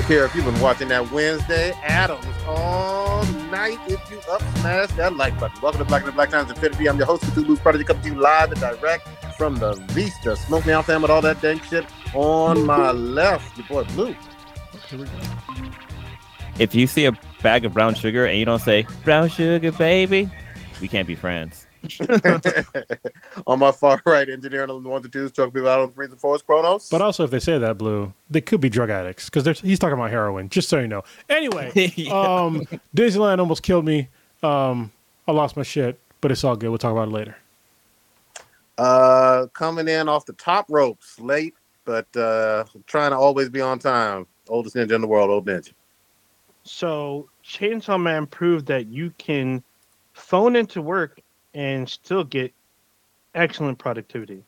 don't care if you've been watching that Wednesday Addams all night. If you up, smash that like button. Welcome to Black and the Black Times Infinity. I'm your host, Cthulhu's Prodigy, coming to you live and direct from the Vista. Smoke me out, fam, with all that dang shit on my left. Your boy Blue. If you see a bag of brown sugar and you don't say brown sugar, baby, we can't be friends. on my far right, engineering on the ones and twos, truck people out on the threes and fours, Chronos. But also, if they say that, Blue, they could be drug addicts because he's talking about heroin. Just so you know. Anyway, Yeah. um, Disneyland almost killed me. Um, I lost my shit, but it's all good. We'll talk about it later. Uh, coming in off the top ropes, late, but uh, trying to always be on time. Oldest ninja in the world, old ninja. So Chainsaw Man proved that you can phone into work and still get excellent productivity.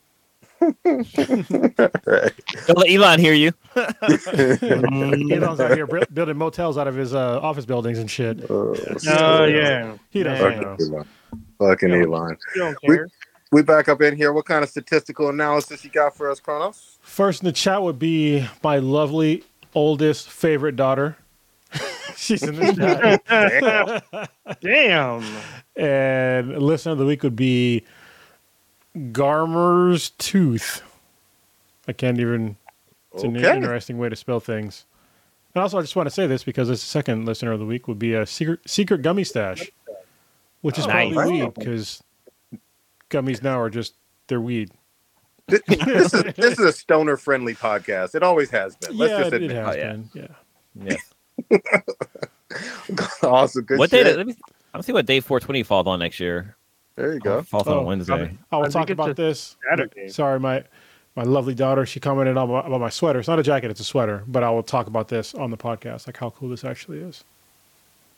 Right. Don't let Elon hear you. Elon's out here building motels out of his uh, office buildings and shit. Oh, Oh yeah, He doesn't Man. Fucking Elon. Fucking Yeah. Elon. You don't We- care. We back up in here. What kind of statistical analysis you got for us, Chronos? First in the chat would be my lovely oldest favorite daughter. She's in the chat. Damn. Damn. and listener of the week would be Garmer's Tooth. I can't even. It's an interesting way to spell things. And also, I just want to say this because this second listener of the week would be a secret secret gummy stash, which is Oh, probably nice. weed because gummies now are just they're weed. This, this is this is a stoner friendly podcast. It always has been. Let's yeah, just it, it admit. has Oh, yeah. been. Yeah. Yes. awesome. Good what shit. day? Let me. I'm see what day 420 falls on next year. there you go. Falls on Oh, a Wednesday. I oh, will talk about this. Saturday. Sorry, my my lovely daughter. She commented on my, about my sweater. It's not a jacket; it's a sweater. But I will talk about this on the podcast, like how cool this actually is.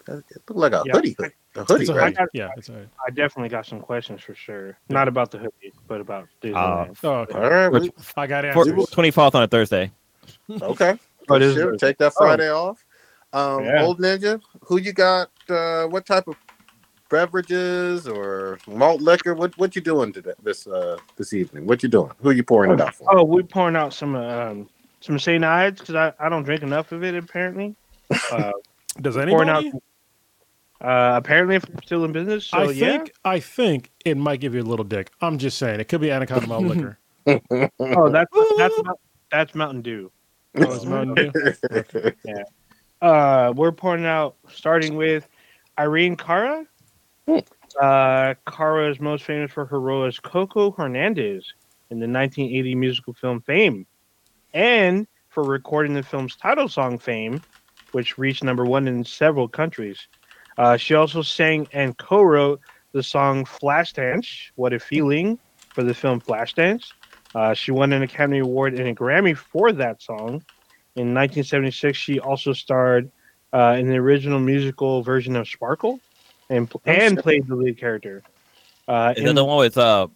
It looked like a Yeah. hoodie. A hoodie, It's a right? hoodie. got- Yeah, it's a. I definitely got some questions for sure. Not about the hoodie, but about Disneyland. Uh, oh, okay. All right. we- I got answers. 420 falls on a Thursday. okay. Oh, but Good is shit. it- Take that oh. Friday off. Um, Yeah. Old Ninja, who you got? Uh, what type of beverages or malt liquor? What what you doing today? This uh this evening? What you doing? Who you pouring it out for? Oh, we're pouring out some um some St. Ides because I, I don't drink enough of it apparently. Uh, Does pouring out. anybody? Uh, apparently, if I'm still in business, so I yeah. think I think it might give you a little dick. I'm just saying it could be anaconda malt liquor. Oh, that's that's that's Mountain Dew. Oh, it's Mountain Dew? Uh, we're pointing out starting with Irene Cara. Uh, Cara is most famous for her role as Coco Hernandez in the 1980 musical film Fame, and for recording the film's title song Fame, which reached number one in several countries. Uh, she also sang and co-wrote the song Flashdance, "What a Feeling" for the film Flashdance. Uh, she won an Academy Award and a Grammy for that song. In 1976, she also starred uh, in the original musical version of Sparkle, and and played the lead character. Uh, Is that in- the one with uh?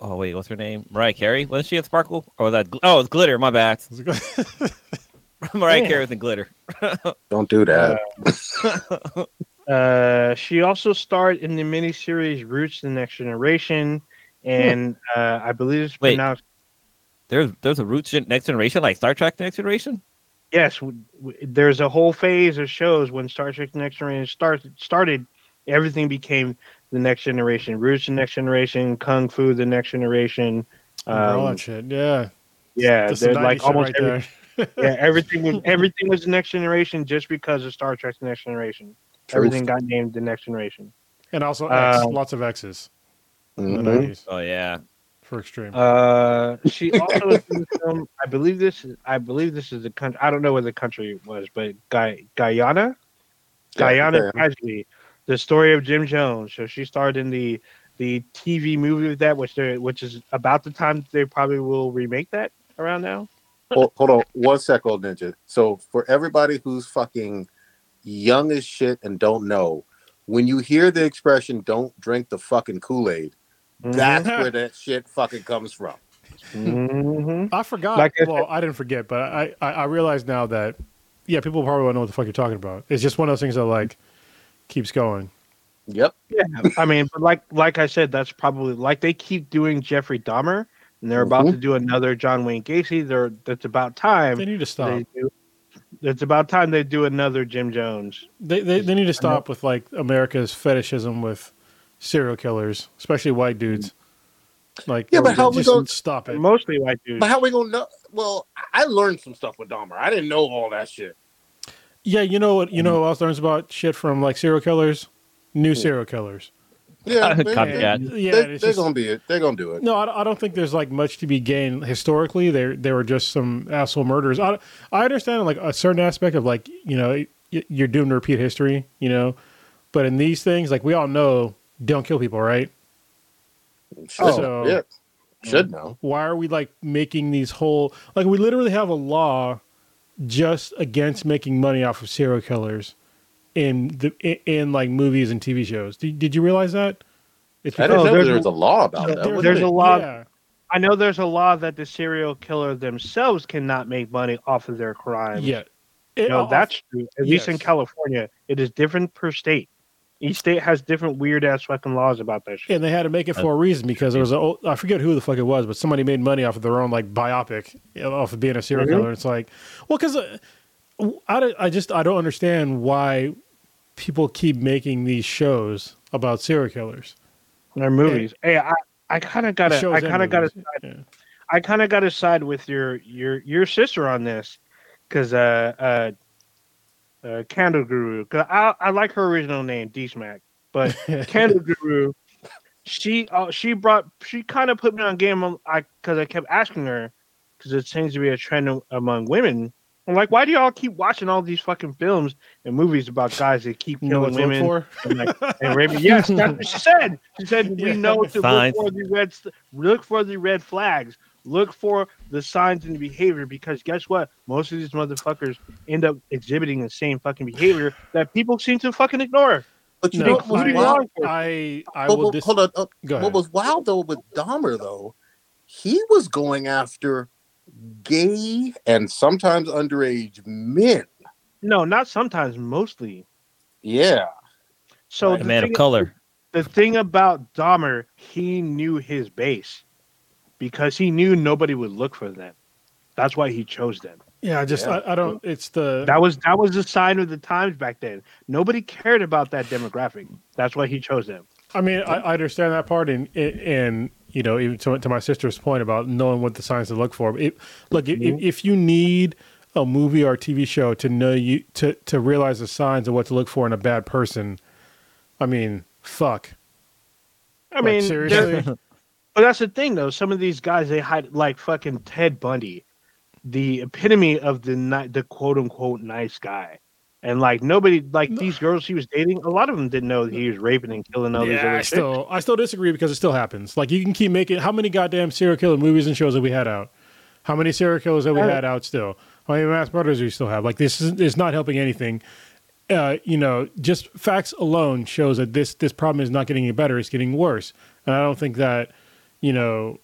Oh wait, what's her name? Mariah Carey. Wasn't she at Sparkle? Or was that? Gl- Oh, it's Glitter. My bad. Mariah Yeah. Carey was in Glitter. Don't do that. Uh, she also starred in the miniseries Roots: The Next Generation, and uh, I believe it's Wait. pronounced. There's there's a Roots Gen- Next Generation like Star Trek Next Generation. Yes, w- w- there's a whole phase of shows when Star Trek: Next Generation started. Started, everything became the Next Generation. Roots: The Next Generation, Kung Fu: The Next Generation. all Um, that shit. Yeah. yeah, That's they're like almost right every, yeah, everything was everything was the Next Generation just because of Star Trek: The Next Generation. Truth. Everything got named the Next Generation. And also X, Uh, lots of X's in the Mhm. 90s Oh yeah. For extreme. Uh, she also was in the film. I believe this. is I believe this is the country. I don't know where the country was, but Guy, Guyana, Guyana Guyana. tragedy, the story of Jim Jones. So she starred in the the TV movie of that, which they which is about the time they probably will remake that around now. hold, hold on one sec, old ninja. So for everybody who's fucking young as shit and don't know, when you hear the expression "don't drink the fucking Kool Aid," that's where that shit fucking comes from. Mhm. I forgot. Like I well, I didn't forget, but I, I I realize now that yeah, people probably won't know what the fuck you're talking about. It's just one of those things that like keeps going. Yep. Yeah, I mean, but like like I said, that's probably like they keep doing Jeffrey Dahmer, and they're about Mhm. to do another John Wayne Gacy. They're that's about time. They need to stop. They do. it's about time they do another Jim Jones. They, they they need to stop with like America's fetishism with serial killers, especially white dudes. Like Yeah, but how we just gonna- stop it? Mostly white dudes. But how we gonna know? Well, I learned some stuff with Dahmer. I didn't know all that shit. Yeah, you know what? You know who else learns about shit from like serial killers? New serial killers. Yeah, they, Copycat. they, Yeah, they, it's they're just- gonna be it. They're gonna do it. No, I, don't- I don't think there's like much to be gained historically. They they were just some asshole murders. I I understand like a certain aspect of like you know you're doomed to repeat history, you know, but in these things like we all know don't kill people, right? Should, So- yeah, should know. Why are we like making these whole like we literally have a law just against making money off of serial killers in the in, in like movies and TV shows. Did, did you realize that? It's I Oh, didn't know there's there a- was a law about that. there- there's there? a law- Yeah. I know there's a law that the serial killer themselves cannot make money off of their crimes. Yeah. It- No, off- that's true. At least in. California, it is different per state. Each state has different weird ass fucking laws about that shit. and they had to make it for a reason because there was a old, I forget who the fuck it was, but somebody made money off of their own like biopic off of being a serial Mhm. killer. It's like, well, because uh, I, don't- I just I don't understand why people keep making these shows about serial killers. Their movies. Hey, I, I kind of gotta, I kind of gotta, movies. Yeah. I kind of gotta side with your your your sister on this, because uh uh. Uh, Candle Guru, because I I like her original name, D Smack, but Candle Guru, she uh, she brought she kind of put me on game. I because I kept asking her because it seems to be a trend among women. I'm like, why do y'all keep watching all these fucking films and movies about guys that keep killing to look women for? and, like, and raping? Yes, that's what she said. She said we Yeah. know to Signs. look for the red look for the red flags, look for the signs and the behavior because guess what? Most of these motherfuckers end up exhibiting the same fucking behavior that people seem to fucking ignore. But you No, know what was I, wild? I, I But- will but dis- hold on. uh, go ahead. what was wild though with Dahmer though, he was going after gay and sometimes underage men. No, not sometimes, mostly. Yeah. So A the man of thing- color. the thing about Dahmer, he knew his base because he knew nobody would look for them. That's why he chose them. yeah, I just Yeah. I, I don't. It's the That was that was the sign of the times back then. Nobody cared about that demographic. That's why he chose them. I mean, I, I understand that part, and and you know, even to, to my sister's point about knowing what the signs to look for. It, look, if, mm-hmm. if you need a movie or a TV show to know you to to realize the signs of what to look for in a bad person, I mean, fuck. I Like, mean, seriously, but that's the thing, though. Some of these guys they hide like fucking Ted Bundy, the epitome of the ni- the quote unquote nice guy, and like nobody like these girls he was dating. A lot of them didn't know that he was raping and killing all these yeah, other I chicks. still I still disagree because it still happens. Like you can keep making how many goddamn serial killer movies and shows have we had out? How many serial killers have we Uh, had out still? How many mass murders we still have? Like this is, is not helping anything. Uh, you know, just facts alone shows that this this problem is not getting any better; it's getting worse. And I don't think that you know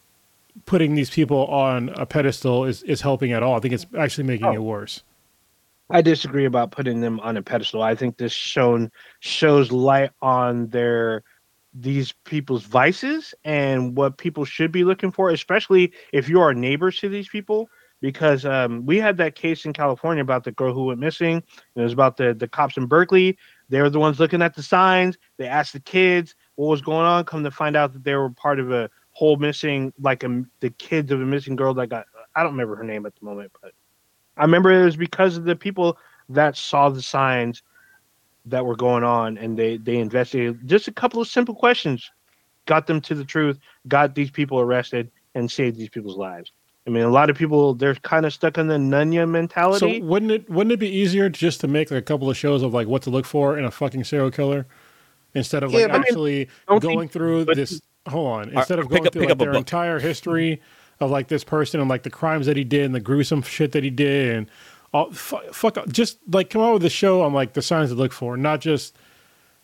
putting these people on a pedestal is is helping at all. I think it's actually making Oh. it worse. I disagree about putting them on a pedestal. I think this shown shows light on their these people's vices and what people should be looking for, especially if you are neighbors to these people. Because um, we had that case in California about the girl who went missing. It was about the the cops in Berkeley. They were the ones looking at the signs. They asked the kids what was going on. Come to find out that they were part of a whole missing, like a, the kids of a missing girl that got. I don't remember her name at the moment, but I remember it was because of the people that saw the signs that were going on and they they investigated just a couple of simple questions got them to the truth got these people arrested and saved these people's lives i mean a lot of people they're kind of stuck in the nunya mentality. So wouldn't it wouldn't it be easier just to make like a couple of shows of like what to look for in a fucking serial killer instead of like Yeah, but I mean, actually going think- through this? Hold on, instead of going up- through like their entire history of like this person and like the crimes that he did and the gruesome shit that he did and all fuck, fuck just like come out with a show on like the signs to look for, not just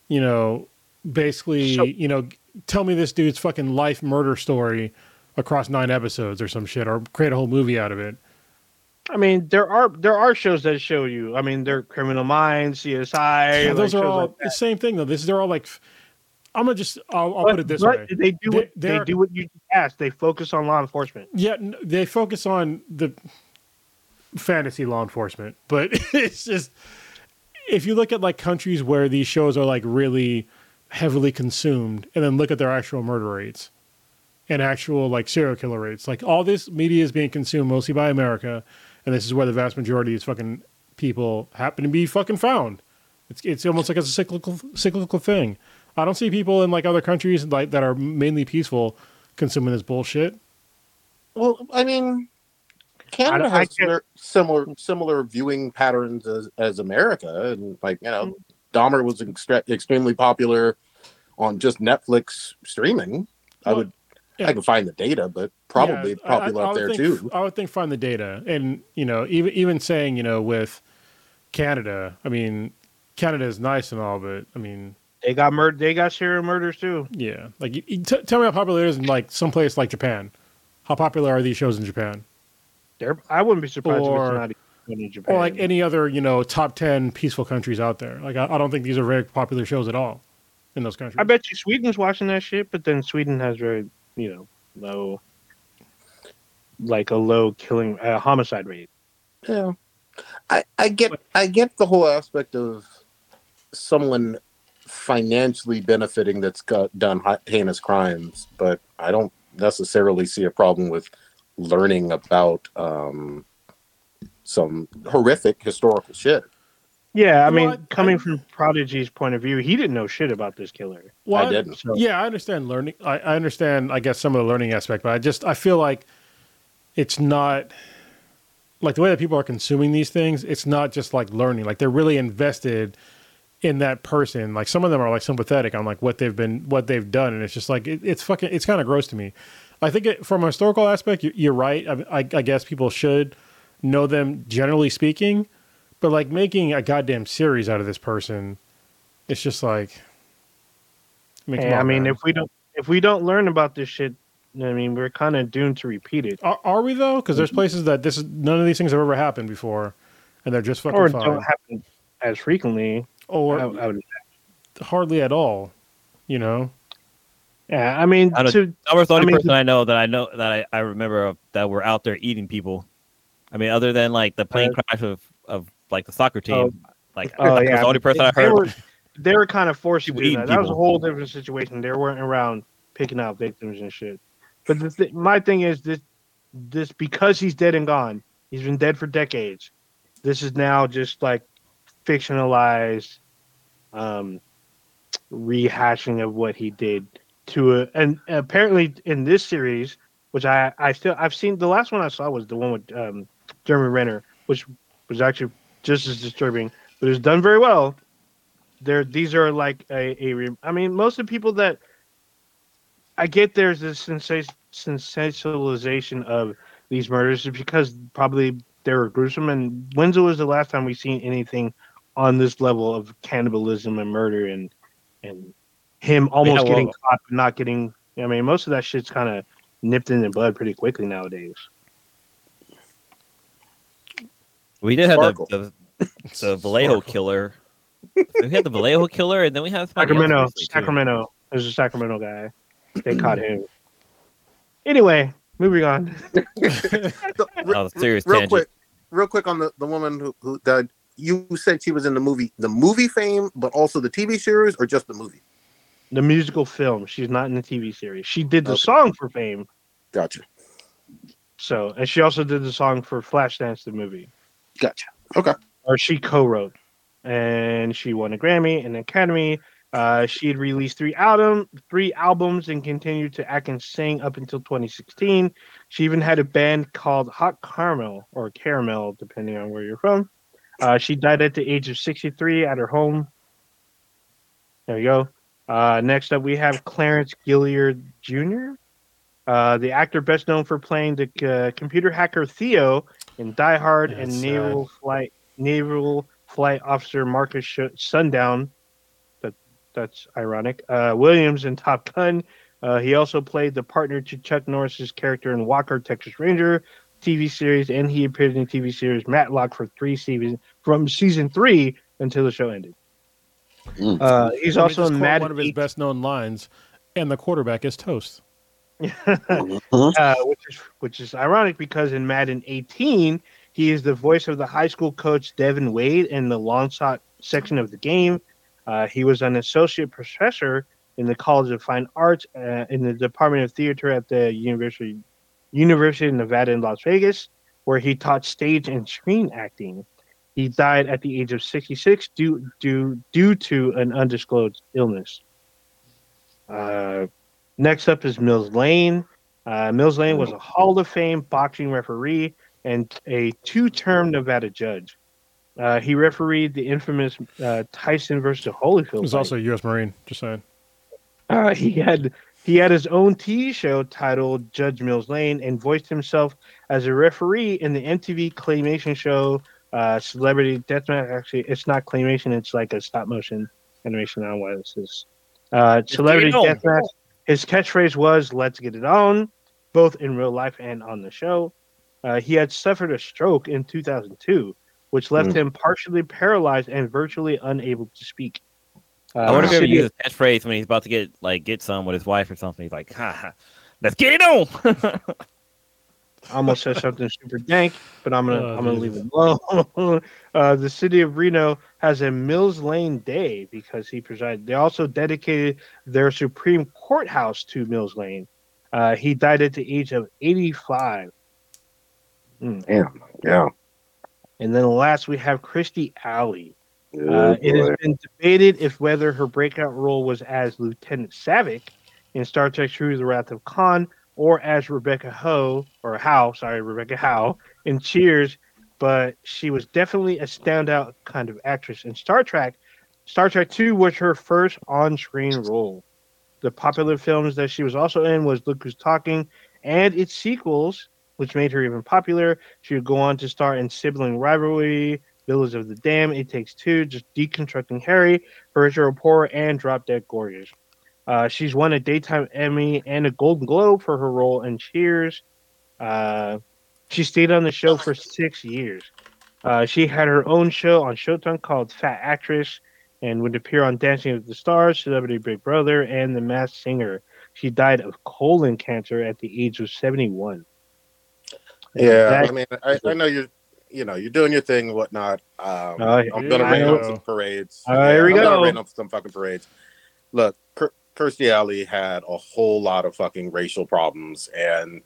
you know basically So- you know tell me this dude's fucking life murder story across nine episodes or some shit or create a whole movie out of it. i mean there are there are shows that show you i mean they're criminal minds csi Yeah, like those are all like the same thing though. This they're all like. I'm gonna just. I'll, I'll But- put it this way. they do what They- they, they're- do what you asked they focus on law enforcement Yeah, they focus on the. fantasy law enforcement, but it's just if you look at like countries where these shows are like really heavily consumed, and then look at their actual murder rates and actual like serial killer rates, like all this media is being consumed mostly by America, and this is where the vast majority of these fucking people happen to be fucking found. It's it's almost like it's a cyclical cyclical thing. I don't see people in like other countries like that are mainly peaceful consuming this bullshit. Well, I mean, Canada I don't- I has similar, similar similar viewing patterns as, as America, and like you know, Dahmer was extre- extremely popular on just Netflix streaming. I would, yeah. I can find the data, but probably Yeah, I- popular I- I up there think- too. I would think find the data, and you know, even even saying you know with Canada, I mean, Canada is nice and all, but I mean, They got murder. They got serial murders too. yeah, like you, you t- tell me how popular it is in like some place like Japan. How popular are these shows in Japan, They're, I wouldn't be surprised Or- if it's not even in Japan. or like any other you know top ten peaceful countries out there? Like I, I don't think these are very popular shows at all in those countries. I bet you Sweden's watching that shit, but then Sweden has very, you know, low, like a low killing uh, homicide rate. Yeah, I, I get I get the whole aspect of someone financially benefiting that's got done heinous crimes, but I don't necessarily see a problem with learning about um, some horrific historical shit. Yeah, I Well, mean, I- coming I- from Prodigy's point of view, he didn't know shit about this killer. Well, I didn't. So, Yeah, I understand learning. I, I understand, I guess, some of the learning aspect, but I just I feel like it's not like the way that people are consuming these things. It's not just like learning; like they're really invested in that person. Like some of them are like sympathetic on like what they've been, what they've done, and it's just like it, it's fucking. It's kind of gross to me. I think it, from a historical aspect, you, you're right. I, I, I guess people should know them generally speaking, but like making a goddamn series out of this person, it's just like. I mean, Hey, I mean, if we don't if we don't learn about this shit, I mean, we're kind of doomed to repeat it, Are, are we though? Because there's mm-hmm. places that this is none of these things have ever happened before, and they're just fucking or fine, don't happen as frequently. Or I, I would, hardly at all. You know, yeah, I mean, I don't- to Albert's the I only mean- person I know that I know that I, I remember of, that were out there eating people. I mean, other than like the plane Uh, crash of, of like the soccer team, Oh. like Oh, that's yeah, the only person I they heard. were they were kind of forced to do eating that. That was a whole different situation. They weren't around picking out victims and shit. But the th- my thing is this this because he's dead and gone. He's been dead for decades. This is now just like fictionalized um rehashing of what he did to a and apparently in this series which I I still I've seen the last one I saw was the one with um Jeremy Renner which was actually just as disturbing but it's done very well. There these are like a, a I mean most of the people that I get there's this sensation sensationalization of these murders is because probably they were gruesome and when's was the last time we've seen anything on this level of cannibalism and murder and and him almost well- getting caught but not getting I mean most of that shit's kind of nipped in the bud pretty quickly nowadays. We did have the, the, the Vallejo killer. we had the Vallejo killer, and then we had Sacramento. Sacramento. There's a Sacramento guy. They caught him. Anyway, moving on. So, re- Oh, serious real tangent. quick, real quick on the, the woman who, who died. You said she was in the movie, the movie fame, but also the TV series, or just the movie? The musical film. She's not in the TV series. She did the Okay. song for Fame. Gotcha, So, and she also did the song for Flashdance, the movie, gotcha. Okay, or she co-wrote, and she won a Grammy and an Academy. Uh, she had released three album, three albums, and continued to act and sing up until 2016. She even had a band called Hot Caramel or Caramel, depending on where you're from. Uh, she died at the age of 63 at her home. There you go. Uh, next up, we have Clarence Gilliard Jr., uh, the actor best known for playing the uh, computer hacker Theo in Die Hard Yeah, and Naval Flight Naval Flight Officer Marcus Sh- Sundown. That that's ironic. Uh, Williams in Top Gun. Uh, he also played the partner to Chuck Norris's character in Walker Texas Ranger TV series, and he appeared in the TV series Matlock for three seasons from season three until the show ended. Mm. Uh, he's Let also in quote Madden one of his 8 best known lines, and the quarterback is toast. Mhm. uh, which is which is ironic because in Madden 18 He is the voice of the high school coach Devin Wade in the long shot section of the game. Uh, he was an associate professor in the College of Fine Arts uh, in the Department of Theater at the University University of Nevada in Las Vegas, where he taught stage and screen acting. He died at the age of 66 due due due to an undisclosed illness. Uh, next up is Mills Lane. Uh, Mills Lane was a Hall of Fame boxing referee and a two-term Nevada judge. Uh, he refereed the infamous uh, Tyson versus Holyfield. He was fight. also a U.S. Marine. Just saying. Uh, he had he had his own TV show titled Judge Mills Lane and voiced himself as a referee in the MTV claymation show uh, Celebrity Deathmatch. Actually, it's not claymation; it's like a stop motion animation. I don't know what this is. Uh, Celebrity on. Deathmatch. His catchphrase was "Let's get it on," both in real life and on the show. Uh, he had suffered a stroke in 2002, which left Mm. him partially paralyzed and virtually unable to speak. Uh, I wonder if he would City- use his catchphrase when he's about to get like get some with his wife or something. He's like, ha, ha, let's get it on. I almost said something super dank, but I'm gonna Oh, I'm gonna leave it alone. uh, the city of Reno has a Mills Lane Day because he presided. They also dedicated their Supreme Courthouse to Mills Lane. Uh, he died at the age of 85. Damn. Yeah. And then last we have Kirstie Alley. Oh, Uh, it has been debated if whether her breakout role was as Lieutenant Saavik in Star Trek 2 the Wrath of Khan or as Rebecca Ho, or Howe, sorry, Rebecca Howe in Cheers, but she was definitely a standout kind of actress in Star Trek. Star Trek 2 was her first on screen role. The popular films that she was also in was Look Who's Talking and its sequels, which made her even popular. She would go on to star in Sibling Rivalry, Village of the Damned, It Takes Two, just deconstructing Harry, Virtual Poor, and Drop Dead Gorgeous. Uh, she's won a Daytime Emmy and a Golden Globe for her role in Cheers. Uh, she stayed on the show for six years. Uh, she had her own show on Showtime called Fat Actress and would appear on Dancing with the Stars, Celebrity Big Brother, and The Masked Singer. She died of colon cancer at the age of 71. Yeah, That- I mean, I, I know you're, you know, you're doing your thing and whatnot. Um, Oh, I'm gonna rain on some parades. Oh, here we I'm go. rain on some fucking parades. Look, Kirstie Alley had a whole lot of fucking racial problems and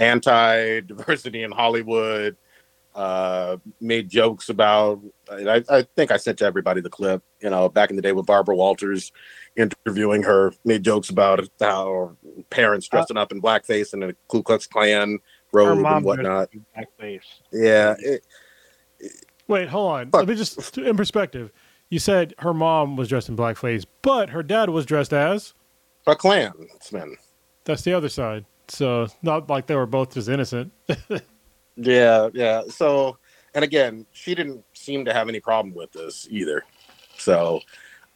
anti-diversity in Hollywood. Uh, made jokes about. I, I think I sent to everybody the clip. You know, back in the day with Barbara Walters interviewing her, made jokes about how parents dressing up in blackface and a Ku Klux Klan robe mom and whatnot. dressed in blackface. Yeah, it, Wait, hold on. Fuck. Let me just in perspective. You said her mom was dressed in blackface, but her dad was dressed as. a Klansman. That's the other side. So not like they were both just innocent. Yeah, yeah. So, and again, she didn't seem to have any problem with this either. So,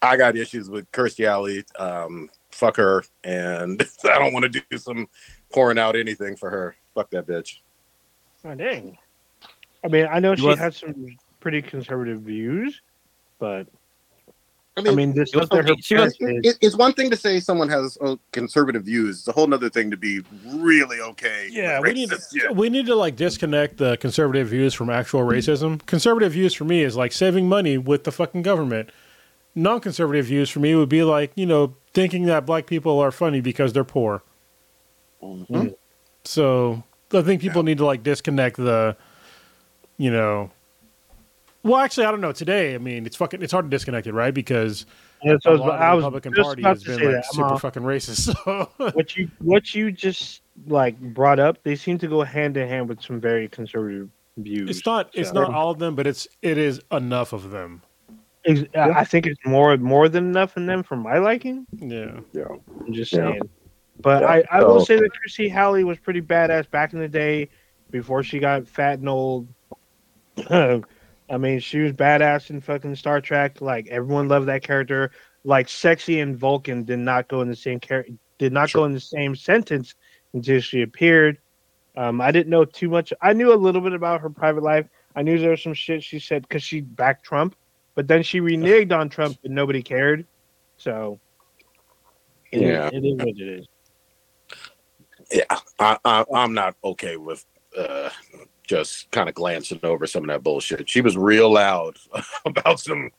I got issues with Kirstie Alley. Um, fuck her, and I don't want to do some pouring out anything for her. Fuck that bitch. Oh, dang. I mean, I know He she was- had some pretty conservative views, but I I mean, mean, this was- is her she was- it, it's one thing to say someone has uh, conservative views. It's a whole other thing to be really okay. Yeah, we need racist to, shit. we need to like disconnect the conservative views from actual racism. Conservative views for me is like saving money with the fucking government. Non-conservative views for me would be like you know thinking that black people are funny because they're poor. Mhm. So I think people need to like disconnect the, you know. Well, actually, I don't know. Today, I mean, it's fucking. It's hard to disconnect it, right? Because Yeah, a so lot of I the was Republican Party about has been like that. Super all- fucking racist. So what you what you just like brought up, they seem to go hand in hand with some very conservative views. it's not. It's not all of them, but it's it is enough of them. I think it's more more than enough in them for my liking. Yeah, yeah. I'm just Yeah. saying. But Yeah, I, I will say that Chrissy Halley was pretty badass back in the day before she got fat and old. I mean, she was badass in fucking Star Trek. Like everyone loved that character. Like sexy and Vulcan did not go in the same char- did not Sure. go in the same sentence until she appeared. Um, I didn't know too much. I knew a little bit about her private life. I knew there was some shit she said because she backed Trump, but then she reneged on Trump and nobody cared. So, it is- Yeah. it is what it is. Yeah, I, I, I'm not okay with uh, just kind of glancing over some of that bullshit. She was real loud about some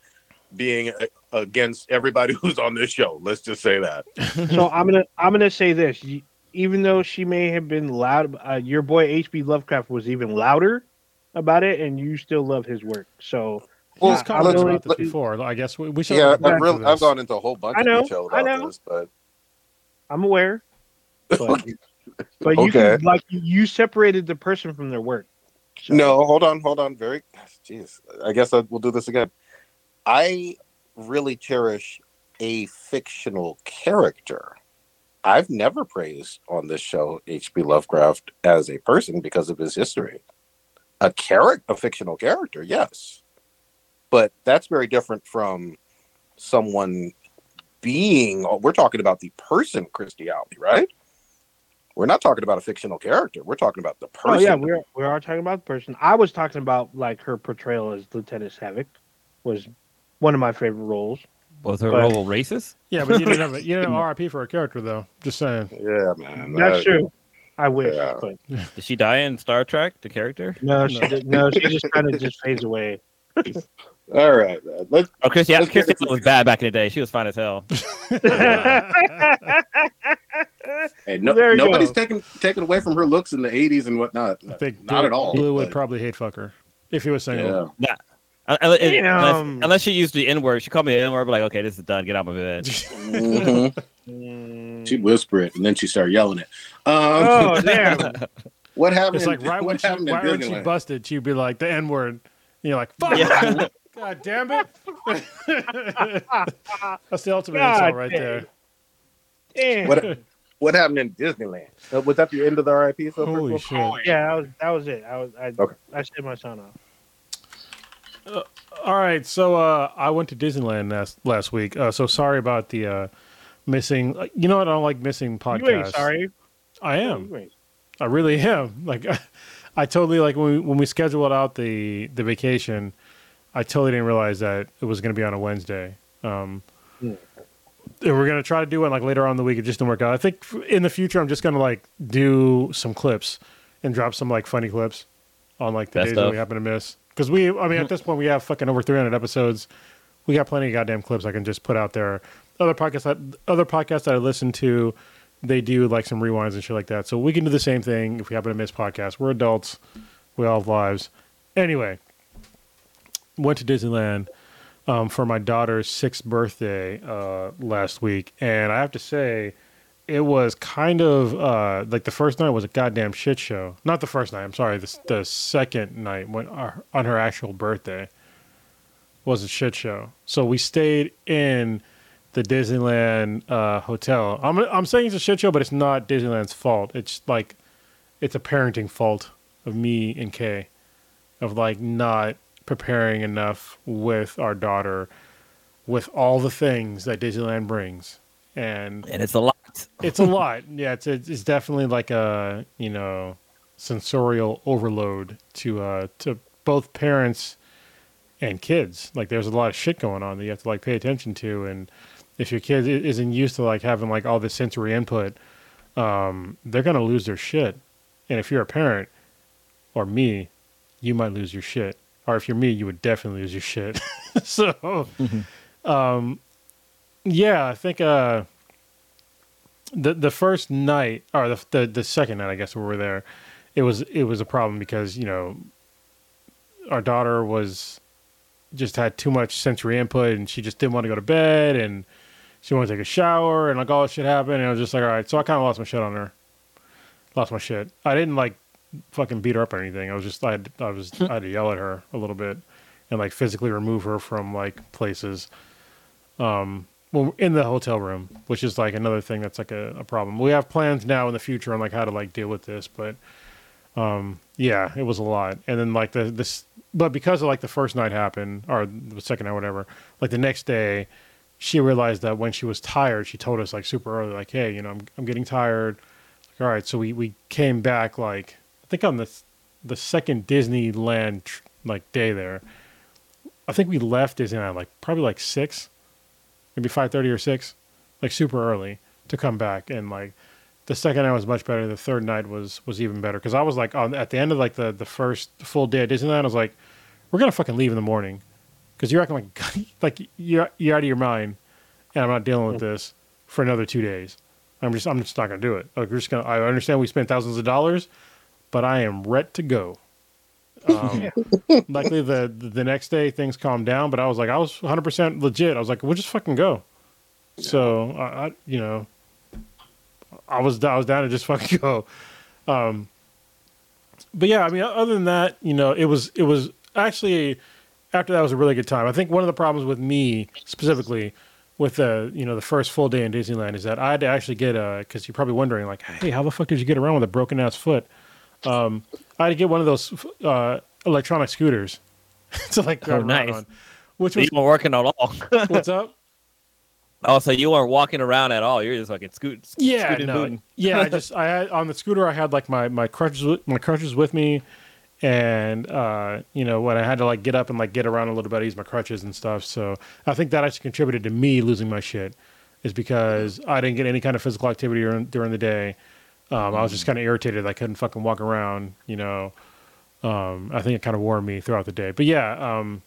being against everybody who's on this show. Let's just say that. so I'm gonna I'm gonna say this. Even though she may have been loud, uh, your boy H.P. Lovecraft was even louder about it, and you still love his work. So well, uh, I've about this before. I guess we, we should. Yeah, I've, really, I've gone into a whole bunch I know, of detail about I know. this, but I'm aware. But, but you okay. can, like you separated the person from their work. So. No, hold on, hold on. Very, jeez. I guess I, we'll do this again. I really cherish a fictional character. I've never praised on this show H.P. Lovecraft as a person because of his history. A character, a fictional character, yes, but that's very different from someone being. We're talking about the person Kirstie Alley, right? We're not talking about a fictional character. We're talking about the person. Oh yeah, we are. We are talking about the person. I was talking about like her portrayal as Lieutenant Saavik was one of my favorite roles. Was her but, role racist? Yeah, but you didn't have a, you didn't RIP for a character though. Just saying. Yeah, man. That's true. I wish. Yeah. But... Did she die in Star Trek? The character? No, she did, no. She just kind of just fades away. All right, man. Let's, oh, Kirstie, let's Kirstie was bad back in the day. She was fine as hell. hey, no, nobody's taking taken away from her looks in the '80s and whatnot. I think not at all. Blue would probably hate fuck her if he was single. Yeah. Nah. Unless, unless, unless, she used the N word, she called me the N word. Be like, okay, this is done. Get out of my bed. mm-hmm. She'd whisper it, and then she started yelling it. Um, oh damn! What happened? It's like right when she, right when she busted, she'd be like the N word. You're like, fuck. Yeah. God damn it. That's the ultimate God insult right damn. there. Damn. What, what happened in Disneyland? Uh, was that the end of the RIP? So Holy shit. Oh, yeah, that was, that was it. I was I, okay. I shaved my son off. Uh, all right, so uh, I went to Disneyland last last week. Uh, so sorry about the uh, missing. You know what? I don't like missing podcasts. You ain't sorry. I am. I really am. Like I totally like when we, when we scheduled out the the vacation, I totally didn't realize that it was going to be on a Wednesday. Um, yeah. We're gonna try to do it like later on in the week. It just didn't work out. I think in the future, I'm just gonna like do some clips and drop some like funny clips on like the Best days that we happen to miss. Because we, I mean, at mm-hmm. this point, we have fucking over 300 episodes. We got plenty of goddamn clips I can just put out there. Other podcasts, that, other podcasts that I listen to, they do like some rewinds and shit like that. So we can do the same thing if we happen to miss podcasts. We're adults. We all have lives. Anyway, went to Disneyland um, for my daughter's sixth birthday uh, last week, and I have to say, it was kind of uh, like the first night was a goddamn shit show. Not the first night. I'm sorry. The, the second night when our, on her actual birthday was a shit show. So we stayed in the Disneyland uh, hotel. I'm I'm saying it's a shit show, but it's not Disneyland's fault. It's like it's a parenting fault of me and Kay, of like not preparing enough with our daughter, with all the things that Disneyland brings, and and it's a lot. it's a lot. Yeah, it's it's definitely like a you know sensorial overload to uh to both parents and kids. Like there's a lot of shit going on that you have to like pay attention to and if your kid isn't used to like having like all this sensory input, um, they're gonna lose their shit. And if you're a parent or me, you might lose your shit. Or if you're me, you would definitely lose your shit. so, mm-hmm. um, yeah, I think uh, the the first night or the, the the second night, I guess we were there, it was it was a problem because you know our daughter was just had too much sensory input and she just didn't want to go to bed and she wanted to take a shower and like all this shit happened. And I was just like, all right. So I kind of lost my shit on her. Lost my shit. I didn't like fucking beat her up or anything. I was just, I, had, I was, I had to yell at her a little bit and like physically remove her from like places. Um, well, in the hotel room, which is like another thing that's like a, a problem. We have plans now in the future on like how to like deal with this, but um, yeah, it was a lot. And then like the this, but because of like the first night happened or the second night, whatever, like the next day, she realized that when she was tired, she told us like super early, like, "Hey, you know, I'm I'm getting tired." Like, All right, so we we came back like think on the the second Disneyland like day there. I think we left Disneyland like probably like six, maybe five thirty or six, like super early to come back and like the second night was much better. The third night was was even better because I was like on at the end of like the the first full day at Disneyland, I was like, we're gonna fucking leave in the morning because you're acting like like you're you're out of your mind, and I'm not dealing with this for another two days. I'm just I'm just not gonna do it. Like we're just gonna. I understand we spent thousands of dollars, but I am ready to go. Um, luckily, the the next day things calmed down, but I was like, I was 100 percent legit. I was like, we'll just fucking go. So I, I, you know, I was I was down to just fucking go. Um, but yeah, I mean, other than that, you know, it was it was actually after that was a really good time. I think one of the problems with me specifically with the you know the first full day in Disneyland is that I had to actually get a because you're probably wondering like, hey, how the fuck did you get around with a broken ass foot? Um, I had to get one of those uh, electronic scooters to like drive Oh, nice. on, which was you weren't working at all. what's up. oh, so you weren't walking around at all. You're just fucking scoot. Yeah, scooting, no, yeah. I just I had on the scooter. I had like my my crutches with, my crutches with me, and uh, you know when I had to like get up and like get around a little bit, I used my crutches and stuff. So I think that actually contributed to me losing my shit, is because I didn't get any kind of physical activity during, during the day. Um, I was just kind of irritated. I couldn't fucking walk around. You know, um, I think it kind of wore me throughout the day. But yeah, um,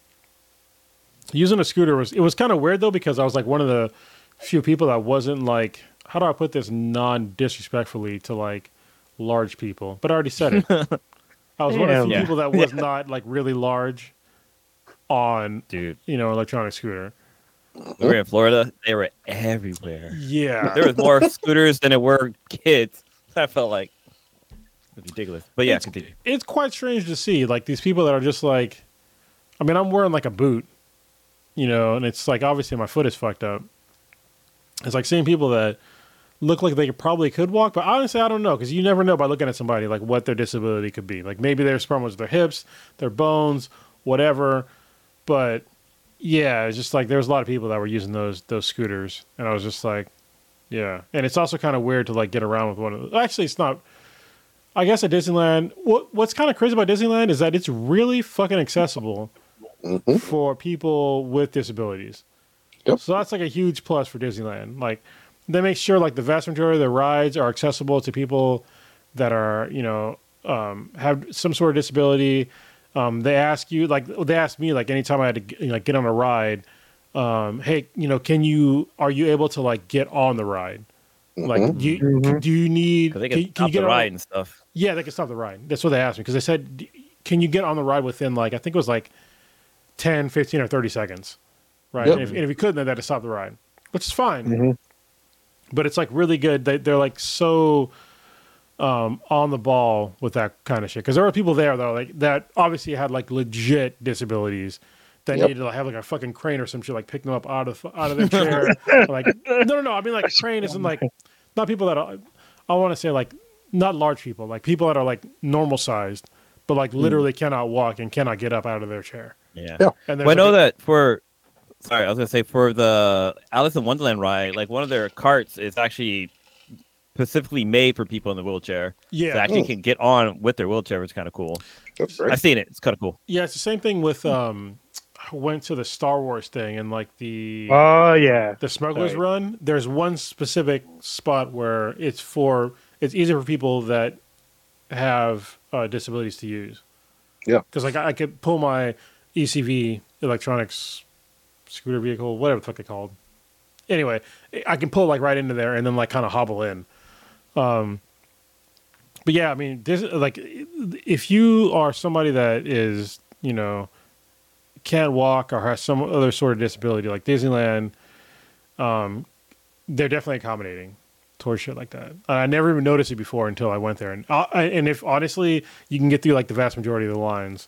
using a scooter was it was kind of weird though because I was like one of the few people that wasn't like how do I put this non disrespectfully to like large people? But I already said it. I was one of the few Yeah. people that was not like really large on Dude, you know electronic scooter. we were in Florida. They were everywhere. Yeah, There was more scooters than there were kids. I felt like ridiculous. But yeah, It's- continue. it's quite strange to see like these people that are just like I mean, I'm wearing like a boot, you know, and it's like obviously my foot is fucked up. It's like seeing people that look like they could, probably could walk, but honestly, I don't know because you never know by looking at somebody like what their disability could be. Like maybe there's problems with their hips, their bones, whatever. But yeah, it's just like there's a lot of people that were using those those scooters, and I was just like, yeah. And it's also kind of weird to like get around with one of those. Actually, it's not. I guess at Disneyland, what what's kind of crazy about Disneyland is that it's really fucking accessible Mhm. for people with disabilities. Yep. So that's like a huge plus for Disneyland. Like they make sure like the vast majority of their rides are accessible to people that are you know um, have some sort of disability. Um, they ask you like they asked me like anytime I had to get, like get on a ride, um, hey you know can you are you able to like get on the ride? Like do you, Mhm. do you need they can, can, can you get the on- ride and stuff. yeah, they can stop the ride. That's what they asked me because they said, "Can you get on the ride within like I think it was like 10, 15, or thirty seconds?" Right, Yep. and, if, and if you couldn't, then they had to stop the ride, which is fine. Mhm. But it's like really good. They, they're like so um, on the ball with that kind of shit because there were people there though like that obviously had like legit disabilities. That Yep. needed to have like a fucking crane or some shit, like pick them up out of out of their chair. like no, no, no. I mean like crane isn't like not people that are, I want to say like not large people, like people that are like normal sized, but like literally cannot walk and cannot get up out of their chair. Yeah. Yeah. And there's Well, I know like, that for. Sorry, I was gonna say for the Alice in Wonderland ride, like one of their carts is actually specifically made for people in the wheelchair. yeah, That actually Mm. can get on with their wheelchair, which is kind of cool. That's great. I've seen it. It's kind of cool. yeah, it's the same thing with um, I went to the Star Wars thing and like the Oh yeah. the Smugglers Right. Run. There's one specific spot where it's for it's easier for people that have uh, disabilities to use. Yeah. because like I, I could pull my ECV electronics scooter vehicle, whatever the fuck they called. Anyway, I can pull like right into there and then like kind of hobble in. Um, but yeah, I mean, this like if you are somebody that is you know can't walk or has some other sort of disability, like Disneyland, um, they're definitely accommodating towards shit like that. And I never even noticed it before until I went there. And uh, and if honestly, you can get through like the vast majority of the lines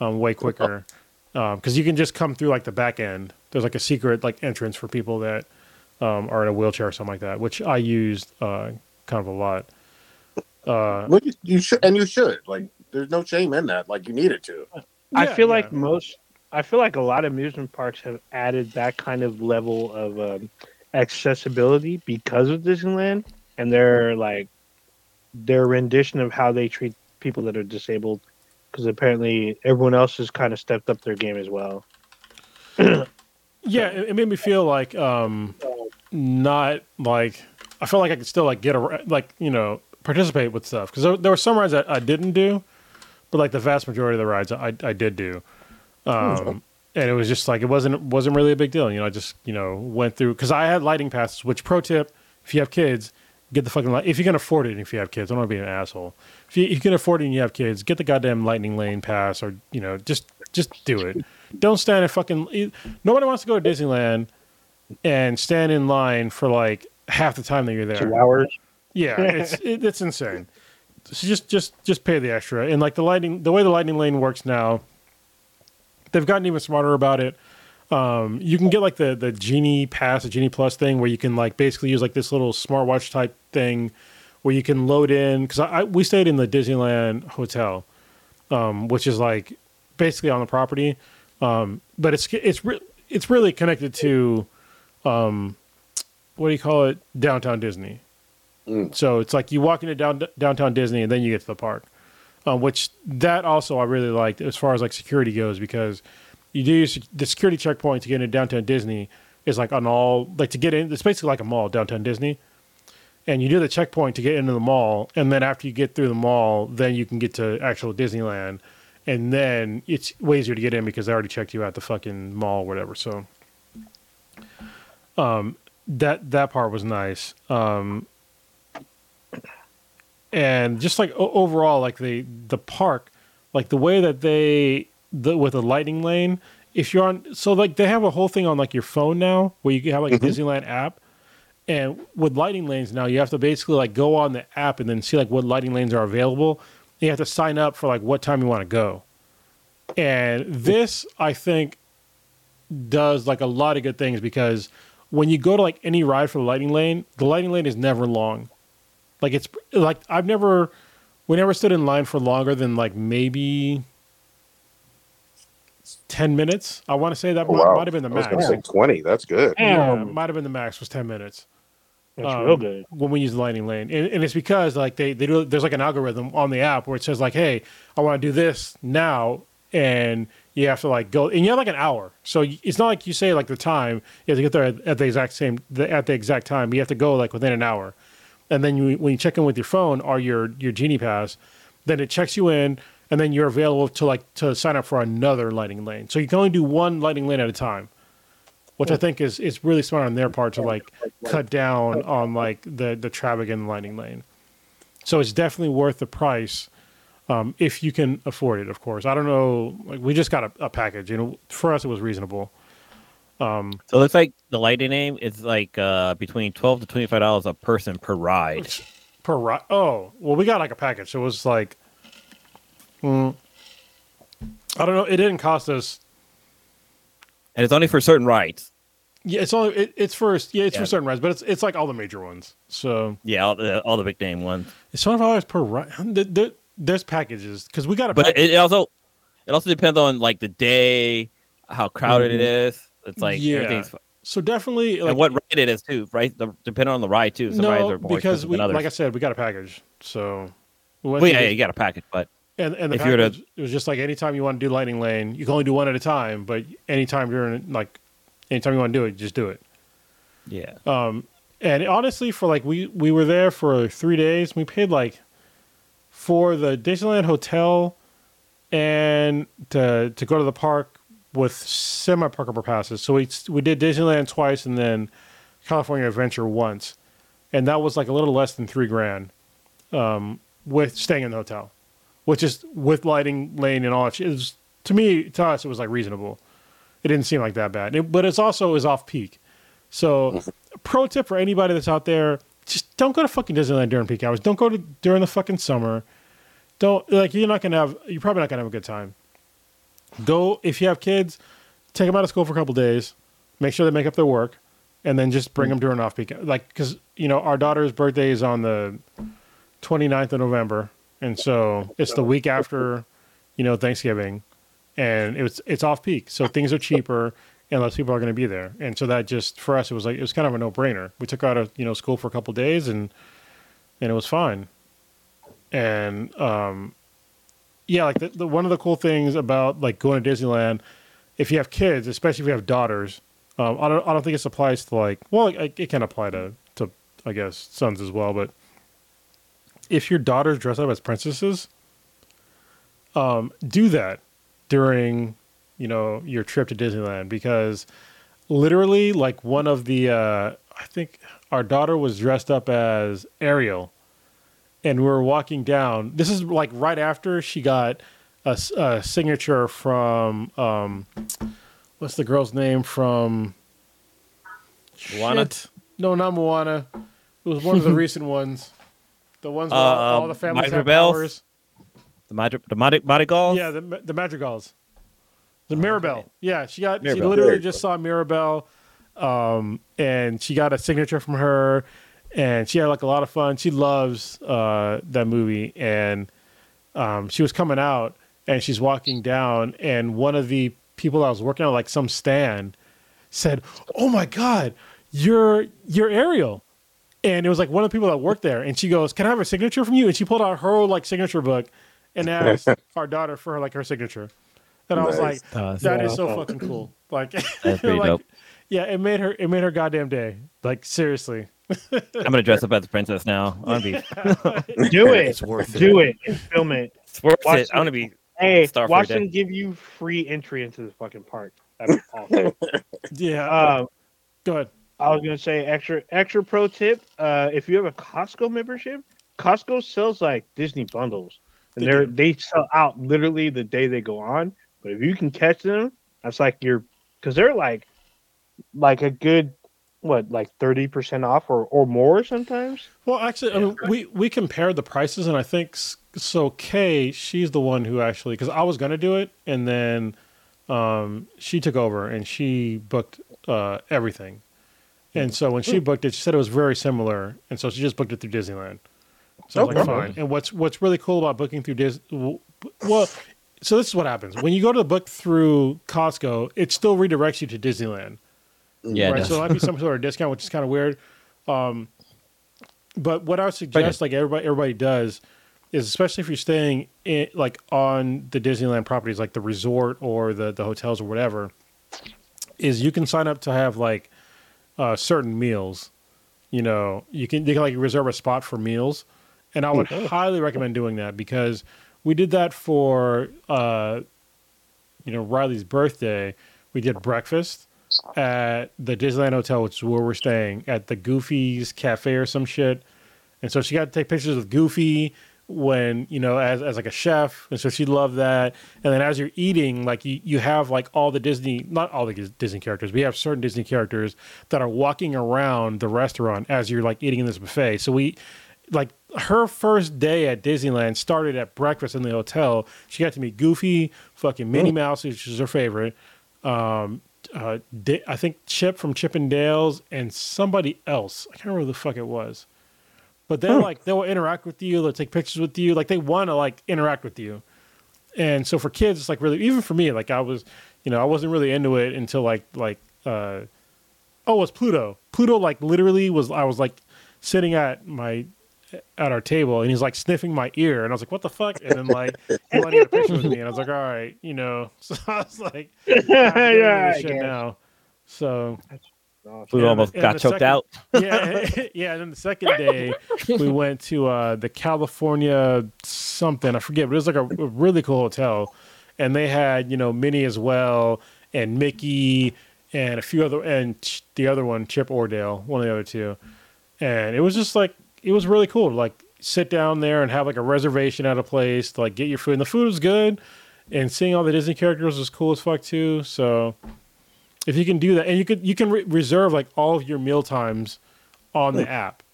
um, way quicker because you can just come through like the back end. There's like a secret like entrance for people that um, are in a wheelchair or something like that, which I used uh, kind of a lot. Uh, Well, you, you should, and you should. Like, there's no shame in that. Like, you needed to. I yeah, feel yeah. like most. I feel like a lot of amusement parks have added that kind of level of um, accessibility because of Disneyland and their like their rendition of how they treat people that are disabled. Because apparently everyone else has kind of stepped up their game as well. Yeah, it, made me feel like um, not like I felt like I could still like get a like you know participate with stuff because there, there were some rides that I didn't do, but like the vast majority of the rides I I did do, um, and it was just like it wasn't wasn't really a big deal. You know, I just you know went through because I had lightning passes. Which pro tip, if you have kids, get the fucking light if you can afford it. And if you have kids, I don't want to be an asshole. If you, if you can afford it and you have kids, get the goddamn lightning lane pass or you know just just do it. Don't stand in fucking. Nobody wants to go to Disneyland and stand in line for like half the time that you're there. Two hours. Yeah, it's it, it's insane. So just just just pay the extra. And like the lightning, the way the lightning lane works now, they've gotten even smarter about it. Um, you can get like the the genie pass, the genie plus thing, where you can like basically use like this little smartwatch type thing, where you can load in. Because I, I we stayed in the Disneyland hotel, um, which is like basically on the property, um, but it's it's re- it's really connected to, um, what do you call it, downtown Disney. Mm. So it's like you walk into down, downtown Disney and then you get to the park, um, which that also I really liked as far as like security goes because you do the security checkpoint to get into downtown Disney is like on all like to get in. It's basically like a mall downtown Disney, and you do the checkpoint to get into the mall, and then after you get through the mall, then you can get to actual Disneyland, and then it's way easier to get in because they already checked you out the fucking mall or whatever. So, um, that that part was nice. Um, and just like overall, like the the park, like the way that they the with the lightning lane. If you're on, so like they have a whole thing on like your phone now, where you can have like a Disneyland app, and with lightning lanes now, you have to basically like go on the app and then see like what lightning lanes are available. You have to sign up for like what time you want to go, and this I think does like a lot of good things because when you go to like any ride for the lightning lane, the lightning lane is never long. Like it's like I've never we never stood in line for longer than like maybe ten minutes. I want to say that Oh, might, wow. might have been the max. I was max. to say 20. That's good. Yeah, Damn. might have been the max was ten minutes That's Um, real good. when we use the lightning lane, and, and it's because like they they do there's like an algorithm on the app where it says like, hey, I want to do this now, and you have to like go, and you have like an hour. So it's not like you say like the time you have to get there at, at the exact same the, at the exact time. You have to go like within an hour, and then you when you check in with your phone or your your genie pass, then it checks you in, and then you're available to like to sign up for another lightning lane. So you can only do one lightning lane at a time which I think is is really smart on their part to like cut down on like the the traffic in the lightning lane. So it's definitely worth the price um, if you can afford it. Of course, I don't know. Like we just got a, a package, you know. For us, it was reasonable. Um, So it looks like the lightning lane is like uh, between twelve to twenty five dollars a person per ride. per ride? Oh, well, we got like a package, so it was like, mm, I don't know. It didn't cost us. And it's only for certain rides. Yeah, it's only it, it's for yeah, it's Yeah. for certain rides, but it's it's like all the major ones. So Yeah, all the all the big name ones. it's twenty five dollars per ride. There, there- there's packages because we got a But package. it, it also it also depends on like the day, how crowded it is. It's like Yeah. everything's So definitely, like, and what ride it is too, right? The, depending on the ride too. Some rides no, are more because we, like I said, we got a package. So, well, yeah, yeah, you got a package, but and and the if you were to- it was just like anytime you want to do lightning lane, you can only do one at a time. But anytime you're in, like, anytime you want to do it, just do it. yeah, Um, and honestly, for like we we were there for three days. We paid like for the Disneyland hotel and to to go to the park with semi park passes. So we we did Disneyland twice and then California Adventure once, and that was like a little less than three grand um, with staying in the hotel, which is with lightning lane and all that. shit. It was, to me, to us, it was like reasonable. It didn't seem like that bad, It- but it's also is off peak. So, pro tip for anybody that's out there: just don't go to fucking Disneyland during peak hours. Don't go to during the fucking summer. Don't like you're not gonna have. You're probably not gonna have a good time. Go if you have kids, take them out of school for a couple days. Make sure they make up their work, and then just bring them during off peak. Like because you know our daughter's birthday is on the 29th of November, and so it's the week after, you know, Thanksgiving, and it's it's off peak, so things are cheaper and less people are going to be there, and so that just for us it was like it was kind of a no brainer. We took out of you know school for a couple days, and and it was fine, and um, yeah, like the, the one of the cool things about like going to Disneyland, if you have kids, especially if you have daughters, um, I don't I don't think it applies to like well it, it can apply to to I guess sons as well. But if your daughters dress up as princesses, um, do that during you know your trip to Disneyland because literally, like one of the uh, I think our daughter was dressed up as Ariel, and we were walking down. This is like right after she got a signature from um, what's the girl's name from Moana? Shit. No, not Moana. It was one of the recent ones. The ones where all, all the families Mighty have Rebels? powers. The Madri- the Madi- Madigal? Yeah, the the Madrigals. The Mirabel. Yeah, she got she literally There just saw Mirabel, um, and she got a signature from her, and she had like a lot of fun. She loves uh, that movie, and um, she was coming out, and she's walking down, and one of the people I was working on, like some stand, said, "Oh my God, you're you're Ariel." And it was like one of the people that worked there, and she goes, "Can I have a signature from you?" And she pulled out her like signature book, and asked our daughter for like her signature. And I was like, Uh, "That is so fucking cool!" Like, That's pretty like, dope. Yeah, it made her it made her goddamn day. Like seriously. I'm gonna dress up as a princess now. I'm gonna be Do it. It's worth it. Do it and film it. it's worth Watch it. I'm gonna be Hey, Star for watch them give you free entry into this fucking park. That'd be awesome. Yeah. uh, go ahead. I was gonna say extra extra pro tip. Uh, if you have a Costco membership, Costco sells like Disney bundles, and They they're they sell out literally the day they go on. But if you can catch them, that's like you're because they're like like a good what like thirty percent off or or more sometimes. Well, actually, I mean, we we compared the prices, and I think so. Kay, she's the one who actually because I was gonna do it, and then um, she took over and she booked uh, everything. And so when she booked it, she said it was very similar, and so she just booked it through Disneyland. So I was like, fine. And what's what's really cool about booking through Dis, well, so this is what happens when you go to book through Costco, it still redirects you to Disneyland yeah. right? So there might be some sort of discount, which is kind of weird. Um, but what I would suggest, like everybody, everybody does, is especially if you're staying in, like on the Disneyland properties, like the resort or the the hotels or whatever, is you can sign up to have like uh, certain meals. You know, you can you can like reserve a spot for meals, and I would highly recommend doing that because we did that for uh, you know Riley's birthday. We did breakfast at the Disneyland Hotel, which is where we're staying, at the Goofy's Cafe or some shit. And so she got to take pictures with Goofy when, you know, as, as like a chef. And so she loved that. And then as you're eating, like you, you have like all the Disney, not all the Disney characters, but you have certain Disney characters that are walking around the restaurant as you're like eating in this buffet. So we, like her first day at Disneyland started at breakfast in the hotel. She got to meet Goofy, fucking Minnie Mouse, which is her favorite. Um, uh, I think Chip from Chippendales and somebody else. I can't remember who the fuck it was. But they're like they will interact with you, they'll take pictures with you, like they want to like interact with you. And so for kids, it's like really even for me, like I was, you know, I wasn't really into it until like like uh oh, it was Pluto. Pluto like literally was I was like sitting at my at our table and he's like sniffing my ear and I was like, what the fuck? And then like he wanted to get a picture with me and I was like, all right, you know. So I was like, yeah, yeah, I shit guess. now. So we and almost and got the choked second- out. yeah, yeah. And then the second day, we went to uh, the California something I forget, but it was like a, a really cool hotel, and they had you know Minnie as well, and Mickey, and a few other, and Ch- the other one Chip or Dale, one of the other two, and it was just like it was really cool to like sit down there and have like a reservation at a place to like get your food, and the food was good, and seeing all the Disney characters was cool as fuck too. So if you can do that, and you could you can re- reserve like all of your meal times on the app,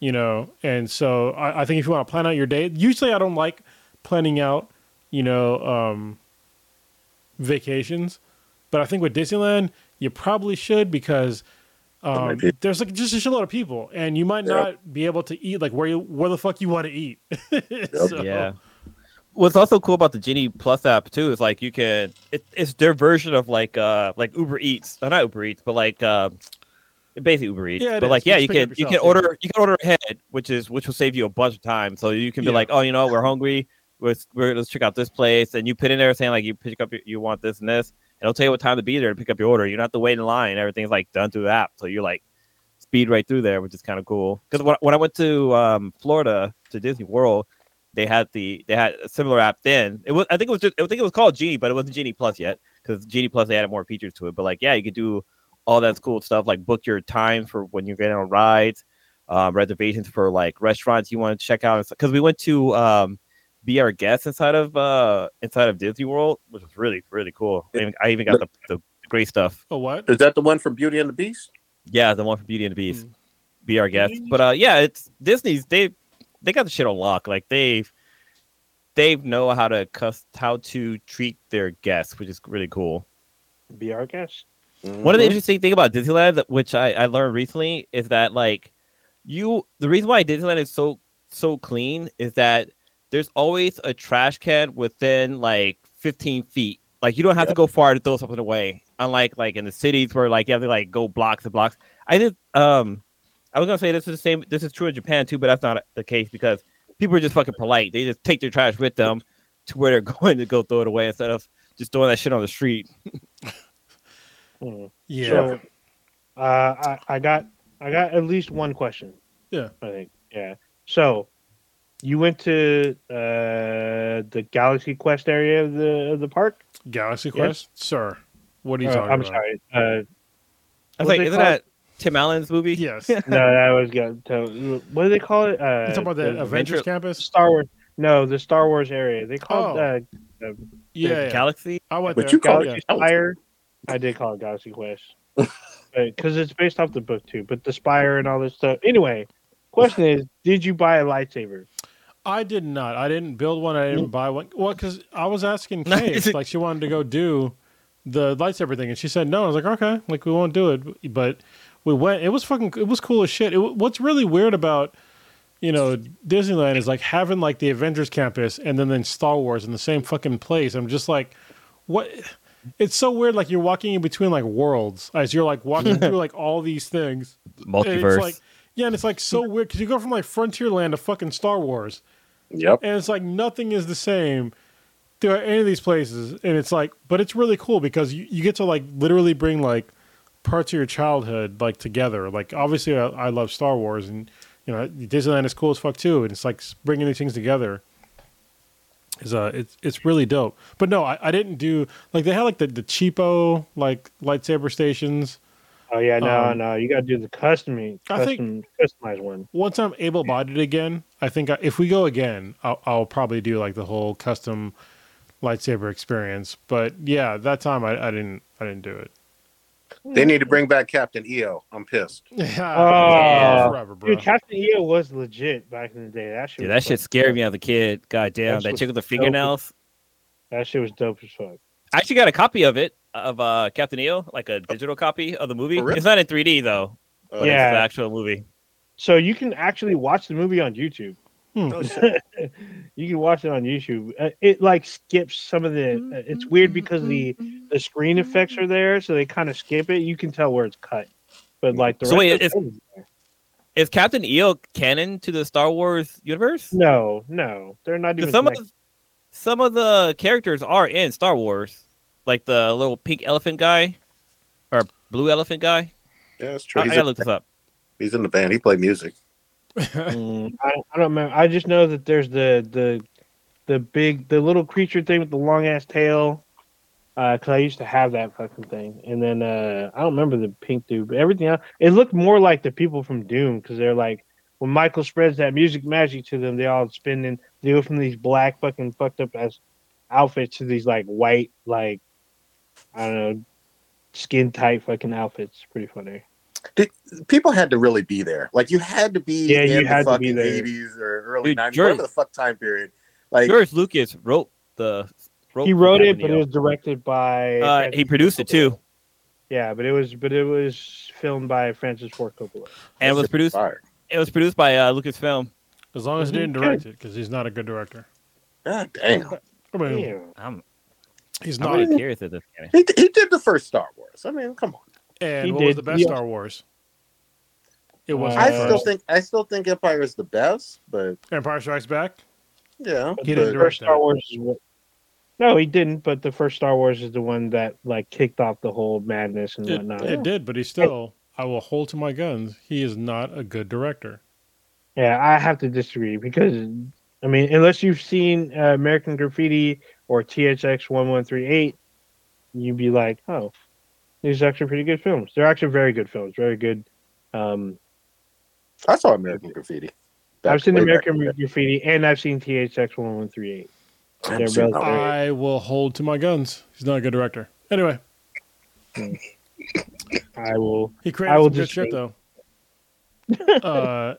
you know. And so I, I think if you want to plan out your day, usually I don't like planning out, you know, um, vacations, but I think with Disneyland you probably should because um, there's like just a shitload of people, and you might Yeah. not be able to eat like where you where the fuck you want to eat. So- Yeah. What's also cool about the Genie Plus app too is like you can it, it's their version of like uh like Uber Eats, uh, not Uber Eats, but like uh, basically Uber Eats. Yeah, but is. like yeah, just you can up you can yourself, yeah. order you can order ahead, which is which will save you a bunch of time. So you can be Yeah. like, oh, you know, we're hungry. Let's we're, let's check out this place, and you put in there saying like you pick up you want this and this, and it'll tell you what time to be there to pick up your order. You don't have to wait in line. Everything's like done through the app, so you're like speed right through there, which is kind of cool. Because when, when I went to um, Florida to Disney World, they had the they had a similar app then. It was I think it was just I think it was called Genie, but it wasn't Genie Plus yet because Genie Plus they added more features to it. But like yeah, you could do all that cool stuff like book your time for when you're getting on rides, um, reservations for like restaurants you want to check out. Because we went to um, be our guest inside of uh inside of Disney World, which was really really cool. I even, I even got the, the great stuff. Oh, what? Is that the one from Beauty and the Beast? Yeah, the one from Beauty and the Beast. Be our guest. But uh yeah, it's Disney's they they got the shit on lock. Like they've they know how to cuss how to treat their guests, which is really cool. Be our guest. One of the Mhm. interesting thing about Disneyland, which I, I learned recently, is that like you the reason why Disneyland is so so clean is that there's always a trash can within like 15 feet. Like you don't have to go far to throw something away. Unlike like in the cities where like you have to like go blocks and blocks. I did um I was gonna say this is the same this is true in Japan too, but that's not the case because people are just fucking polite. They just take their trash with them to where they're going to go throw it away instead of just throwing that shit on the street. Hmm. Yeah. So, uh, I, I got I got at least one question. Yeah. I think. Yeah. So, you went to uh, the Galaxy Quest area of the of the park? Galaxy Yeah. Quest, sir. What are you Uh, talking I'm about? sorry. Uh, I was like, isn't that Tim Allen's movie? Yes. no, that was good. So, what do they call it? Uh, you talking about the, the Avengers Adventure- campus? Star Wars. No, the Star Wars area. They call Oh. it uh, Yeah, yeah. Galaxy. I went But there. you call yeah. it Galaxy Spire. I did call it Galaxy Quest because it's based off the book too. But the Spire and all this stuff. Anyway, question is, did you buy a lightsaber? I did not. I didn't build one. I didn't buy one. Well, because I was asking Kate, like she wanted to go do the lightsaber thing, and she said no. I was like, okay, like we won't do it. But we went. It was fucking. It was cool as shit. It, what's really weird about you know Disneyland is like having like the Avengers campus and then then Star Wars in the same fucking place. I'm just like, what? It's so weird. Like you're walking in between like worlds as you're like walking through like all these things. Multiverse. It's like yeah, and it's like so weird because you go from like Frontierland to fucking Star Wars Yep. and it's like nothing is the same to any of these places. And it's like but it's really cool because you, you get to like literally bring like parts of your childhood like together. Like obviously I, I love star wars and you know disneyland is cool as fuck too. And it's like bringing these things together is uh it's it's really dope. But no i, I didn't do like they had like the, the cheapo like lightsaber stations Oh yeah, no, Um, no, you got to do the custom, I custom, think- customized one. once I'm able bodied again, I think I, if we go again, I'll, I'll probably do like the whole custom lightsaber experience. But yeah, that time I, I didn't I didn't do it. They need to bring back Captain EO. I'm pissed. Yeah, forever, bro. Dude, Captain EO was legit back in the day. That shit, Dude, that shit scared dope. me as a kid. God damn, That that shit chick with the was dope. fingernails. That shit was dope as fuck. I actually got a copy of it of uh Captain EO, like a digital copy of the movie. For real? It's not in 3D though, Uh, but Yeah. it's the actual movie. So you can actually watch the movie on YouTube. oh, shit. you can watch it on YouTube. Uh, it like skips some of the. Uh, it's weird because the the screen effects are there, so they kind of skip it. You can tell where it's cut, but like the So rest wait, of the it's- is Captain EO canon to the Star Wars universe? no, no, they're not even. Because some of connected. some of the characters are in Star Wars, like the little pink elephant guy or blue elephant guy. Yeah, that's true. I, I He's, gotta in, look this up. he's in the band. He played music. Mm, I, I don't remember. I just know that there's the the the big the little creature thing with the long ass tail. Because I used to have that fucking thing, and then uh, I don't remember the pink dude, but everything else it looked more like the people from Doom because they're like when Michael spreads that music magic to them, they all spin and they go from these black fucking fucked up ass outfits to these like white like I don't know skin tight fucking outfits. Pretty funny. People had to really be there. Like you had to be Yeah, you in had the to be fucking there. 80s or early Dude, 90s, George- whatever the fuck time period. Like George Lucas wrote the. He wrote it, but it was directed by. Uh, he produced it too, Yeah, but it was but it was filmed by Francis Ford Coppola. and it was produced. fire. It was produced by uh, Lucasfilm. as long as he didn't direct it, because he's not a good director. God damn. I mean, Damn. I'm, he's I'm not. really curious this. Guy. He, he did the first Star Wars. I mean, come on. And He what was did. the best He Star Wars? It was Uh, I still first. think I still think Empire is the best, but Empire Strikes Back. yeah. He didn't the direct first Star. Wars what No, he didn't, but the first Star Wars is the one that like kicked off the whole madness and It, whatnot. it did, but he still. I will hold to my guns. He is not a good director. Yeah, I have to disagree because I mean, unless you've seen uh, American Graffiti or THX one one three eight, you'd be like, oh, these are actually pretty good films. They're actually very good films. Very good. Um, I saw American Graffiti. I've seen American in the day. Graffiti and I've seen THX one one three eight. I haven't They're seen both that one. I will hold to my guns. He's not a good director. Anyway, I will. he created I will some good just shit though. uh,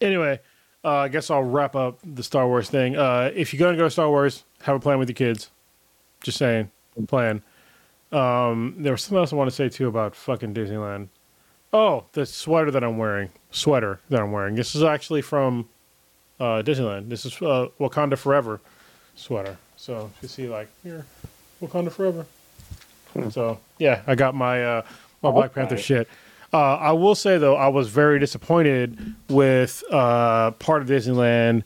anyway, uh, I guess I'll wrap up the Star Wars thing. Uh, if you're gonna go to Star Wars, have a plan with your kids. Just saying, plan. Um, there was something else I want to say too about fucking Disneyland. Oh, the sweater that I'm wearing. Sweater that I'm wearing. This is actually from uh, Disneyland. This is uh, Wakanda Forever sweater. So you see, like here, Wakanda Forever. So yeah, I got my uh, my Black Panther shit. Uh, I will say though, I was very disappointed with uh, part of Disneyland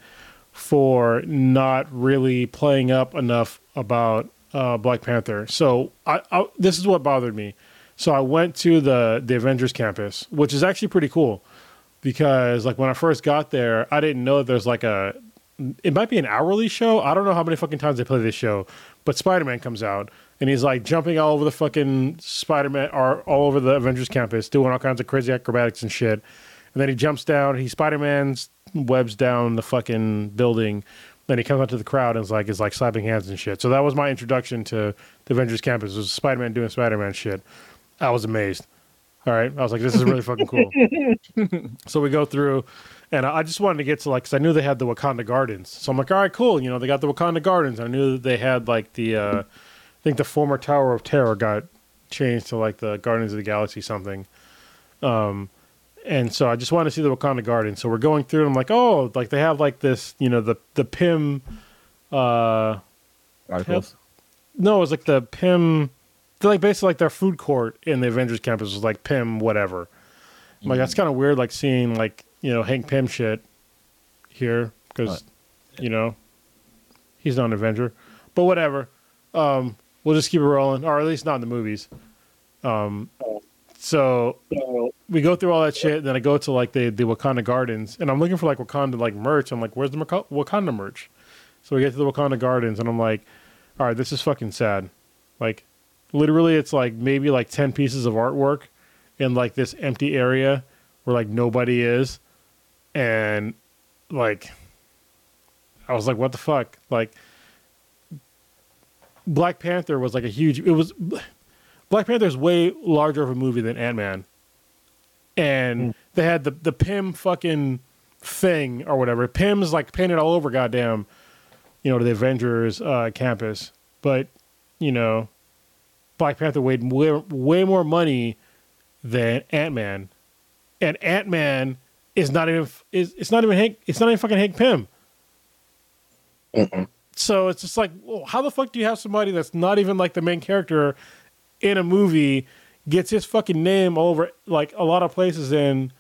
for not really playing up enough about uh, Black Panther. So I, I, this is what bothered me. So I went to the the Avengers campus, which is actually pretty cool because like when I first got there, I didn't know there's like a it might be an hourly show. I don't know how many fucking times they play this show, but Spider Man comes out and he's like jumping all over the fucking Spider Man or all over the Avengers campus, doing all kinds of crazy acrobatics and shit. And then he jumps down, he Spider Man's webs down the fucking building. Then he comes out to the crowd and is like is like slapping hands and shit. So that was my introduction to the Avengers campus. Was Spider Man doing Spider Man shit. I was amazed. All right, I was like, this is really fucking cool. so we go through, and I just wanted to get to like, because I knew they had the Wakanda Gardens. So I'm like, all right, cool. You know, they got the Wakanda Gardens. I knew that they had like the, uh, I think the former Tower of Terror got changed to like the Guardians of the Galaxy something. Um, and so I just wanted to see the Wakanda Garden. So we're going through, and I'm like, oh, like they have like this, you know, the the Pym, uh, Articles. no, it was like the Pym, they're like basically like their food court in the Avengers campus was like Pym whatever. I'm Like that's kind of weird, like seeing like you know Hank Pym shit here because you know he's not an Avenger, but whatever. Um, we'll just keep it rolling, or at least not in the movies. Um, so we go through all that shit, and then I go to like the the Wakanda Gardens, and I'm looking for like Wakanda like merch. I'm like, where's the Wakanda merch? So we get to the Wakanda Gardens, and I'm like, all right, this is fucking sad. Like, literally, it's like maybe like ten pieces of artwork in like this empty area where like nobody is, and like, I was like, what the fuck? Like, Black Panther was like a huge. It was Black Panther is way larger of a movie than Ant Man, and they had the the Pym fucking thing or whatever. Pym's like painted all over, goddamn, you know, to the Avengers uh, campus. But you know, Black Panther weighed way, way more money than Ant Man, and Ant Man is not even is it's not even Hank it's not even fucking Hank Pym. Mm-mm. So it's just like, well, how the fuck do you have somebody that's not even like the main character in a movie gets his fucking name all over like a lot of places in,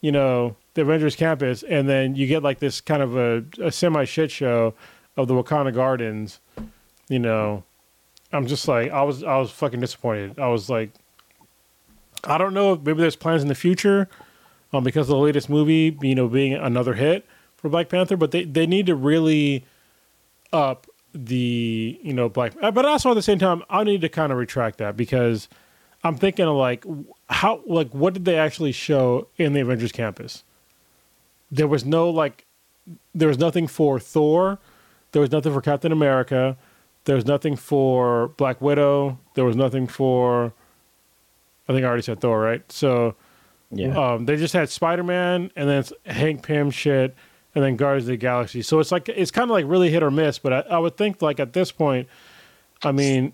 you know, the Avengers campus, and then you get like this kind of a, a semi shit show of the Wakanda Gardens. You know, I'm just like, I was I was fucking disappointed. I was like, I don't know. if Maybe there's plans in the future, um, because of the latest movie, you know, being another hit for Black Panther, but they they need to really up the you know black uh, but also at the same time i need to kind of retract that because i'm thinking of like how like what did they actually show in the avengers campus? There was no like there was nothing for thor. There was nothing for captain america. There was nothing for black widow. There was nothing for i think i already said thor right? So Yeah. um, they just had Spider Man and then it's Hank Pym shit and then Guardians of the Galaxy. So it's like it's kind of like really hit or miss. But I, I would think like at this point, I mean,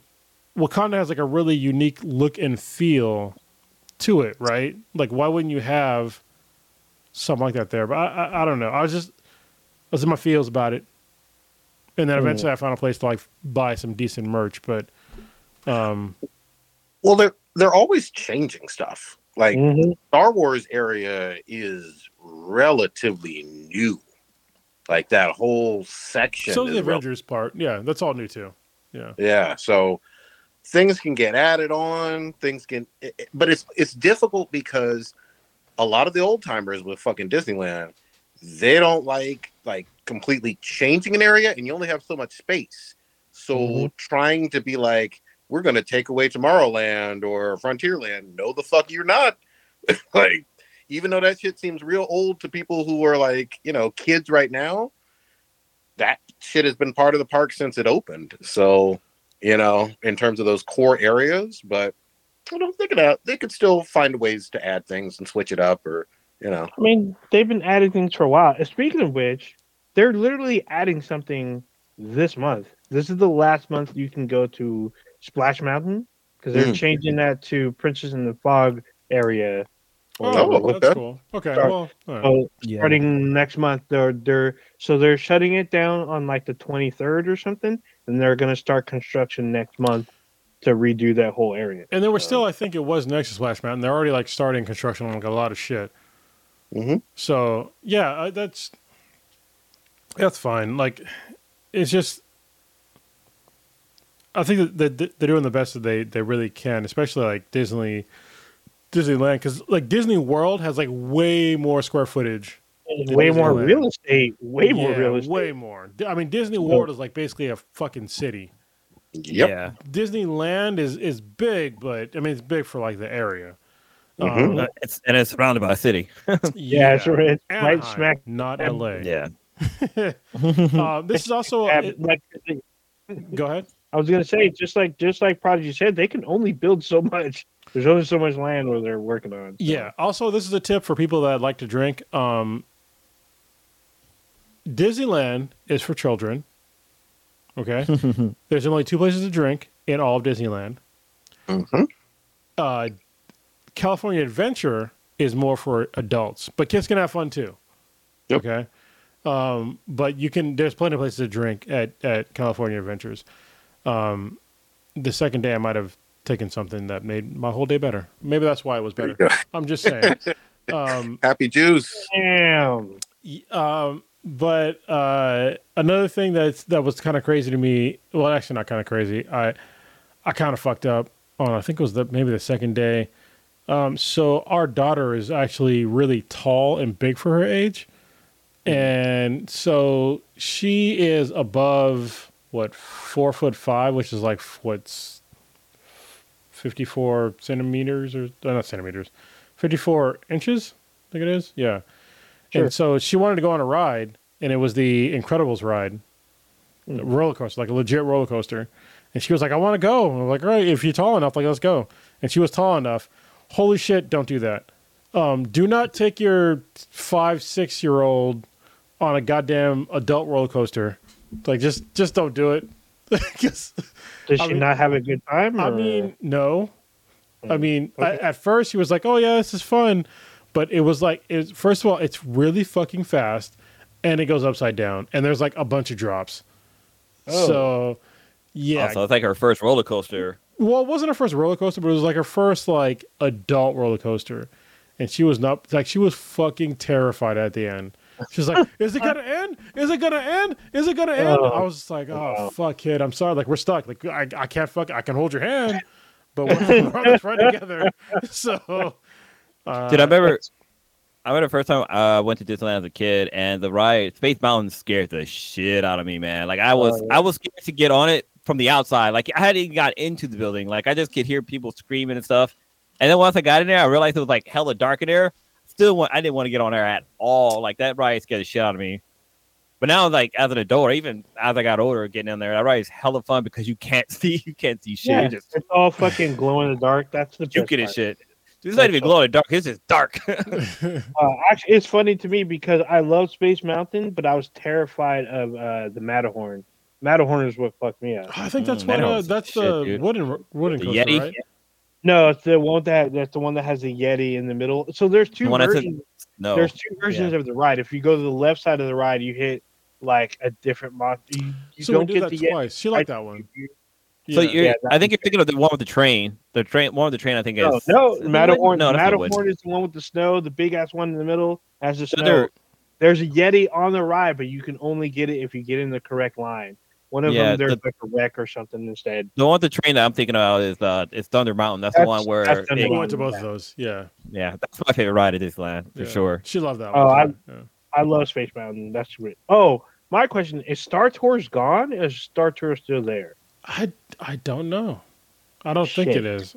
Wakanda has like a really unique look and feel to it, right? Like why wouldn't you have something like that there? But I, I, I don't know. I was just I was in my feels about it, and then eventually I found a place to like buy some decent merch. But um, Well, they're they're always changing stuff. Like Mhm. Star Wars area is relatively new. Like that whole section. so the Avengers part. Yeah, that's all new too. Yeah. yeah. So things can get added on, things can, it- it- but it's it's difficult because a lot of the old timers with fucking Disneyland, they don't like like completely changing an area, and you only have so much space. So Mhm. trying to be like, we're gonna take away Tomorrowland or Frontierland, no, the fuck you're not. like, even though that shit seems real old to people who are like, you know, kids right now, that shit has been part of the park since it opened. So, you know, in terms of those core areas, but I don't think that they could still find ways to add things and switch it up or, you know. I mean, they've been adding things for a while. And Speaking of which, they're literally adding something this month. This is the last month you can go to Splash Mountain because they're Mm. changing that to Princess and the Frog area. Oh, Oh, that's okay. cool. Okay, Sorry. well, all right. So Yeah. starting next month, they're they're so they're shutting it down on like the 23rd or something, and they're going to start construction next month to redo that whole area. and there were still, I think it was next to Splash Mountain. They're already like starting construction on like a lot of shit. hmm So yeah, uh, that's that's fine. Like, it's just, I think that that they're doing the best that they they really can, especially like Disney, Disneyland, because like Disney World has like way more square footage. Way more real estate. Way more real estate. Way more. I mean, Disney World is like basically a fucking city. Yep. Yeah. Disneyland is is big, but I mean it's big for like the area. Mhm. Um, Uh, It's and it's surrounded by a city. Yeah, it's, it's right smack. not Anaheim. LA. Yeah. Uh, this is also. dab- it- go ahead. I was gonna say, just like just like Prodigy said, they can only build so much. There's only so much land where they're working on. so. Yeah. Also, this is a tip for people that like to drink. Um, Disneyland is for children. Okay. There's only two places to drink in all of Disneyland. hmm Uh, California Adventure is more for adults, but kids can have fun too. Yep. Okay. Um, but you can. There's plenty of places to drink at at California Adventures. Um, the second day, I might have taken something that made my whole day better. Maybe that's why it was better. I'm just saying. um, Happy juice. Damn. um, but uh, another thing that's that was kind of crazy to me. Well, actually, not kind of crazy. I I kind of fucked up on. I think it was the maybe the second day. Um, so our daughter is actually really tall and big for her age, and so she is above what four foot five, which is like what's fifty four centimeters or uh, not centimeters, fifty four inches. I think it is. Yeah. Sure. And so she wanted to go on a ride, and it was the Incredibles ride, a roller coaster, like a legit roller coaster. And she was like, "I want to go." And I'm like, "All right, if you're tall enough, like let's go." And she was tall enough. Holy shit! Don't do that. Um, do not take your five, six year old on a goddamn adult roller coaster. Like, just, just don't do it. 'Cause, Does I she mean- not have a good time? I mean, no. I mm. mean, Okay. I- at first he was like, "Oh yeah, this is fun," but it was like, it, first of all, it's really fucking fast, and it goes upside down, and there's like a bunch of drops. Oh. So, yeah. Also, it's like her first roller coaster. well, it wasn't her first roller coaster, but it was like her first like adult roller coaster, and she was not like she was fucking terrified at the end. She's like, "Is it gonna end? Is it gonna end? Is it gonna end?" Oh. I was just like, "Oh Wow. fuck, kid, I'm sorry. Like we're stuck. Like I, I can't fuck. I can hold your hand, but we're, we're on this ride together." So, uh, Dude, I remember. I remember the first time I went to Disneyland as a kid, and the ride Space Mountain scared the shit out of me, man. Like I was, Oh, yeah. I was scared to get on it from the outside. Like I hadn't even got into the building. Like I just could hear people screaming and stuff. And then once I got in there, I realized it was like hella dark in there. Still, want, I didn't want to get on there at all. Like that ride scared the shit out of me. But now, like as an adult, even as I got older, getting in there, that ride is hella fun because you can't see, you can't see shit. yeah, just it's all fucking glow in the dark. That's the puking best and shit. Dude, It's not even glow in the dark. It's just dark. Uh, actually, it's funny to me because I love Space Mountain, but I was terrified of uh, the Matterhorn. Matterhorn is what fucked me up. I think that's Mm, what. Uh, that's the dude. wooden wooden The coaster, Yeti? right? No, it's the one that that's the one that has the Yeti in the middle. So there's two The one that's versions. no. There's two versions of the ride. If you go to the left side of the ride, you hit like a different mod. You, you So we don't did get that the Yeti. twice. She liked that one. So Yeah. you're, Yeah, I think you're thinking of the one with the train. The train, one with the train. I think No, is no, is Matterhorn. No, that's not wood. Matterhorn is the one with the snow. The big ass one in the middle has the So snow. there- There's a Yeti on the ride, but you can only get it if you get in the correct line. One of Yeah, them there's the- like a wreck or something instead. The one the train that I'm thinking about is uh it's Thunder Mountain. That's, the one where that's it- Thunder we went to both of those. Yeah, yeah, that's my favorite ride at Disneyland for yeah. sure. She loved that Oh, one. too. Yeah. I love Space Mountain. That's great. Oh, my question is: Star Tours gone? Is Star Tours still there? I I don't know. I don't think it is.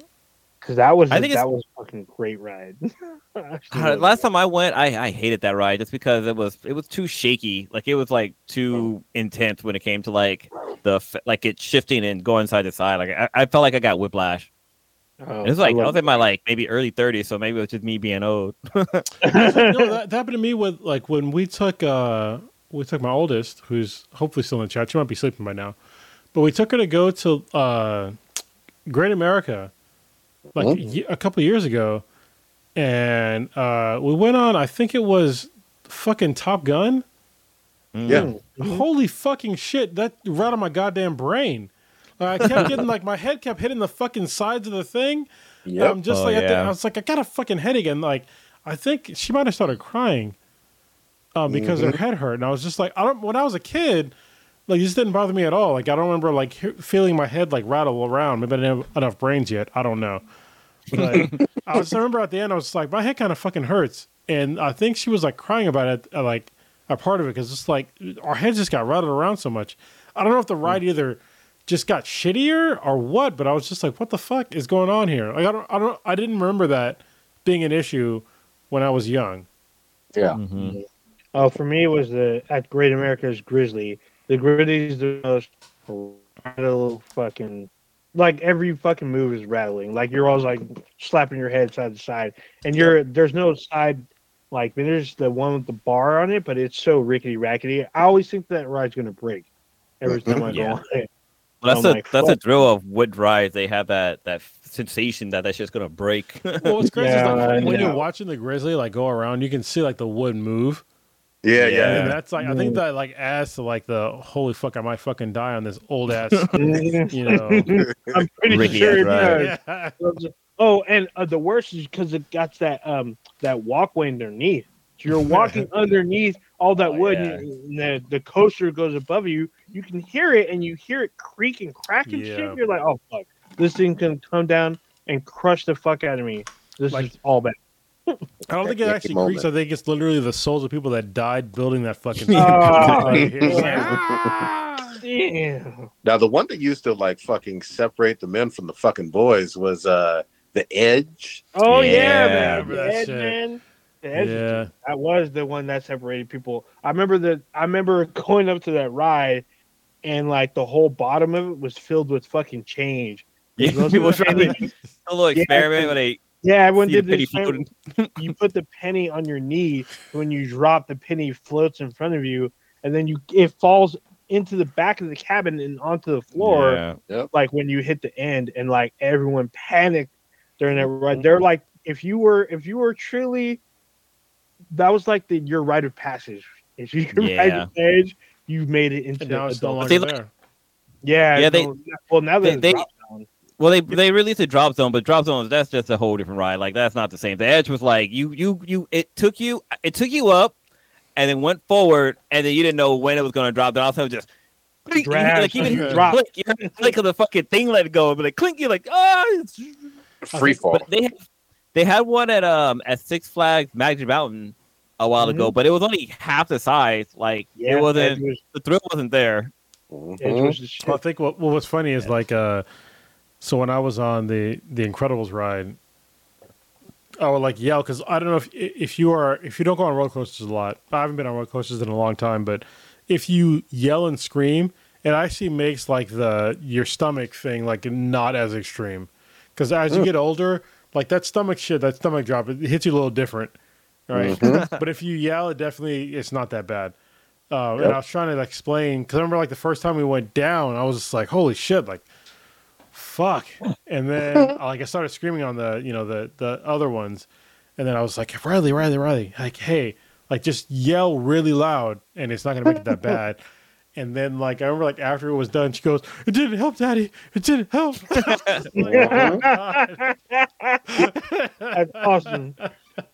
Because that was I think that was a fucking great ride. Actually Uh, last it. time I went, I, I hated that ride just because it was it was too shaky. Like it was like too intense when it came to like the like it shifting and going side to side. Like I, I felt like I got whiplash. Oh, it was like I, love was in my like maybe early 30s, so maybe it was just me being old. no, that, that happened to me with like when we took uh we took my oldest, who's hopefully still in the chat. She might be sleeping by now, but we took her to go to uh Great America like Oh. a a couple years ago, and uh we went on. I think it was fucking Top Gun. Mm. Yeah. Mhm. Holy fucking shit! That right on my goddamn brain. Like, I kept getting like my head kept hitting the fucking sides of the thing. Yep. I'm just Oh, like, at the- yeah. I was like, I got a fucking headache, and like, I think she might have started crying, um, because her head hurt, and I was just like, I don't. When I was a kid, like, this didn't bother me at all. Like, I don't remember like feeling my head like rattle around. Maybe I didn't have enough brains yet. I don't know. But I just I remember at the end, I was like, my head kind of fucking hurts, and I think she was like crying about it, uh, like a part of it, because it's like our heads just got rattled around so much. I don't know if the ride either just got shittier or what, but I was just like, what the fuck is going on here? Like I don't I don't I didn't remember that being an issue when I was young. Yeah. Mhm. Oh, for me, it was the at Great America's Grizzly. The Grizzly's the most rattle fucking like every fucking move is rattling. Like you're always like slapping your head side to side, and you're there's no side. Like there's the one with the bar on it, but it's so rickety rackety. I always think that ride's gonna break every mm-hmm. time I go Yeah. on it. Well, that's I'm a like, that's a fuck. drill of wood rides. They have that that sensation that that's just gonna break. Well, what's crazy Yeah, is like when yeah. you're watching the grizzly like go around, you can see like the wood move. Yeah, Yeah. yeah. That's like I think that like adds to like the holy fuck I might fucking die on this old ass you know. I'm pretty Rickety sure. ass it ride. does. yeah. Oh, and uh, the worst is because it got that um that walkway underneath. So you're walking underneath all that Oh, wood, yeah. and the the coaster goes above you. You can hear it, and you hear it creak and crack and Yeah. shit. You're like, oh fuck, this thing can come down and crush the fuck out of me. This Like- is all bad. I don't think it actually moment. creaks. I think it's literally the souls of people that died building that fucking. Oh, It's like, yeah. Damn. Now the one that used to like fucking separate the men from the fucking boys was uh the edge. Oh yeah, Yeah, man. The edge, shit. man. The edge was Yeah. that was the one that separated people. I remember that. I remember going up to that ride, and like the whole bottom of it was filled with fucking change. Yeah, people trying the to a little Yeah, experiment where they Yeah, everyone see the did penny this. You put the penny on your knee. When you drop, the penny floats in front of you, and then you it falls into the back of the cabin and onto the floor. Yeah. Like when you hit the end, and like everyone panicked during that ride. They're like, if you were if you were truly, that was like the your rite of passage. If you could ride the edge, you've made it into And now no adult. like- Yeah, Yeah, they- no, well now they- that they- they, down. Well, they they released a drop zone, but drop zones that's just a whole different ride. Like that's not the same. The edge was like you you you it took you it took you up, and then went forward, and then you didn't know when it was going to drop. Then all of a sudden just. Clink, you, Drag, like even drop. click, you heard the click of the fucking thing let go, but like clink, you're like, oh, Free fall. But they they had one at um at Six Flags Magic Mountain a while ago, but it was only half the size. Like Yeah, it wasn't was, the thrill wasn't there. Mhm. Was the. Well, I think what, what what's funny is like uh so when I was on the the Incredibles ride, I would like yell because I don't know if if you are if you don't go on roller coasters a lot. I haven't been on roller coasters in a long time, but if you yell and scream, it actually makes like the your stomach thing like not as extreme. Because as you get older, like that stomach shit, that stomach drop, it hits you a little different, right? but if you yell, it definitely it's not that bad. Uh, Yep. And I was trying to like, explain because I remember like the first time we went down, I was just like, "Holy shit!" Like, fuck. And then like I started screaming on the you know the the other ones, and then I was like, "Riley, Riley, Riley!" Like, hey, like just yell really loud, and it's not gonna make it that bad. And then like I remember like after it was done, she goes, "It didn't help, Daddy. It didn't help." Like, oh, That's awesome.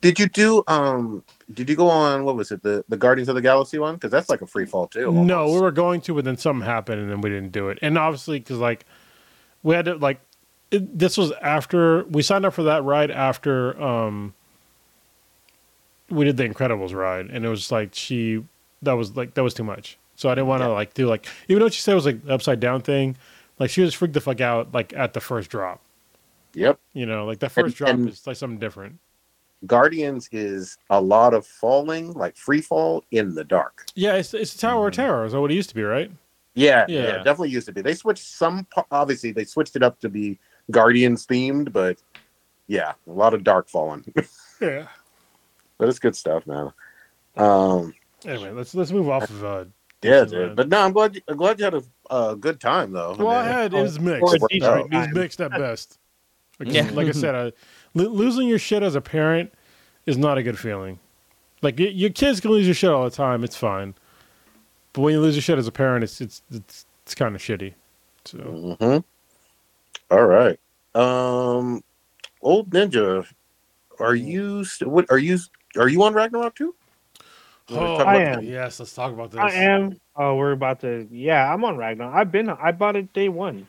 Did you do um did you go on what was it the the Guardians of the Galaxy one? Because that's like a free fall too. No, we were going to, but then something happened, and then we didn't do it. And obviously, because like we had to like it, this was after we signed up for that ride after um we did the Incredibles ride, and it was like she that was like that was too much. So I didn't want to Yeah. like do like even though she said it was like upside down thing, like she was freaked the fuck out like at the first drop. Yep. You know, like that first And- drop and- is like something different. Guardians is a lot of falling, like free fall in the dark. Yeah, it's it's Tower of Terror. Is that what it used to be, right? Yeah, Yeah. yeah, definitely used to be. They switched some. Obviously, they switched it up to be Guardians themed, but yeah, a lot of dark falling. Yeah. but it's good stuff, man. Um, Anyway, let's let's move off of uh yeah, dude. But no, I'm glad. I'm glad you had a uh, good time though. Well, I mean, had it was mixed. a Oh. It was time. mixed at best. Like, Yeah. like I said, uh, lo- losing your shit as a parent is not a good feeling. Like y- your kids can lose your shit all the time; it's fine. But when you lose your shit as a parent, it's it's it's, it's kind of shitty. So Mhm. All right. Um, old ninja, are you? St- what are you? Are you on Ragnarok too? Oh, I about am. yes, let's talk about this. I am. Oh, we're about to. Yeah, I'm on Ragnar. I've been. I bought it day one.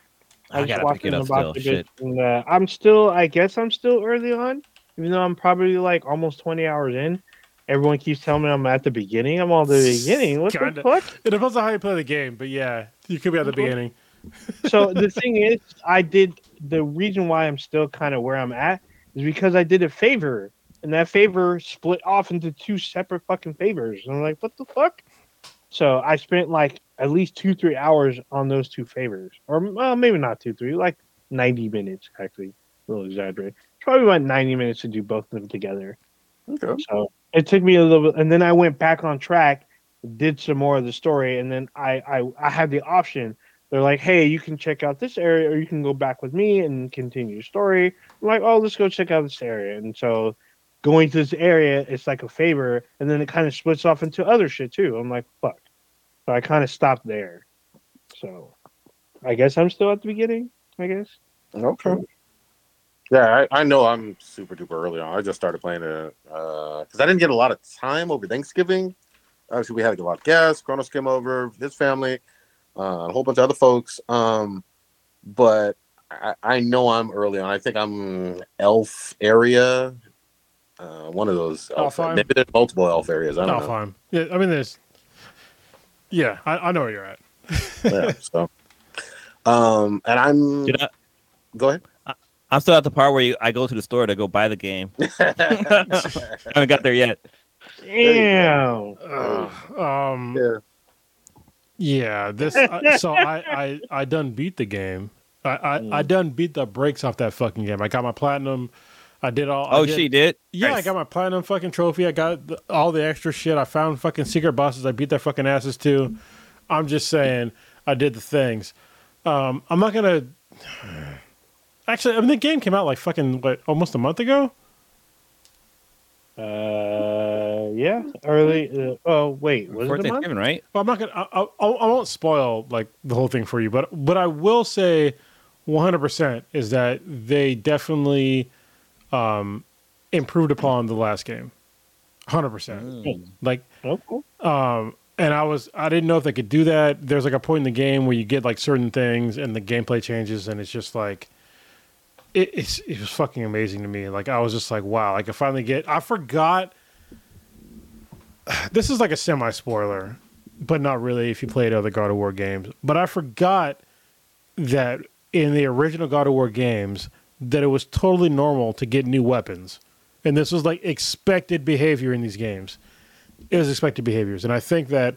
I was gotta watching pick it up still. Shit. bitch, and, uh, I'm still. I guess I'm still early on, even though I'm probably like almost 20 hours in. Everyone keeps telling me I'm at the beginning. I'm all the beginning. What Kinda. the fuck? It depends on how you play the game, but yeah, you could be at the beginning. so the thing is, I did the reason why I'm still kind of where I'm at is because I did a favor, and that favor split off into two separate fucking favors. And I'm like, what the fuck? So I spent like at least two, three hours on those two favors, or well, maybe not two, three, like 90 minutes actually. A little exaggerated. Probably about 90 minutes to do both of them together. Okay. So it took me a little bit, and then I went back on track, did some more of the story, and then I I, I had the option. They're like, hey, you can check out this area, or you can go back with me and continue your story. I'm like, oh, let's go check out this area. And so going to this area, it's like a favor, and then it kind of splits off into other shit too. I'm like, fuck. So I kind of stopped there. So I guess I'm still at the beginning. I guess. Okay. Yeah, I, I know I'm super duper early on. I just started playing it because I didn't get a lot of time over Thanksgiving. Obviously, we had like, a lot of guests. Kronos came over, his family, uh, a whole bunch of other folks. Um, but I, I know I'm early on. I think I'm elf area. Uh, one of those elf. Alfheim? Maybe there's multiple elf areas. I don't know. fine. Yeah, I mean, there's. Yeah, I, I know where you're at. Yeah, so, um, and I'm. I, Go ahead. I'm still at the part where you, I go to the store to go buy the game. I haven't got there yet. Damn. Ugh, um, yeah. Yeah, this. I, so I, I I done beat the game. I, I I done beat the brakes off that fucking game. I got my platinum. I did all. I Oh, did- she did. Yeah, I got my platinum fucking trophy. I got the, all the extra shit. I found fucking secret bosses. I beat their fucking asses too. I'm just saying, I did the things. Um, I'm not gonna. Actually, I mean, the game came out like fucking what, almost a month ago. Uh, yeah, early. Uh, oh, wait, was Before it a month? Thanksgiving, right? Well, I'm not gonna. I, I, I won't spoil like the whole thing for you, but but I will say, 100 percent is that they definitely um, improved upon the last game. 100 percent. Mm. Like, Oh, cool. um, and I was I didn't know if they could do that. There's like a point in the game where you get like certain things, and the gameplay changes, and it's just like. It, it's it was fucking amazing to me. Like I was just like, wow! I could finally get. I forgot. This is like a semi spoiler, but not really if you played other God of War games. But I forgot that in the original God of War games, that it was totally normal to get new weapons, and this was like expected behavior in these games. It was expected behaviors, and I think that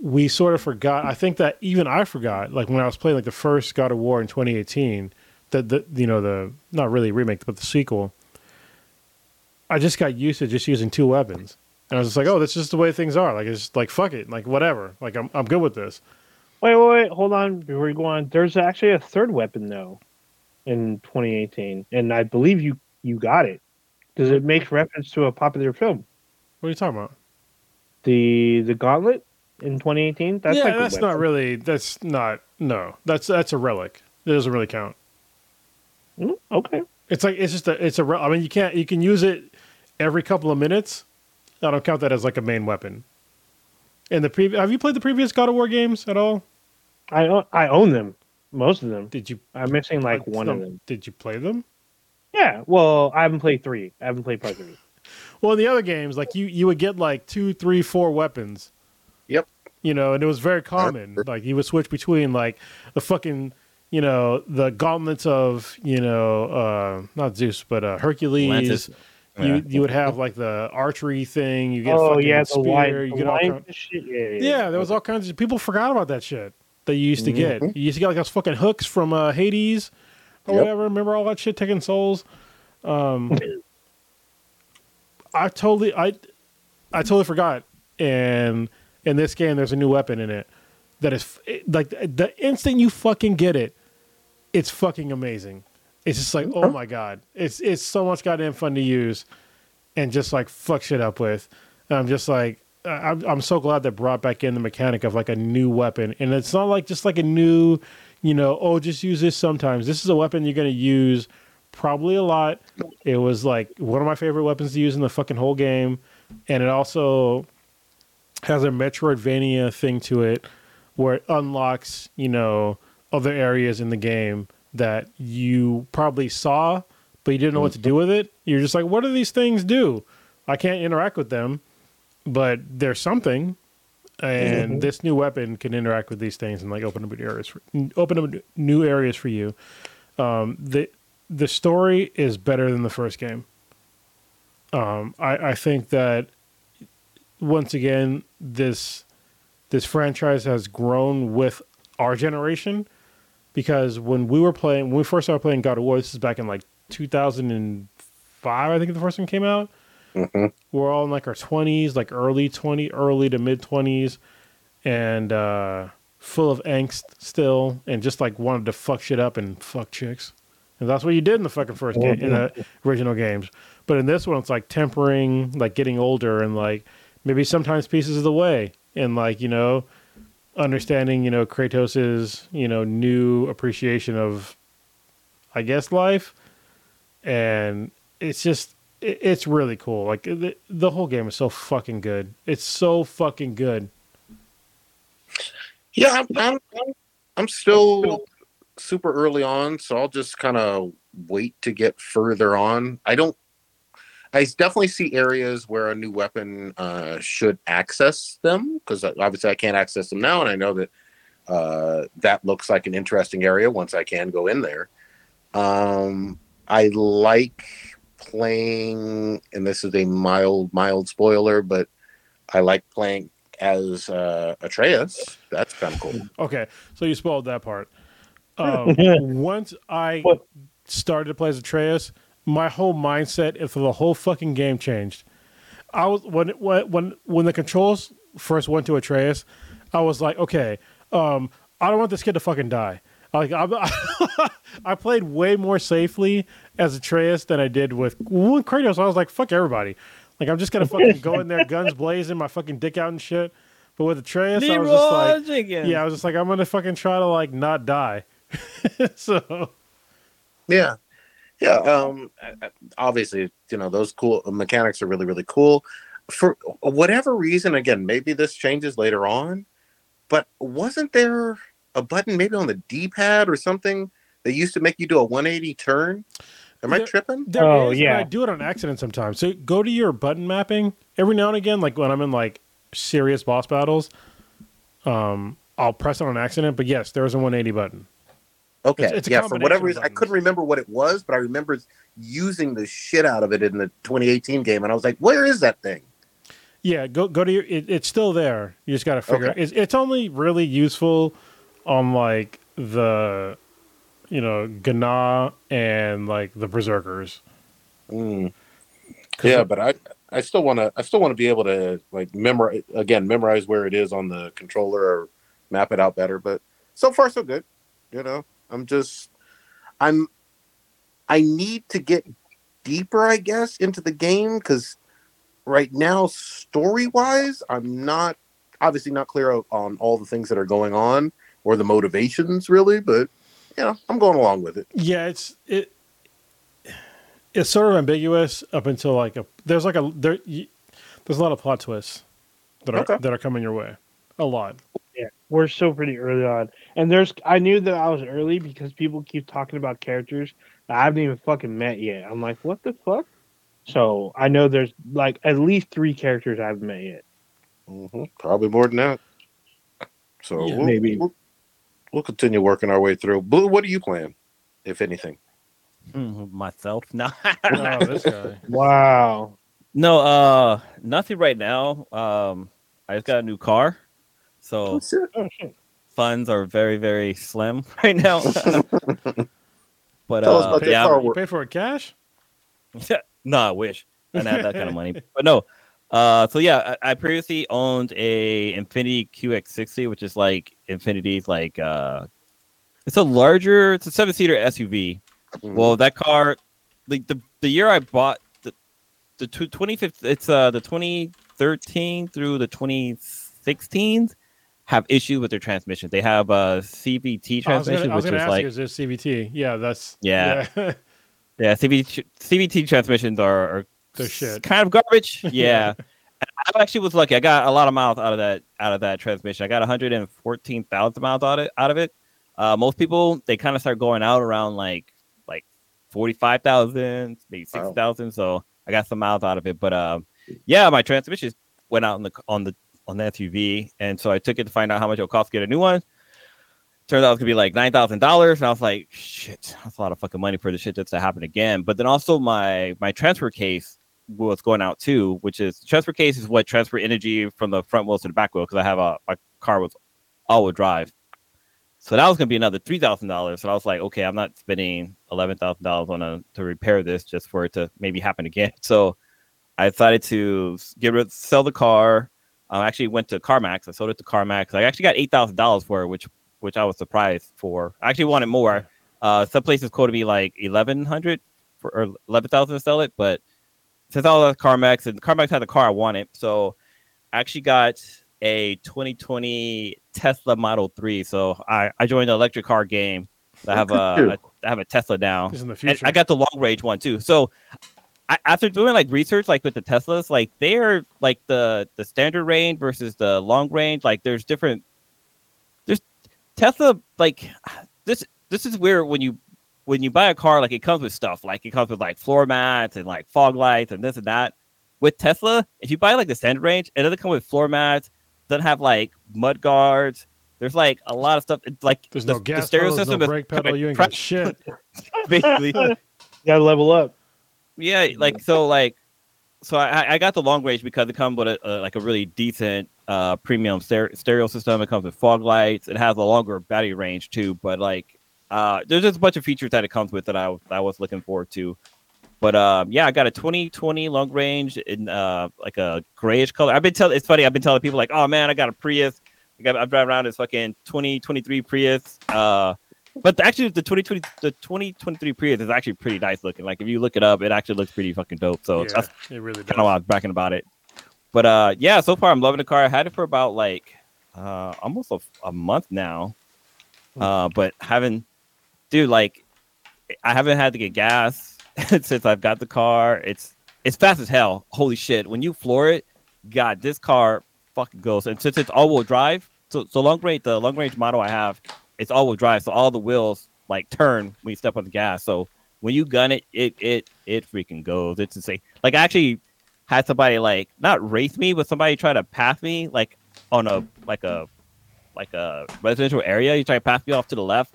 we sort of forgot. I think that even I forgot, like when I was playing like the first God of War in 2018, that the you know the not really remake but the sequel. I just got used to just using two weapons. And I was just like, oh, that's just the way things are. Like, it's just like, fuck it. Like, whatever. Like, I'm, I'm good with this. Wait, wait, wait, hold on before you go on. There's actually a third weapon though, in 2018, and I believe you you got it because it makes reference to a popular film, What are you talking about? the the Gauntlet in 2018. That's yeah, like that's not really, that's not, no. That's that's a relic. It doesn't really count. Mm, okay. It's like, it's just a, it's a, rel- I mean, you can't, you can use it every couple of minutes, I don't count that as like a main weapon. In the previous, have you played the previous God of War games at all? I own, I own them, most of them. Did you? I'm missing like one of them. Did you play them? Yeah, well, I haven't played three. I haven't played part three. Well, in the other games, like you, you would get like two, three, four weapons. Yep. You know, and it was very common. Like you would switch between like the fucking, you know, the gauntlets of, you know, uh not Zeus, but uh Hercules. Atlantis. You Yeah. you would have like the archery thing. You get oh fucking yeah, the spear. wine, you get all wine kind- shit. Yeah, yeah, yeah, there was all kinds of people forgot about that shit that you used to get. Mhm. You used to get like those fucking hooks from uh, Hades or Yep. whatever. Remember all that shit taking souls? Um, I totally I I totally forgot. And in this game, there's a new weapon in it that is like the instant you fucking get it, it's fucking amazing. It's just like oh my god, it's it's so much goddamn fun to use, and just like fuck shit up with. And I'm just like I'm I'm so glad they brought back in the mechanic of like a new weapon, and it's not like just like a new, you know, oh just use this sometimes. This is a weapon you're gonna use probably a lot. It was like one of my favorite weapons to use in the fucking whole game, and it also has a Metroidvania thing to it where it unlocks, you know, other areas in the game that you probably saw, but you didn't know what to do with it. You're just like, what do these things do? I can't interact with them, but there's something. And this new weapon can interact with these things and like open up new areas, for, open up new areas for you. Um, the the story is better than the first game. Um, I, I think that once again this this franchise has grown with our generation because when we were playing when we first started playing God of War, this is back in like 2005, I think the first one came out. Mhm. We're all in like our 20s, like early 20, early to mid 20s, and uh, full of angst still, and just like wanted to fuck shit up and fuck chicks. And that's what you did in the fucking first game, in the original games. But in this one, it's like tempering, like getting older, and like maybe sometimes pieces of the way, and like you know, understanding you know Kratos's you know new appreciation of, I guess life, and it's just it, it's really cool. Like the, the whole game is so fucking good. It's so fucking good. Yeah, I'm, I'm, I'm still super early on, so I'll just kind of wait to get further on. I don't. I definitely see areas where a new weapon uh, should access them because obviously I can't access them now, and I know that uh, that looks like an interesting area once I can go in there. Um, I like playing, and this is a mild, mild spoiler, but I like playing as uh, Atreus. That's kind of cool. Okay, so you spoiled that part. Um, once I started to play as Atreus, my whole mindset for the whole fucking game changed. I was when when when when the controls first went to Atreus, I was like, okay, um, I don't want this kid to fucking die. Like I, I played way more safely as Atreus than I did with, with Kratos. I was like, fuck everybody. Like I'm just gonna fucking go in there, guns blazing, my fucking dick out and shit. But with Atreus, I was just like, Jenkins. yeah, I was just like, I'm gonna fucking try to like not die. so Yeah, yeah. Um, I- I- obviously, you know those cool mechanics are really really cool. For whatever reason, again, maybe this changes later on, but wasn't there a button maybe on the D-pad or something that used to make you do a 180 turn? Am I tripping? there Oh, is, yeah. I do it on accident sometimes. So go to your button mapping every now and again, like when I'm in like serious boss battles. Um, I'll press it on accident, but yes, there is a 180 button. Okay, It's- it's yeah. For whatever reason, I couldn't remember what it was, but I remember using the shit out of it in the 2018 game, and I was like, "Where is that thing?" Yeah, go go to your. It, it's still there. You just got to figure. Okay. It's it's only really useful on like the, you know, Gna and like the Berserkers. Mm. Yeah, but I I still want to I still want to be able to like memorize again memorize where it is on the controller or map it out better. But so far so good. You know, I'm just I'm I need to get deeper, I guess, into the game because right now, story wise, I'm not obviously not clear on all the things that are going on or the motivations really, but you know, I'm going along with it. Yeah, it's it. It's sort of ambiguous up until like a there's like a there. You, There's a lot of plot twists that are Okay. that are coming your way. A lot. Yeah, we're still pretty early on, and there's. I knew that I was early because people keep talking about characters that I haven't even fucking met yet. I'm like, what the fuck? So I know there's like at least three characters I haven't met yet. hmm Probably more than that. So Yeah, we'll, maybe. We'll, we'll continue working our way through. Blue, what are you playing, if anything? Mm, Myself, no, Oh, this guy. Wow. no, uh, nothing right now. Um, I just got a new car, so Oh funds are very, very slim right now. but Tell us uh, about that yeah, car. You pay for it cash? no, I wish I didn't have that kind of money. But no. Uh, so yeah, I, I previously owned a Infiniti QX60, which is like Infiniti's like uh, it's a larger, it's a seven seater SUV. Mhm. Well, that car, like the the year I bought the the tw- 2015, it's uh the 2013 through the 2016 have issues with their transmission. They have a CVT transmission, gonna, was which is like you, is this CVT? Yeah, that's Yeah. yeah. Yeah, CVT, CVT transmissions are, are They're shit. kind of garbage. Yeah. Yeah. I actually was lucky. I got a lot of miles out of that out of that transmission. I got 114,000 miles out of it. Out of it. Uh, most people they kind of start going out around like like 45,000, maybe Wow. 60,000. So I got some miles out of it. But um, yeah, my transmission went out on the on the on the SUV, and so I took it to find out how much it would cost to get a new one. Turns out it was gonna be like nine thousand dollars, and I was like, "Shit, that's a lot of fucking money for the shit that's to happen again." But then also my my transfer case was going out too, which is transfer case is what transfer energy from the front wheels to the back wheel because I have a my car with all wheel drive, so that was gonna be another three thousand dollars. So I was like, okay, I'm not spending eleven thousand dollars on a to repair this just for it to maybe happen again. So I decided to get rid, sell the car. I actually went to CarMax. I sold it to CarMax. I actually got eight thousand dollars for it, which which I was surprised for. I actually wanted more. Uh, some places quoted me like eleven hundred for or eleven thousand to sell it, but since I was at CarMax and CarMax had the car I wanted, so I actually got a 2020 Tesla Model 3. So I, I joined the electric car game. I have a I have a Tesla now. This is in the And future. I got the long range one too. So I, after doing like research, like with the Teslas, like they're like the the standard range versus the long range. Like there's different. There's Tesla like this. This is where when you when you buy a car, like it comes with stuff. Like it comes with like floor mats and like fog lights and this and that. With Tesla, if you buy like the standard range, it doesn't come with floor mats. Doesn't have like mud guards. There's like a lot of stuff. It's like There's the, no the gas stereo pedal, there's system no is brake pedal. You ain't got shit. basically. you gotta level up. Yeah, like so, like so. I, I got the long range because it comes with a, a like a really decent uh premium ster- stereo system. It comes with fog lights. It has a longer battery range too. But like, uh, there's just a bunch of features that it comes with that I I was looking forward to. But um, yeah, I got a 2020 long range in uh like a grayish color. I've been telling. It's funny. I've been telling people like, oh man, I got a Prius. I got I'm driving around this fucking 2023 Prius. Uh, but actually, the 2020 the 2023 Prius is actually pretty nice looking. Like if you look it up, it actually looks pretty fucking dope. So yeah, that's it really kind of why I was bragging about it. But uh, yeah, so far I'm loving the car. I had it for about like uh almost a, a month now. Uh, but haven't, dude, like I haven't had to get gas since I've got the car. It's it's fast as hell. Holy shit! When you floor it, God, this car fucking goes. And since it's all-wheel drive, so so long range, the long range model I have, it's all-wheel drive, so all the wheels like turn when you step on the gas. So when you gun it, it it it freaking goes. It's insane. Like I actually had somebody like not race me, but somebody try to pass me like on a like a like a residential area. You try to pass me off to the left.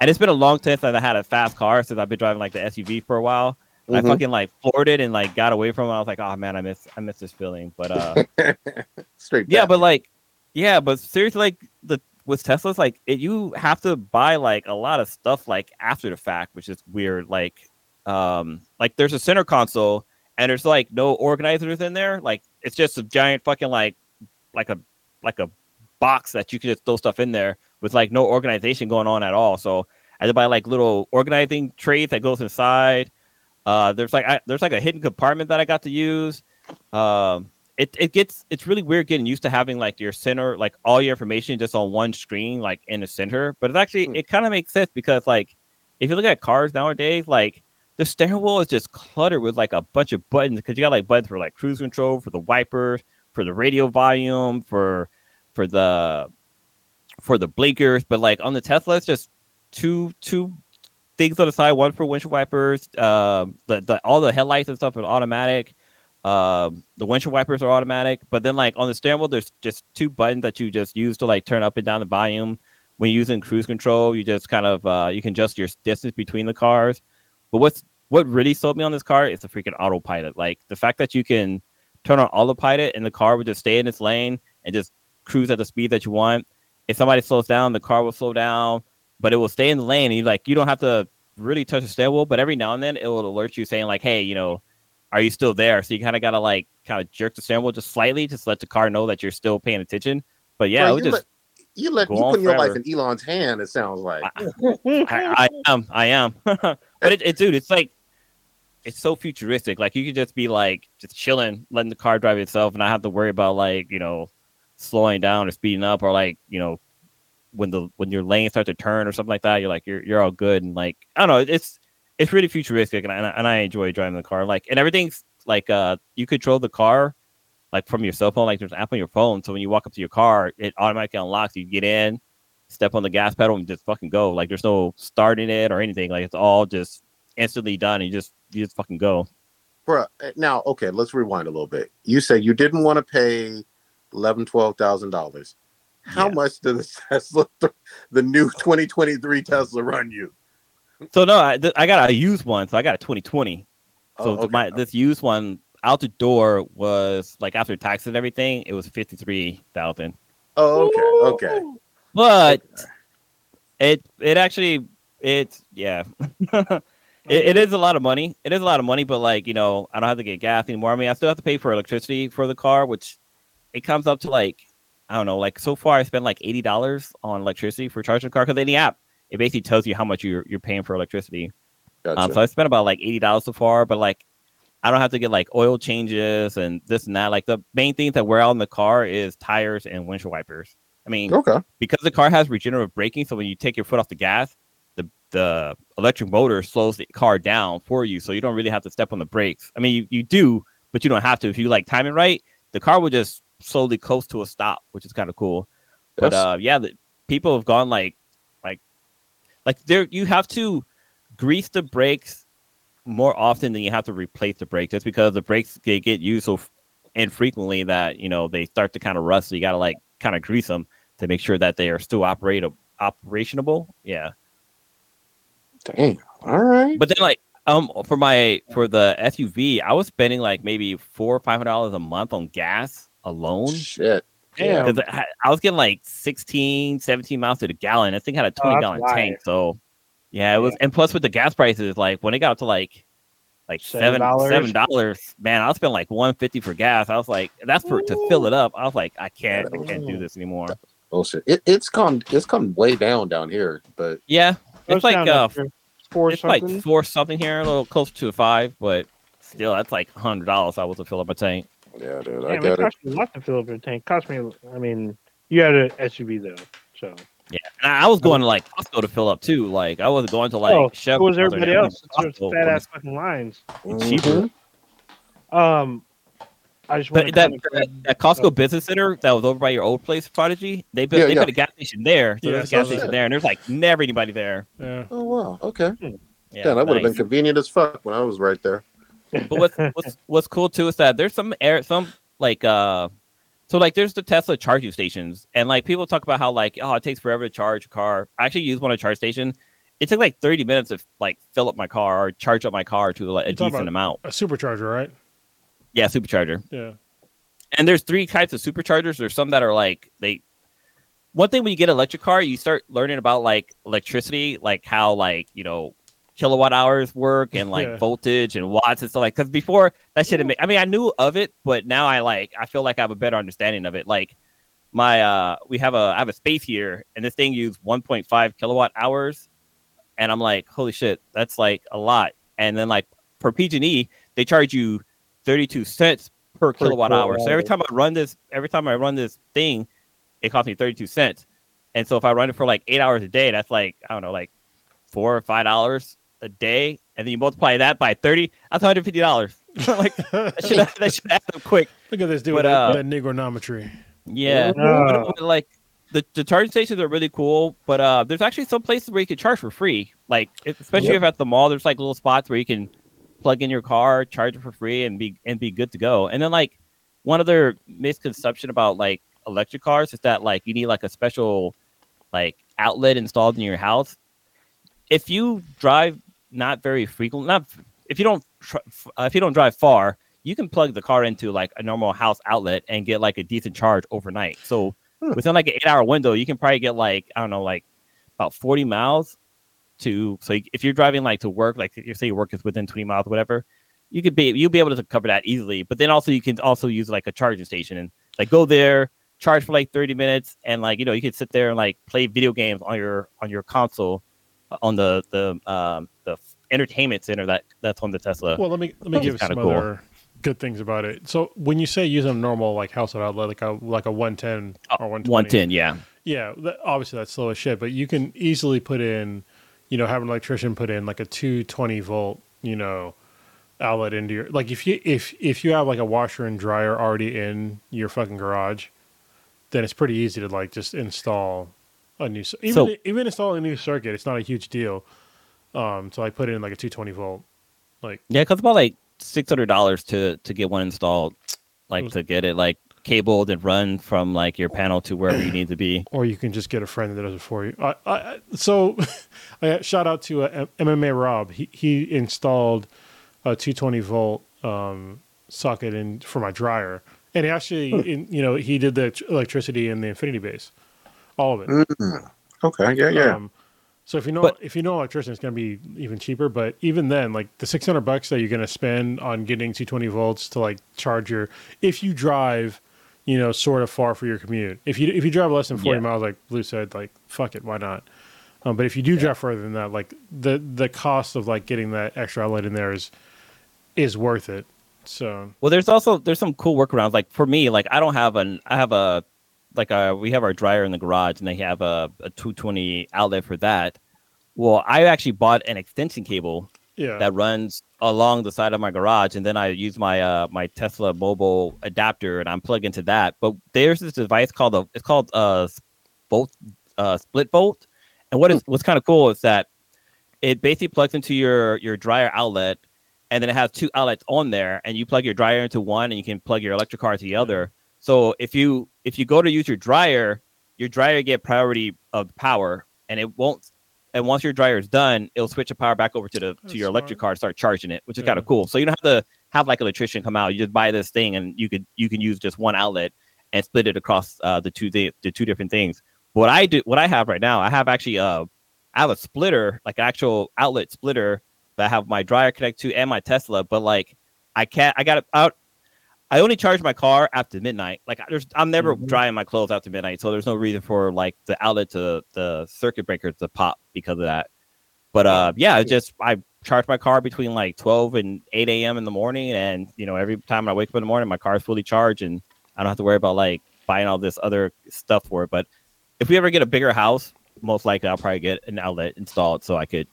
And it's been a long time since I had a fast car since I've been driving like the SUV for a while. I Mhm. fucking like floored it and like got away from it. I was like, oh man, I miss I miss this feeling. But uh Straight. yeah, back. but like yeah, but seriously like the with Teslas, like it, you have to buy like a lot of stuff like after the fact, which is weird. Like um like there's a center console and there's like no organizers in there. Like it's just a giant fucking like like a like a box that you can just throw stuff in there with like no organization going on at all. So I had to buy like little organizing trays that goes inside. Uh, there's like I, there's like a hidden compartment that I got to use. Um, it it gets it's really weird getting used to having like your center like all your information just on one screen like in the center. But it's actually Hmm. it kind of makes sense because like if you look at cars nowadays, like the steering wheel is just cluttered with like a bunch of buttons because you got like buttons for like cruise control, for the wipers, for the radio volume, for for the for the blinkers. But like on the Tesla, it's just two two things on the side. One for windshield wipers. Uh, the, the all the headlights and stuff are automatic. Um, the windshield wipers are automatic. But then like on the steering wheel, there's just two buttons that you just use to like turn up and down the volume. When you're using cruise control, you just kind of uh, you can adjust your distance between the cars. But what's what really sold me on this car is the freaking autopilot. Like the fact that you can turn on autopilot and the car would just stay in its lane and just cruise at the speed that you want. If somebody slows down, the car will slow down, but it will stay in the lane. And you like you don't have to really touch the steering wheel, but every now and then it will alert you saying like, "Hey, you know, are you still there?" So you kind of gotta like kind of jerk the steering wheel just slightly, just let the car know that you're still paying attention. But yeah, Bro, you just let, you let you put your life in Elon's hand. It sounds like. I, I am, I am. but it, it, dude, it's like it's so futuristic. Like you could just be like just chilling, letting the car drive itself, and not have to worry about like you know slowing down or speeding up or like you know when the when your lane starts to turn or something like that. You're like you're you're all good and like I don't know. It's it's really futuristic and I, and I enjoy driving the car. Like and everything's like uh you control the car like from your cell phone. Like there's an app on your phone, so when you walk up to your car, it automatically unlocks. You get in, step on the gas pedal, and just fucking go. Like there's no starting it or anything. Like it's all just instantly done. And you just you just fucking go. Bruh, eh, now okay, let's rewind a little bit. You said you didn't want to pay eleven, twelve thousand dollars. How Yeah. much did the Tesla, the new 2023 Tesla, run you? So no, I, th- I got a used one. So I got a 2020. So Oh, okay. my oh. this used one out the door was like after tax and everything, it was fifty three thousand. Oh, okay, okay. But it it actually it's yeah. it, it is a lot of money. It is a lot of money, but like you know, I don't have to get gas anymore. I mean, I still have to pay for electricity for the car, which it comes up to like I don't know. Like so far, I spent like eighty dollars on electricity for charging the car because in the app it basically tells you how much you're you're paying for electricity. Gotcha. Um, so I spent about like eighty dollars so far, but like I don't have to get like oil changes and this and that. Like the main things that wear out in the car is tires and windshield wipers. I mean, okay. because the car has regenerative braking, so when you take your foot off the gas, the the electric motor slows the car down for you, so you don't really have to step on the brakes. I mean, you, you do, but you don't have to. If you like time it right, the car will just slowly coast to a stop, which is kind of cool. But Yes. uh, yeah, the, people have gone like like there. You have to grease the brakes more often than you have to replace the brakes, just because the brakes they get used so infrequently that you know they start to kind of rust. So you got to like kind of grease them to make sure that they are still operate operationable. Yeah, Dang. All right. but then like um for my for the SUV, I was spending like maybe four or five hundred dollars a month on gas alone. Shit. Damn. Because I, I was getting like 16, 17 miles to the gallon. This thing had a Oh, 20 that's gallon why. tank. So yeah, it was and plus with the gas prices, like when it got to like like seven $7? seven dollars, man, I was spending like 150 for gas. I was like, that's for to fill it up. I was like, I can't, I can't do this anymore. Bullshit. It, it's come it's come way down down here, but Yeah. It's like down uh four it's something. like four something here, a little closer to a five, but still that's like hundred dollars I was to fill up my tank. Yeah, dude, I Damn, it got it. cost me a lot to fill up your tank. Cost me. I mean, you had an SUV though, so Yeah. And I I was going to like Costco to fill up too. Like I was going to like oh, Chevron so was everybody else. There's Costco fat was ass fucking lines. cheaper. Um, I just want But to that, that, that Costco Business Center that was over by your old place, Prodigy, they built Yeah, they yeah. put a gas station there. So Yeah, there's a gas station it. there, and there's like never anybody there. Yeah. Oh wow. Okay. Yeah, Yeah, that would have been convenient as fuck when I was right there. But what's what's what's cool too is that there's some air some like uh so like there's the Tesla charging stations and like people talk about how like oh it takes forever to charge a car. I actually used one at a charge station. It took like 30 minutes to like fill up my car or charge up my car to like a decent amount. A supercharger, right? Yeah, supercharger. Yeah. and there's three types of superchargers. There's some that are like they. One thing when you get an electric car, you start learning about like electricity, like how like you know kilowatt hours work and like Yeah. voltage and watts and stuff like. Because before that shit, I mean, I knew of it, but now I like I feel like I have a better understanding of it. Like my uh, we have a I have a space here, and this thing used 1.5 kilowatt hours, and I'm like, holy shit, that's like a lot. And then like for PG&E, they charge you 32 cents per, kilowatt hour. So every time I run this, every time I run this thing, it costs me 32 cents. And so if I run it for like eight hours a day, that's like, I don't know, like four or five dollars a day. and then you multiply that by 30, that's 150 dollars. like that should that should add up quick. Look at this dude But, with uh, that negronometry. Yeah, Uh. but, but, like the, the charging stations are really cool, but uh, there's actually some places where you can charge for free. Like if- especially if at the mall, there's like little spots where you can plug in your car, charge it for free, and be and be good to go. And then like one other misconception about like electric cars is that like you need like a special like outlet installed in your house. If you drive not very frequent, not if you don't tr- uh, if you don't drive far, you can plug the car into like a normal house outlet and get like a decent charge overnight. So Hmm. within like an eight hour window, you can probably get like I don't know like about forty miles to. So if you're driving like to work, like you say your work is within twenty miles, or whatever, you could be you'll be able to cover that easily. But then also you can also use like a charging station and like go there, charge for like thirty minutes, and like you know you could sit there and like play video games on your on your console on the the um the entertainment center that that's on the Tesla. Well, let me let me give some cool. other good things about it. So when you say use a normal like household outlet, like a like a one ten or one One ten, yeah. yeah, that, obviously that's slow as shit. But you can easily put in, you know, have an electrician put in like a two twenty volt, you know, outlet into your like if you if if you have like a washer and dryer already in your fucking garage, then it's pretty easy to like just install a new even So- even install a new circuit. It's not a huge deal. Um, so I put in like a two twenty volt, like Yeah, because about like six hundred dollars to to get one installed, like Was- to get it like cabled and run from like your panel to wherever you need to be. or you can just get a friend that does it for you. I, I, so, I shout out to uh, MMA Rob. He he installed a 220 volt um, socket in for my dryer, and he actually, in, you know, he did the electricity in the Infinity base, all of it. Mm. Okay, yeah, yeah. Um, so if you know But- if you know electrician, it's going to be even cheaper. But even then, like the six hundred bucks that you're going to spend on getting two twenty volts to like charge your if you drive, you know, sort of far for your commute. If you if you drive less than forty Yeah. miles, like Blue said, like fuck it, why not? Um, but if you do drive further than that, like the the cost of like getting that extra outlet in there is is worth it. So Well, there's also there's some cool workarounds. Like for me, like I don't have an I have a like a we have our dryer in the garage and they have a, a 220 outlet for that. Well, I actually bought an extension cable yeah, that runs along the side of my garage, and then I use my uh my Tesla mobile adapter and I'm plugged into that. But there's this device called a it's called a bolt uh split bolt, and what is what's kind of cool is that it basically plugs into your your dryer outlet, and then it has two outlets on there, and you plug your dryer into one, and you can plug your electric car to the other. So if you if you go to use your dryer, your dryer get priority of power, and it won't. And once your dryer is done, it'll switch the power back over to the That's to your electric car and start charging it, which is Yeah. kind of cool. So you don't have to have like an electrician come out. You just buy this thing, and you could you can use just one outlet and split it across uh, the two the, the two different things. What I do, what I have right now, I have actually uh, I have a splitter, like an actual outlet splitter that I have my dryer connect to and my Tesla. But like, I can't. I got it out. I only charge my car after midnight. Like, there's I'm never Mhm. drying my clothes after midnight, so there's no reason for like the outlet to the circuit breaker to pop because of that. But uh, yeah, it's just I charge my car between like 12 and 8 a.m. in the morning, and you know every time I wake up in the morning, my car is fully charged, and I don't have to worry about like buying all this other stuff for it. But if we ever get a bigger house, most likely I'll probably get an outlet installed so I could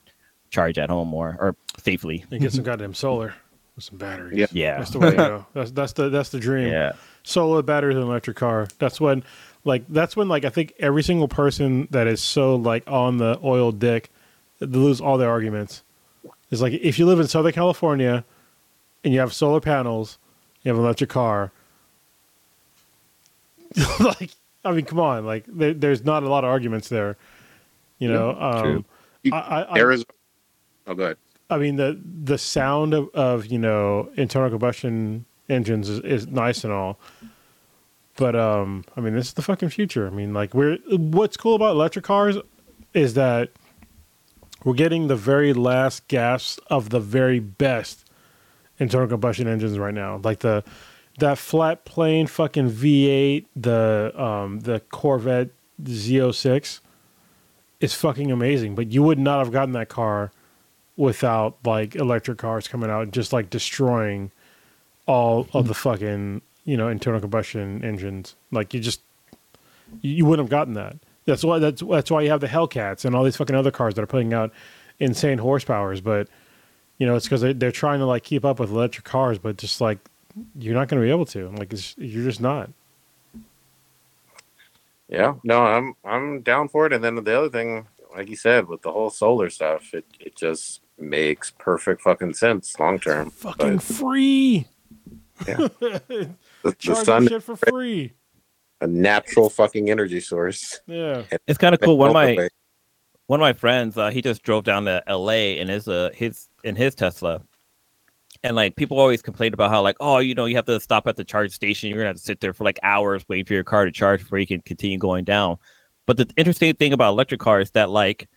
charge at home more or safely. and get some goddamn solar with some batteries. Yeah. Yeah, That's the way to go. That's that's the that's the dream. yeah, solar batteries and electric car that's when like that's when like i think every single person that is so like on the oil dick they lose all their arguments it's like if you live in southern california and you have solar panels you have an electric car like i mean come on like there, there's not a lot of arguments there you know um true. I, I, I, There is. Oh, good. I mean the the sound of, of you know internal combustion engines is, is nice and all, but um, I mean this is the fucking future. I mean like we're what's cool about electric cars is that we're getting the very last gasps of the very best internal combustion engines right now. Like the that flat plane fucking V8, the um the Corvette Z06 is fucking amazing. But you would not have gotten that car without like electric cars coming out just like destroying all of the fucking you know internal combustion engines. Like you just you, wouldn't have gotten that. That's why that's that's why you have the Hellcats and all these fucking other cars that are putting out insane horsepowers. But you know, it's because they, they're trying to like keep up with electric cars, but just like you're not going to be able to. Like you're just not. Yeah, no, I'm I'm down for it. And then the other thing, like you said, with the whole solar stuff, it, it just makes perfect fucking sense long term. Fucking free. Yeah. The, the sun, shit for free. a natural fucking energy source. Yeah. It's kind of cool. One of my Ultimately, one of my friends, uh, he just drove down to L.A. in his uh his in his Tesla, and like people always complain about how like oh you know you have to stop at the charge station, you're gonna have to sit there for like hours waiting for your car to charge before you can continue going down. But the interesting thing about electric cars is that like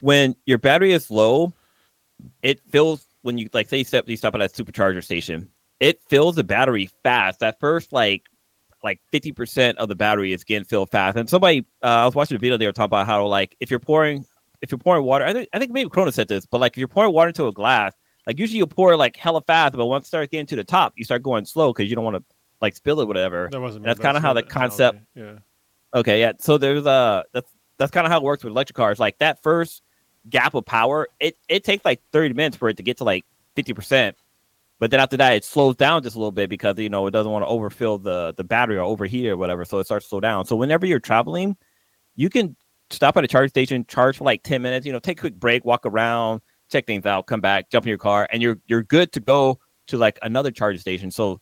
when your battery is low, it fills when you like say you step you stop at a supercharger station, it fills the battery fast. That first like like 50% of the battery is getting filled fast. And somebody, uh, I was watching a video, they were talking about how, like, if you're pouring, if you're pouring water, I think, I think maybe Corona said this, but like, if you're pouring water into a glass, like, usually you pour like hella fast, but once it starts getting to the top, you start going slow because you don't want to like spill it, whatever. That wasn't. That's kinda how the concept- analogy. Okay, yeah. So there's uh that's that's kind of how it works with electric cars. Like that first gap of power, it it takes like 30 minutes for it to get to like 50%. But then after that, it slows down just a little bit because you know it doesn't want to overfill the the battery or overheat or whatever. So it starts to slow down. So whenever you're traveling, you can stop at a charge station, charge for like 10 minutes, you know, take a quick break, walk around, check things out, come back, jump in your car, and you're you're good to go to like another charge station. So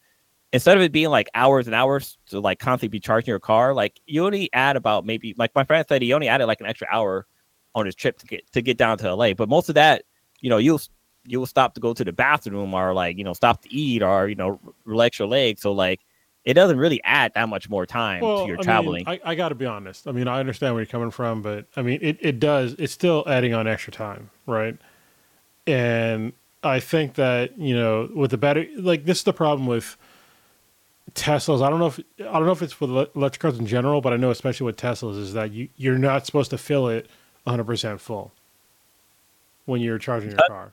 instead of it being like hours and hours to like constantly be charging your car, like you only add about maybe like my friend said he only added like an extra hour on his trip to get to get down to LA. But most of that, you know, you'll you'll stop to go to the bathroom or like you know stop to eat or you know relax your legs. So like it doesn't really add that much more time to your I traveling. Mean, I, I got to be honest. I mean, I understand where you're coming from, but I mean, it, it does. It's still adding on extra time, right? And I think that you know, with the battery, like this is the problem with Teslas. I don't know if I don't know if it's with electric cars in general, but I know especially with Teslas is that you you're not supposed to fill it 100 percent full when you're charging your car.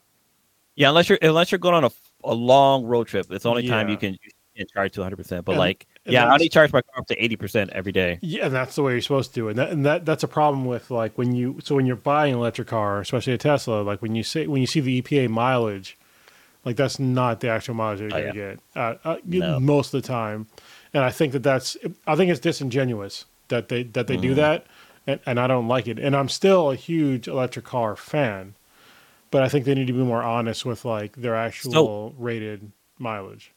yeah, unless you're unless you're going on a, a long road trip, it's the only time you can, you can charge to 100. percent But And- like, and yeah, I only charge my car up to 80 percent every day. Yeah, and that's the way you're supposed to do it. And that, and that that's a problem with like when you so when you're buying an electric car, especially a Tesla, like when you say when you see the EPA mileage, like that's not the actual mileage you're Oh, gonna get uh, uh, No. most of the time. And I think that that's I think it's disingenuous that they that they Mm-hmm. do that, and, and I don't like it. And I'm still a huge electric car fan, but I think they need to be more honest with like their actual rated mileage.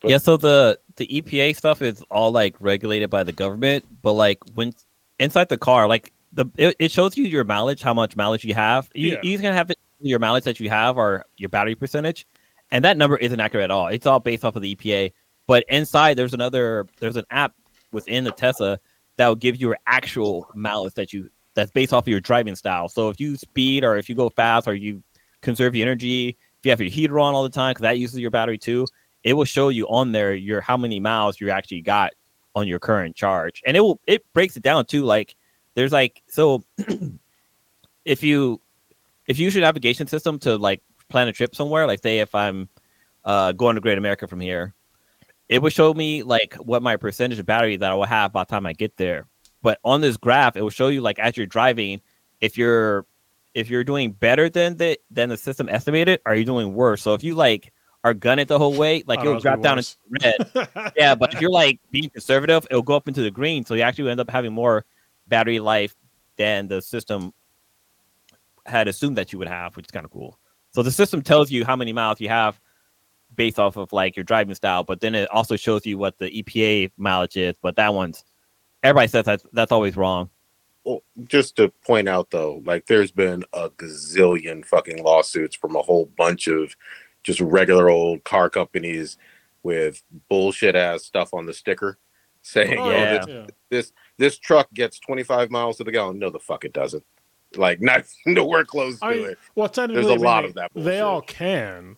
But- yeah, so the the EPA stuff is all like regulated by the government, but like when inside the car, like the it, it shows you your mileage, how much mileage you have. You Yeah. you can have it, your mileage that you have or your battery percentage, and that number isn't accurate at all. It's all based off of the EPA. But inside, there's another there's an app within the Tesla that will give you your actual mileage that you that's based off of your driving style. So if you speed or if you go fast or you conserve your energy, if you have your heater on all the time because that uses your battery too, it will show you on there your how many miles you actually got on your current charge, and it will it breaks it down too. Like there's like so if you if you use your navigation system to like plan a trip somewhere, like say if I'm uh, going to Great America from here, it will show me like what my percentage of battery that I will have by the time I get there. But on this graph, it will show you like as you're driving, if you're if you're doing better than the than the system estimated, are you doing worse? So if you like are gunning the whole way, like Oh, you'll drop down into red. yeah, but if you're like being conservative, it'll go up into the green. So you actually end up having more battery life than the system had assumed that you would have, which is kind of cool. So the system tells you how many miles you have based off of like your driving style, but then it also shows you what the EPA mileage is. But that one's everybody says that's that's always wrong. Well, just to point out though, like there's been a gazillion fucking lawsuits from a whole bunch of just regular old car companies with bullshit ass stuff on the sticker saying, Oh, "Oh, yeah. this, Yeah. this truck gets 25 miles to the gallon." No, the fuck it doesn't. Like not nowhere close to I mean, it. well, technically, There's a I mean, lot they, of that They all can,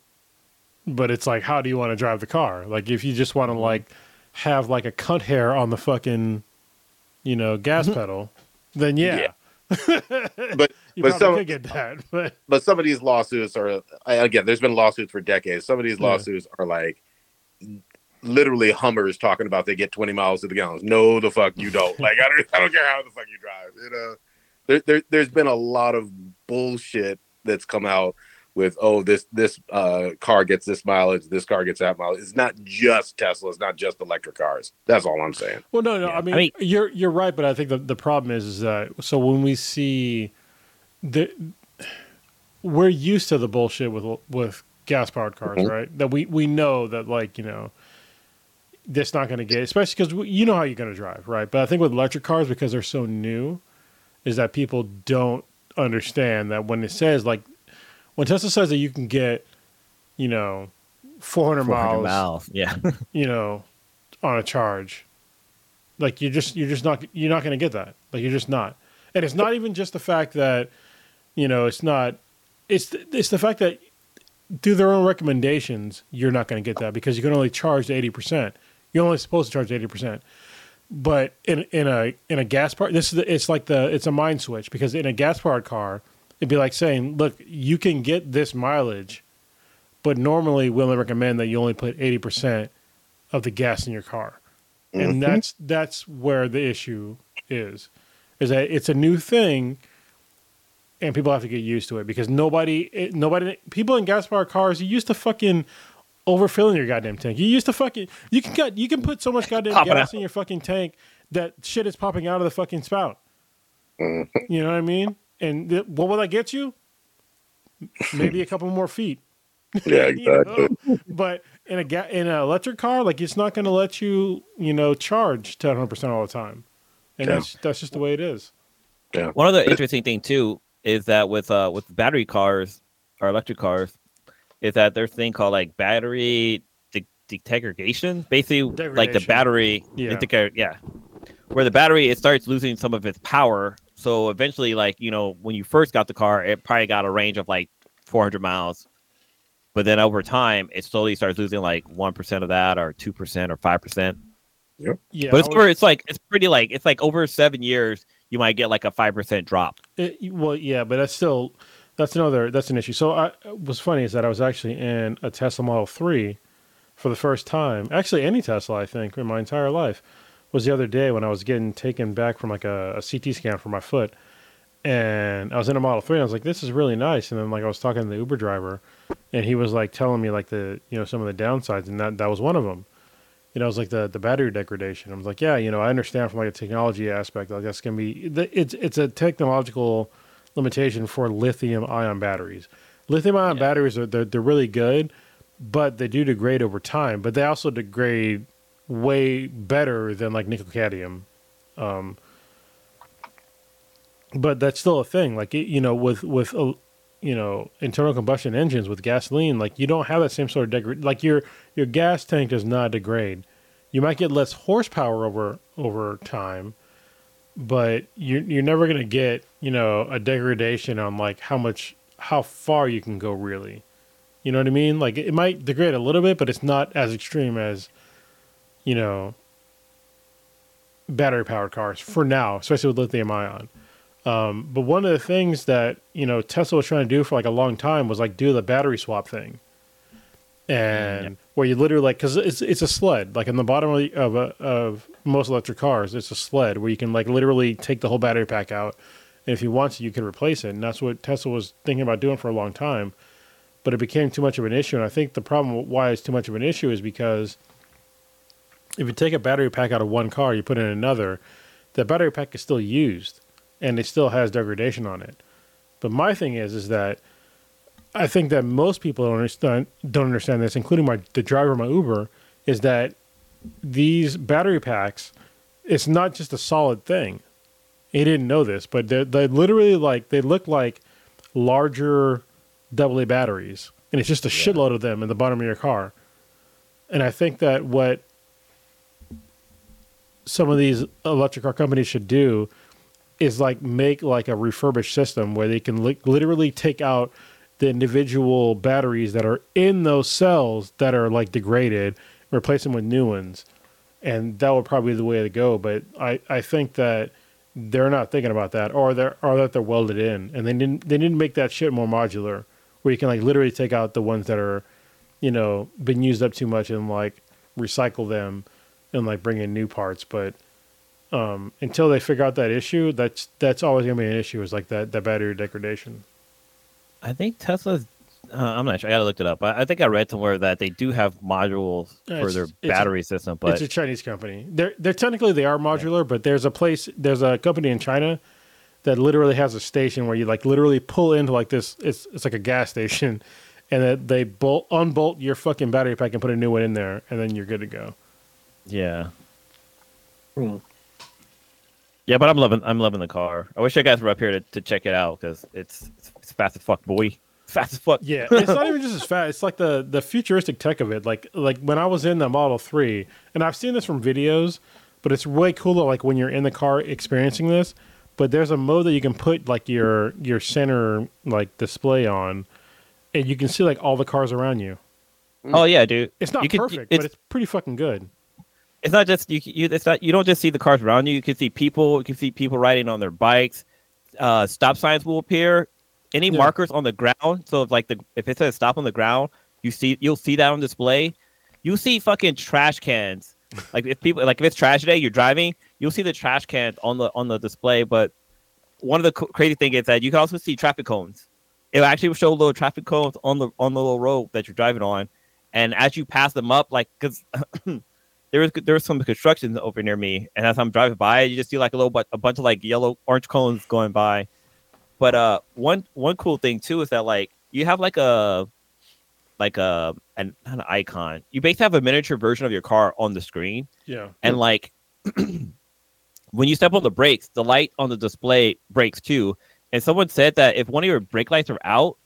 but it's like, how do you want to drive the car? Like, if you just want Mm-hmm. to like have like a cunt hair on the fucking, you know, gas Mm-hmm. pedal, then yeah, But you but some could get that. But but some of these lawsuits are again there's been lawsuits for decades some of these Yeah. lawsuits are like literally hummers talking about they get 20 miles to the gallons no the fuck you don't like i don't, I don't care how the fuck you drive you know there, there, there's been a lot of bullshit that's come out with oh this this uh, car gets this mileage, this car gets that mileage. It's not just Tesla. It's not just electric cars. That's all I'm saying. Well, no, no. Yeah. I, mean, I mean- you're you're right, but I think the the problem is, is that so when we see the we're used to the bullshit with with gas powered cars, Mhm. right? That we we know that like you know that's not going to get, especially because you know how you're going to drive, right? But I think with electric cars because they're so new, is that people don't understand that when it says like when Tesla says that you can get, you know, 400, 400 miles, miles. Yeah. you know, on a charge. Like you're just you're just not you're not going to get that. Like you're just not. And it's not even just the fact that you know, it's not it's it's the fact that through their own recommendations, you're not going to get that because you can only charge 80%. You're only supposed to charge 80%. But in in a in a gas part this is the, it's like the it's a mind switch because in a gas powered car, it'd be like saying, "Look, you can get this mileage, but normally we only recommend that you only put 80% of the gas in your car." and Mhm. that's that's where the issue is is that it's a new thing and people have to get used to it because nobody nobody people in gas powered cars you used to fucking overfilling your goddamn tank you used to fucking you can cut you can put so much goddamn Pop gas in your fucking tank that shit is popping out of the fucking spout Mhm. you know what i mean and th- what will that get you maybe a couple more feet Yeah, you know? exactly. but in a ga- in an electric car, like it's not going to let you, you know, charge to 100 percent all the time, and Yeah. that's that's just the way it is. Yeah. One other interesting thing too is that with uh with battery cars or electric cars, is that there's a thing called like battery de- degradation. Basically, like the battery, Yeah. degra- yeah, where the battery it starts losing some of its power. So eventually, like you know, when you first got the car, it probably got a range of like 400 miles. But then over time, it slowly starts losing like one percent of that, or two percent, or five percent. Yeah, but it's I was- over. It's like it's pretty like it's like over seven years, you might get like a five percent drop. it- well, yeah, but that's still that's another that's an issue. So I what's funny is that I was actually in a Tesla Model Three for the first time. Actually, any Tesla, I think, in my entire life was the other day when I was getting taken back from like a, a CT scan for my foot, and I was in a Model Three. And I was like, "This is really nice." And then like I was talking to the Uber driver, and he was like telling me like the you know some of the downsides, and that that was one of them. You know, it was like the the battery degradation. I was like, yeah, you know, I understand from like a technology aspect, like that's gonna be the- it's it's a technological limitation for lithium ion batteries. Lithium ion Yeah. batteries are they're, they're really good, but they do degrade over time. But they also degrade way better than like nickel cadmium. Um, but that's still a thing. Like it, you know, with with uh, you know internal combustion engines with gasoline, like you don't have that same sort of degrade. Like your your gas tank does not degrade. You might get less horsepower over over time, but you're you're never gonna get you know a degradation on like how much how far you can go really. You know what I mean? Like it might degrade a little bit, but it's not as extreme as you know battery powered cars for now, especially with lithium ion. Um, but one of the things that you know Tesla was trying to do for like a long time was like do the battery swap thing, and where you literally like because it's it's a sled. Like in the bottom of, of a, of most electric cars it's a sled where you can like literally take the whole battery pack out, and if you want to you can replace it, and that's what Tesla was thinking about doing for a long time, but it became too much of an issue, and I think the problem why it's too much of an issue is because if you take a battery pack out of one car, you put in another, the battery pack is still used and it still has degradation on it. But my thing is, is that I think that most people don't understand don't understand this, including my the driver of my Uber, is that these battery packs, it's not just a solid thing. He didn't know this, but they they literally like they look like larger AA batteries, and it's just a shitload of them in the bottom of your car. And I think that what some of these electric car companies should do is like make like a refurbished system where they can li- literally take out the individual batteries that are in those cells that are like degraded, replace them with new ones, and that would probably be the way to go. But I, I think that they're not thinking about that, or they're or that they're welded in, and they didn't they didn't make that shit more modular, where you can like literally take out the ones that are, you know, been used up too much and like recycle them and like bring in new parts. But um, until they figure out that issue, that's that's always gonna be an issue. Is like that that battery degradation. I think Tesla's Uh, I'm not sure. I gotta look it up. I, I think I read somewhere that they do have modules for it's- their it's a- battery system, but it's a Chinese company. They're they're technically they are modular, but there's a place there's a company in China that literally has a station where you like literally pull into like this it's it's like a gas station and that they bolt unbolt your fucking battery pack and put a new one in there and then you're good to go. Yeah, Hmm. yeah. But I'm loving I'm loving the car. I wish you guys were up here to, to check it out because it's, it's it's fast as fuck, boy. It's fast as fuck. Yeah, it's not even just as fast. It's like the the futuristic tech of it. Like like when I was in the Model Three, and I've seen this from videos, but it's way cooler. Like when you're in the car experiencing this. But there's a mode that you can put like your your center like display on, and you can see like all the cars around you. Oh yeah, dude. It's not You could- perfect, it's, but it's pretty fucking good. It's not just you, you. It's not you don't just see the cars around you. You can see people. You can see people riding on their bikes. Uh, stop signs will appear. Any Yeah. markers on the ground. So if like the if it says stop on the ground, you see you'll see that on display. You see fucking trash cans. Like if people like if it's trash day, you're driving, you'll see the trash cans on the on the display. But one of the co- crazy thing is that you can also see traffic cones. it'll actually show little traffic cones on the on the little road that you're driving on, and as you pass them up, like because there was there was some construction over near me, and as I'm driving by, you just see like a little but a bunch of like yellow orange cones going by. But uh, one one cool thing too is that like you have like a like a an, an icon. You basically have a miniature version of your car on the screen, Yeah, and like when you step on the brakes, the light on the display breaks too. And someone said that if one of your brake lights are out,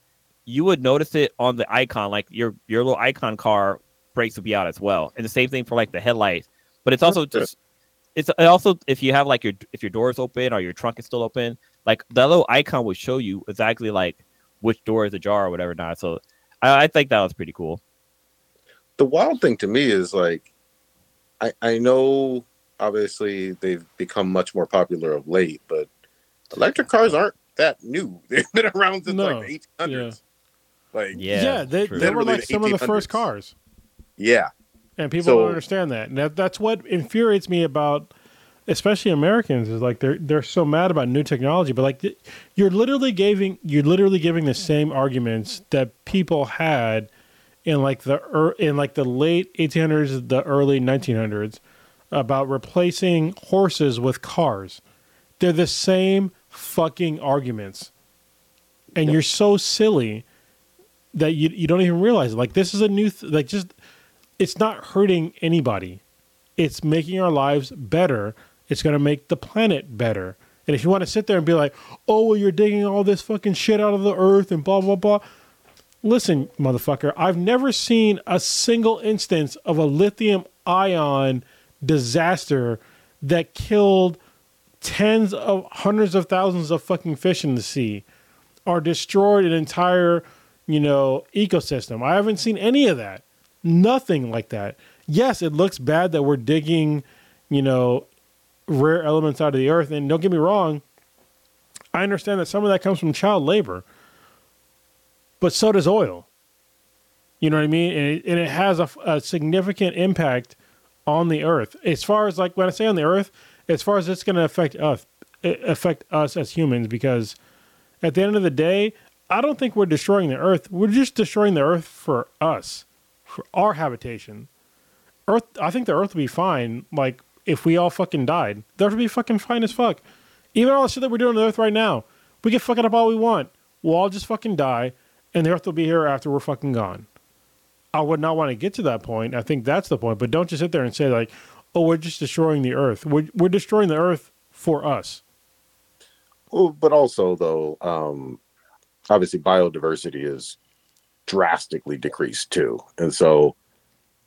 you would notice it on the icon, like your your little icon car brakes would be out as well. And the same thing for like the headlights. But it's also Okay. just it's it also if you have like your if your door is open or your trunk is still open, like that little icon will show you exactly like which door is ajar or whatever not. So I, I think that was pretty cool. the wild thing to me is like I I know obviously they've become much more popular of late, but electric cars aren't that new. They've been around since No. like the 1800s. Like Yeah, yeah, they, they were like the some of the first cars. Yeah, And people So- don't understand that. And that, that's what infuriates me about, especially Americans, is like they're they're so mad about new technology. But like th- you're literally giving you're literally giving the same arguments that people had in like the er, in like the late 1800s, the early 1900s about replacing horses with cars. They're the same fucking arguments, and you're so silly that you you don't even realize it. Like this is a new th- like just it's not hurting anybody. It's making our lives better. It's going to make the planet better. And if you want to sit there and be like, "Oh, well, you're digging all this fucking shit out of the earth and blah blah blah," listen, motherfucker, I've never seen a single instance of a lithium ion disaster that killed tens of hundreds of thousands of fucking fish in the sea or destroyed an entire, you know, ecosystem. I haven't seen any of that. Nothing like that. Yes, it looks bad that we're digging, you know, rare elements out of the earth. And don't get me wrong, I understand that some of that comes from child labor, but so does oil. You know what I mean? And it, and it has a, a significant impact on the earth. As far as like when I say on the earth, as far as it's going to affect us, eh, affect us as humans, because at the end of the day, I don't think we're destroying the earth. We're just destroying the earth for us, our habitation. Earth, I think the earth would be fine. Like if we all fucking died, the earth would be fucking fine as fuck. Even all the shit that we're doing on the earth right now, we can fuck it up all we want. We'll all just fucking die, and the earth will be here after we're fucking gone. I would not want to get to that point. I think that's the point. But don't just sit there and say like, "Oh, we're just destroying the earth." We're we're destroying the earth for us. well, but also though, um, obviously biodiversity is drastically decreased too, and so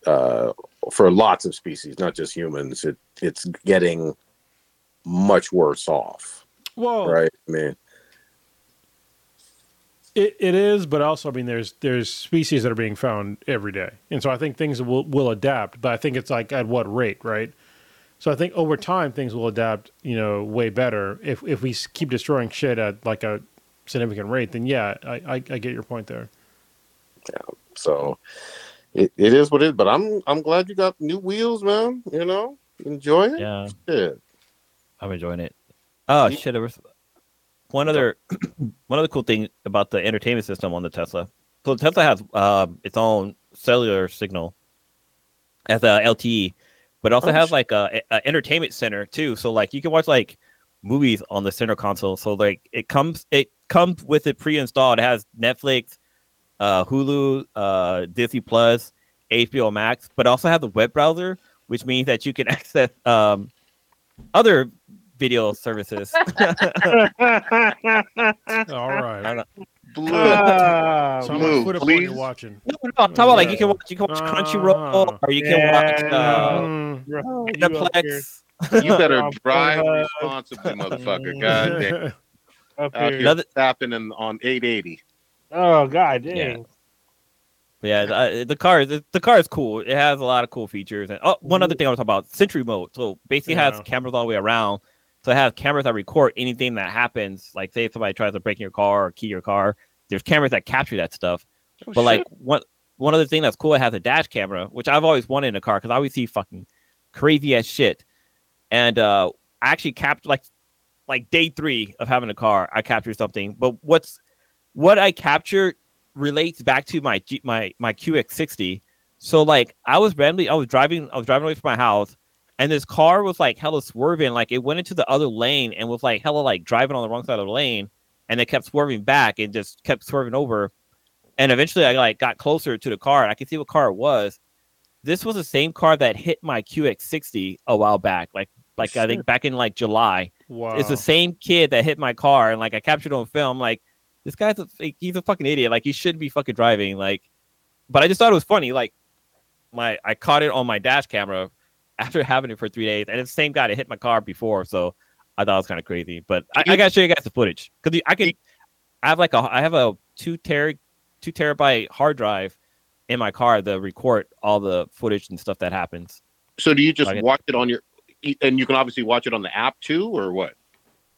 uh, for lots of species, not just humans, it it's getting much worse off, Well, right? I mean, It, it is, but also, I mean, there's there's species that are being found every day, and so I think things will will adapt. But I think it's like at what rate, right? So I think over time things will adapt, you know, way better. If if we keep destroying shit at like a significant rate, then yeah, I I, I get your point there. So it, it is what it is. But I'm I'm glad you got new wheels, man. You know, enjoy it. Yeah, Shit. I'm enjoying it. Oh Yeah. shit! There was one other one other cool thing about the entertainment system on the Tesla. so the Tesla has um its own cellular signal as a LTE, but also Oh, has like a, a entertainment center too. So like you can watch like movies on the center console. So like it comes it comes with it pre-installed. It has Netflix, uh, Hulu, uh, Disney Plus, HBO Max, but also have the web browser, which means that you can access um other video services. All right. Blue. Ah, So how Blue, much foot up please. you're watching? No, no, I'm talking about like you can watch you can watch Crunchyroll Uh, or you can watch yeah. uh, Mm. bro, you up here. Cineplex. You better drive uh, responsibly, motherfucker. God damn. Up here. here Another- tapping in, on 880. Oh god Yeah. dang. Yeah, the, uh, the car the, the car is cool. It has a lot of cool features. And oh, one other thing I want to talk about: Sentry mode. So basically, it has cameras all the way around. So it has cameras that record anything that happens. Like, say somebody tries to break in your car or key your car, there's cameras that capture that stuff. Oh, but like one one other thing that's cool, it has a dash camera, which I've always wanted in a car because I always see fucking crazy as shit. And uh I actually captured like like day three of having a car, I captured something. But what's what I captured relates back to my G, my my QX60. So like I was randomly I was driving I was driving away from my house and this car was like hella swerving like it went into the other lane and was like hella like driving on the wrong side of the lane and it kept swerving back and just kept swerving over and eventually I like got closer to the car and I could see what car it was. This was the same car that hit my QX60 a while back, like like I think back in like July. Wow. It's the same kid that hit my car, and like I captured on film. Like this guy's a like, he's a fucking idiot. Like he shouldn't be fucking driving. Like, but I just thought it was funny. Like my I caught it on my dash camera after having it for three days, and it's the same guy that hit my car before. So I thought it was kind of crazy. But I, I gotta show you guys the footage because I can. I have like a I have a two ter two terabyte hard drive in my car to record all the footage and stuff that happens. So do you just it- watch it on your, and you can obviously watch it on the app too, or what?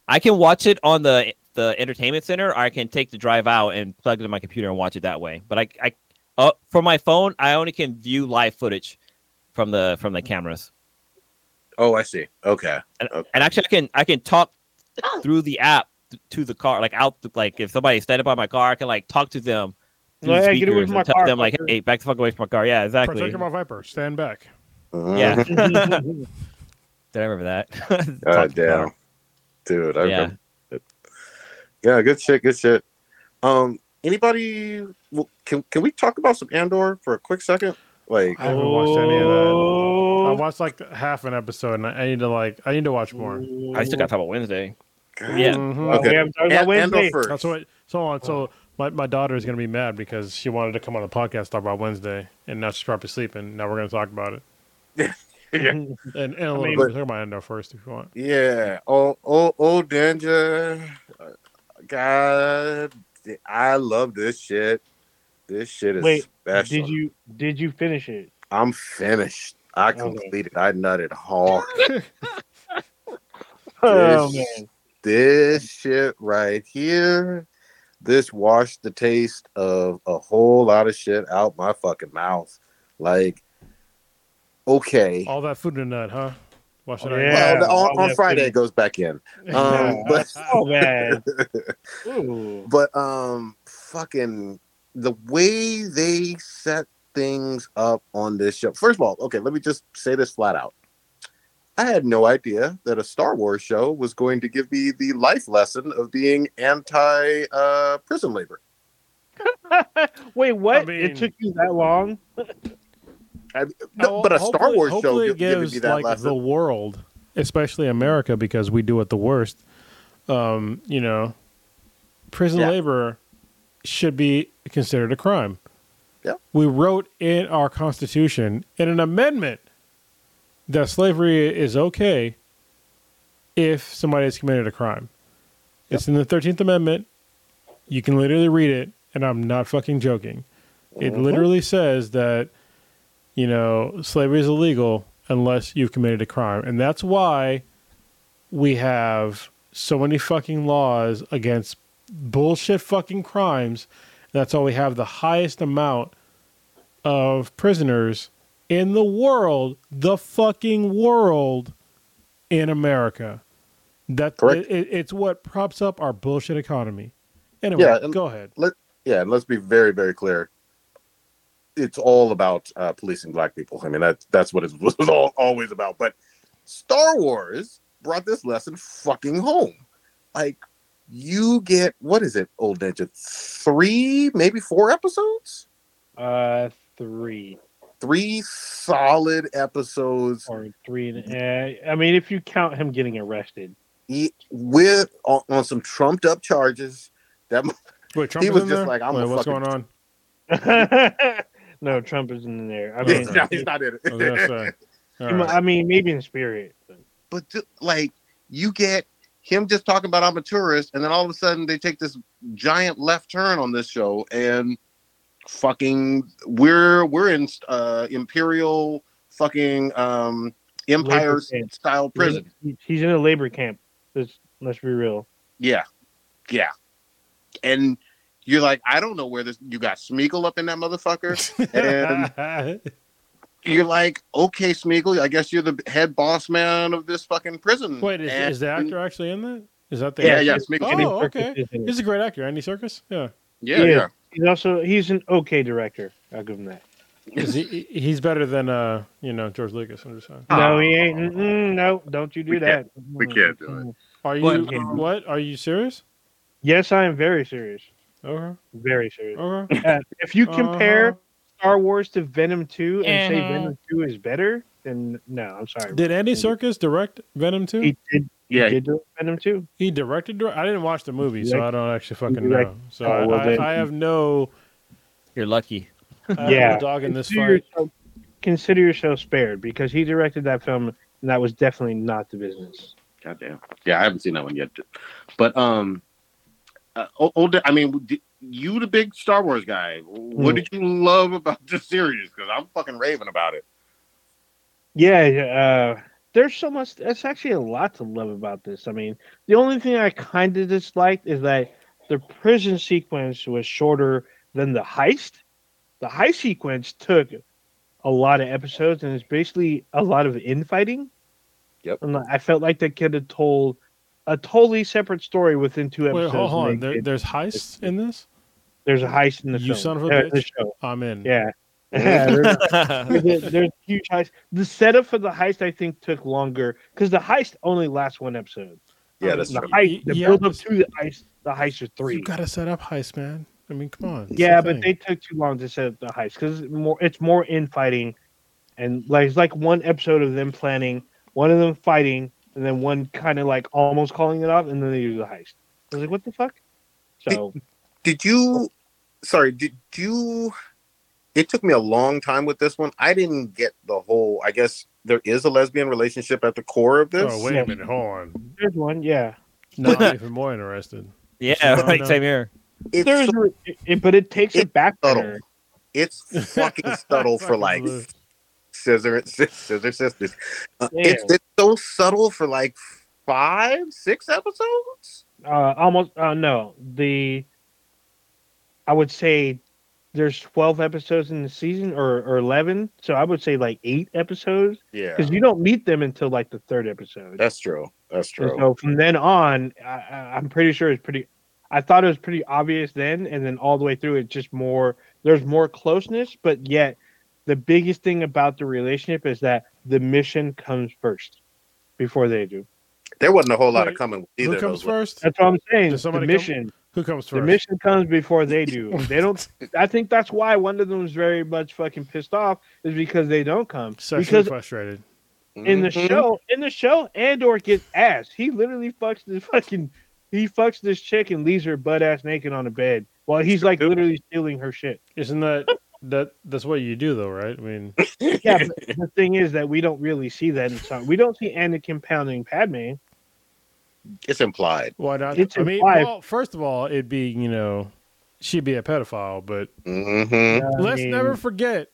I can watch it on the the entertainment center, or I can take the drive out and plug it in my computer and watch it that way. But I, I, uh, from my phone, I only can view live footage from the from the cameras. Oh, I see. Okay. And, Okay. and actually, I can I can talk through the app th- to the car, like out, like if somebody's standing by my car, I can like talk to them. through the Hey, get away from my tell car, them like, hey, back the fuck away from my car. Yeah, exactly. Protect my Viper. Stand back. Yeah. Mhm. Did I remember that? Talk God to the car. damn. Dude, I Yeah. remember it. Yeah, good shit, good shit. Um, anybody can can we talk about some Andor for a quick second? Like I haven't watched any of that. I Oh. watched like half an episode, and I I need to like I need to watch more. I still got to talk about Wednesday. God. Yeah. Mhm. Okay. We haven't about An- Andor Wednesday. first. That's what. So on. So my, my daughter is gonna be mad because she wanted to come on the podcast talk about Wednesday, and now she's probably sleeping. Now we're gonna talk about it, Yeah. and, and a little bit talk about Andor first if you want. Yeah. Oh, oh, oh, danger. God, I love this shit. This shit is Wait, special. Did you did you finish it? I'm finished. I Okay. completed. I nutted hard. Oh This- man. this shit right here, this washed the taste of a whole lot of shit out my fucking mouth. Like, okay. All that food in nut, huh? Watch it. Oh, out. yeah. Well, on, on Friday it goes back in. Um, but Oh man. Ooh. but um, fucking the way they set things up on this show. First of all, okay, let me just say this flat out. I had no idea that a Star Wars show was going to give me the life lesson of being anti uh, prison labor. Wait, what? mean- it took you that long? I, no, but a Star Wars show hopefully gi- it gives me that like lesson. the world, especially America, because we do it the worst. Um, you know, prison Yeah. labor should be considered a crime. Yeah. We wrote in our Constitution in an amendment that slavery is okay if somebody has committed a crime. It's in the Thirteenth Amendment. You can literally read it, and I'm not fucking joking. It Mhm. literally says that you know slavery is illegal unless you've committed a crime, and that's why we have so many fucking laws against bullshit fucking crimes. That's why we have the highest amount of prisoners in the world, the fucking world, in America. That Correct. it, it's what props up our bullshit economy. Anyway, Yeah, go ahead. Let, yeah, and let's be very, very clear. It's all about uh, policing black people. I mean, that that's what it was all, always about. But Star Wars brought this lesson fucking home. Like, you get what is it, old ninja? Three, maybe four episodes. Uh, three Three solid episodes or three. and- Uh, I mean, if you count him getting arrested. he, with on, on some trumped up charges. That Wait, Trump He was just there? like, I'm Wait, what's fucking- going on? no, Trump isn't in there. I mean, he's, not, he's not in I it. say. All I mean, maybe in spirit. but- but ju- like you get him just talking about I'm a tourist, and then all of a sudden they take this giant left turn on this show, and fucking we're we're in uh imperial fucking um empire style prison. He- He's in a labor camp. Let's, let's be real. Yeah, yeah, and you're like, I don't know where this. You got Smeagol up in that motherfucker. and- You're like, okay, Smeagol, I guess you're the head boss man of this fucking prison. Wait, is, is the actor actually in that? Is that the Yeah, actor? yeah, Smeagol. Oh, Serkis okay. is in it. He's a great actor, Andy Serkis. Yeah, Yeah, Yeah. yeah. He's also he's an okay director. I'll give him that. Is he, he- he's better than uh, you know, George Lucas. I'm just saying. No, he ain't. Mm-mm, no, don't you do We that. we can't do it. Are you But, um, what? Are you serious? Yes, I am very serious. Okay. Very serious. Okay. Uh, if you compare Uh-huh. Star Wars to Venom 2 and say Uh-huh. Venom 2 is better, then no, I'm sorry. Did Andy Serkis direct Venom 2? he did, Yeah, he did do Venom 2. He directed. dir- I didn't watch the movie, so I don't actually fucking direct- know. So Oh, well, I, then- I have no, You're lucky. I have Yeah. no dog in this Consider fight. yourself, consider yourself spared because he directed that film and that was definitely not the business. Goddamn. Yeah, I haven't seen that one yet. But um, uh, old. I mean, you the big Star Wars guy. What Hmm. did you love about this series? Because I'm fucking raving about it. Yeah, uh, there's so much. That's actually a lot to love about this. I mean, the only thing I kind of disliked is that the prison sequence was shorter than the heist. The heist sequence took a lot of episodes, and it's basically a lot of infighting. Yep. And I felt like they could have told a totally separate story within two episodes. hold, hold on. they There, did. there's heists in this. There's a heist in the You film. son of a uh, the bitch. show. I'm in. Yeah. there's, there's a, there's a huge heist. The setup for the heist, I think, took longer because the heist only lasts one episode. Yeah, that's the true. heist, the Yeah, build up but- to the heist, the heist are three. You gotta set up heist, man. I mean, come on. Yeah, the but thing. they took too long to set up the heist because it's more it's more infighting, and like it's like one episode of them planning, one of them fighting, and then one kind of like almost calling it off, and then they do the heist. I was like, what the fuck? So Did you? Sorry. Did you? It took me a long time with this one. I didn't get the whole. I guess there is a lesbian relationship at the core of this. Oh wait Yeah. a minute, hold on. there's one, yeah. Now I'm even more interested. yeah, right. no. Same here. It's There's, so- it, but it takes it's it back subtle. burner. it's fucking subtle for like blue. Scissor scissor sisters. Uh, it's it's so subtle for like five six episodes. Uh, almost. Uh, no, the. I would say there's 12 episodes in the season, or or 11. So I would say like eight episodes Yeah, because you don't meet them until like the third episode. that's true. That's And true. so from then on, I, I- I'm pretty sure it's pretty. I thought it was pretty obvious then, and then all the way through, it's just more. There's more closeness, but yet the biggest thing about the relationship is that the mission comes first before they do. There wasn't a whole lot Wait, of coming with either Who comes those. first? That's what I'm saying. The somebody come- mission. Who comes first? The mission comes before they do. They don't. I think that's why one of them is very much fucking pissed off is because they don't come. Sexually because frustrated. in the Mhm. show, in the show, Andor gets ass. He literally fucks this fucking. He fucks this chick and leaves her butt ass naked on the bed while he's like literally stealing her shit. Isn't that that that's what you do though, right? I mean, Yeah, but the thing is that we don't really see that in some. We don't see Anakin pounding Padme. it's implied. why not? It's I mean, well, first of all, it'd be you know, she'd be a pedophile, but hmm I let's mean, never forget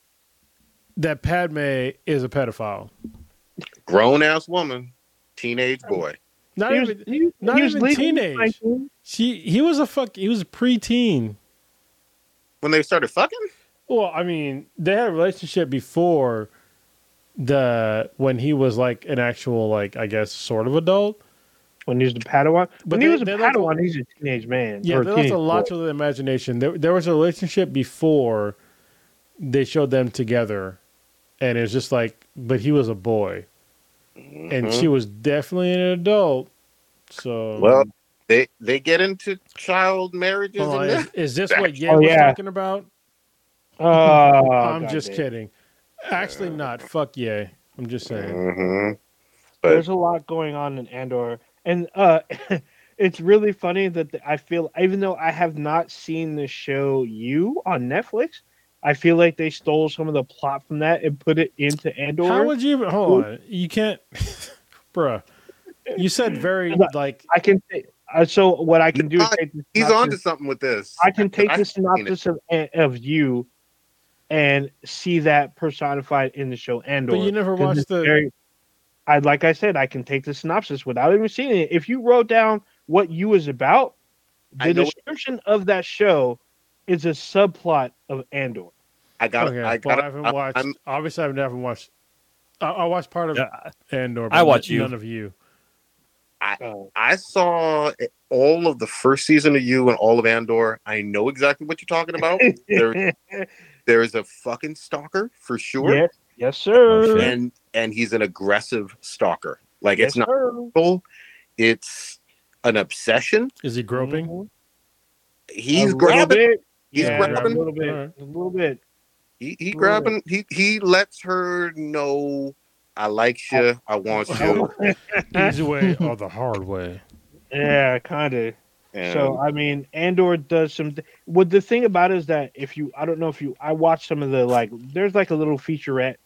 that Padme is a pedophile. Grown ass woman, teenage boy. Not He was, even he, not he was even teenage. she. He was a fuck. He was a preteen. When they started fucking, Well, I mean, they had a relationship before the when he was like an actual like I guess sort of adult. when he was a Padawan. But when he was a they left a- Padawan, he's a teenage man. Yeah, or a they left teenage a lot boy. to the imagination. There, there was a relationship before they showed them together, and it was just like, but he was a boy, and Mhm. she was definitely an adult. So, Well, they they get into child marriages hold on, and is, this what Ye Oh, was yeah. talking about? Oh, I'm God just damn. kidding. Actually, not. Fuck Ye. I'm just saying. hmm But There's a lot going on in Andor, and uh, it's really funny that the, I feel, even though I have not seen the show You on Netflix, I feel like they stole some of the plot from that and put it into Andor. How would you even hold on? You can't, bruh. You said very like I can say, uh, so what I can do is He's take he's synopsis- on to something with this. I can take I've the synopsis of, of you and see that personified in the show Andor. But you never watched the- very- I like I said, I can take the synopsis without even seeing it. If you wrote down what you was about, the know- description of that show is a subplot of Andor. I got. okay. I got. I haven't watched. I'm, obviously, I've never watched. I, I watched part of Yeah, Andor. I but watch none you. of you. Oh, I saw all of the first season of you and all of Andor. I know exactly what you're talking about. there, there is a fucking stalker for sure, yes, yes, sir. Oh, and and he's an aggressive stalker. Like yes, it's not sir. It's an obsession. Is he groping? Mhm. He's a grabbing. bit. He's yeah, grabbing. a little bit, a little bit. He he Little grabbing. He he lets her know I like you. I want you. Easy way or the hard way? yeah, kind of. And So I mean, Andor does some. Th- what the thing about it is that if you, I don't know if you, I watched some of the like. There's like a little featurette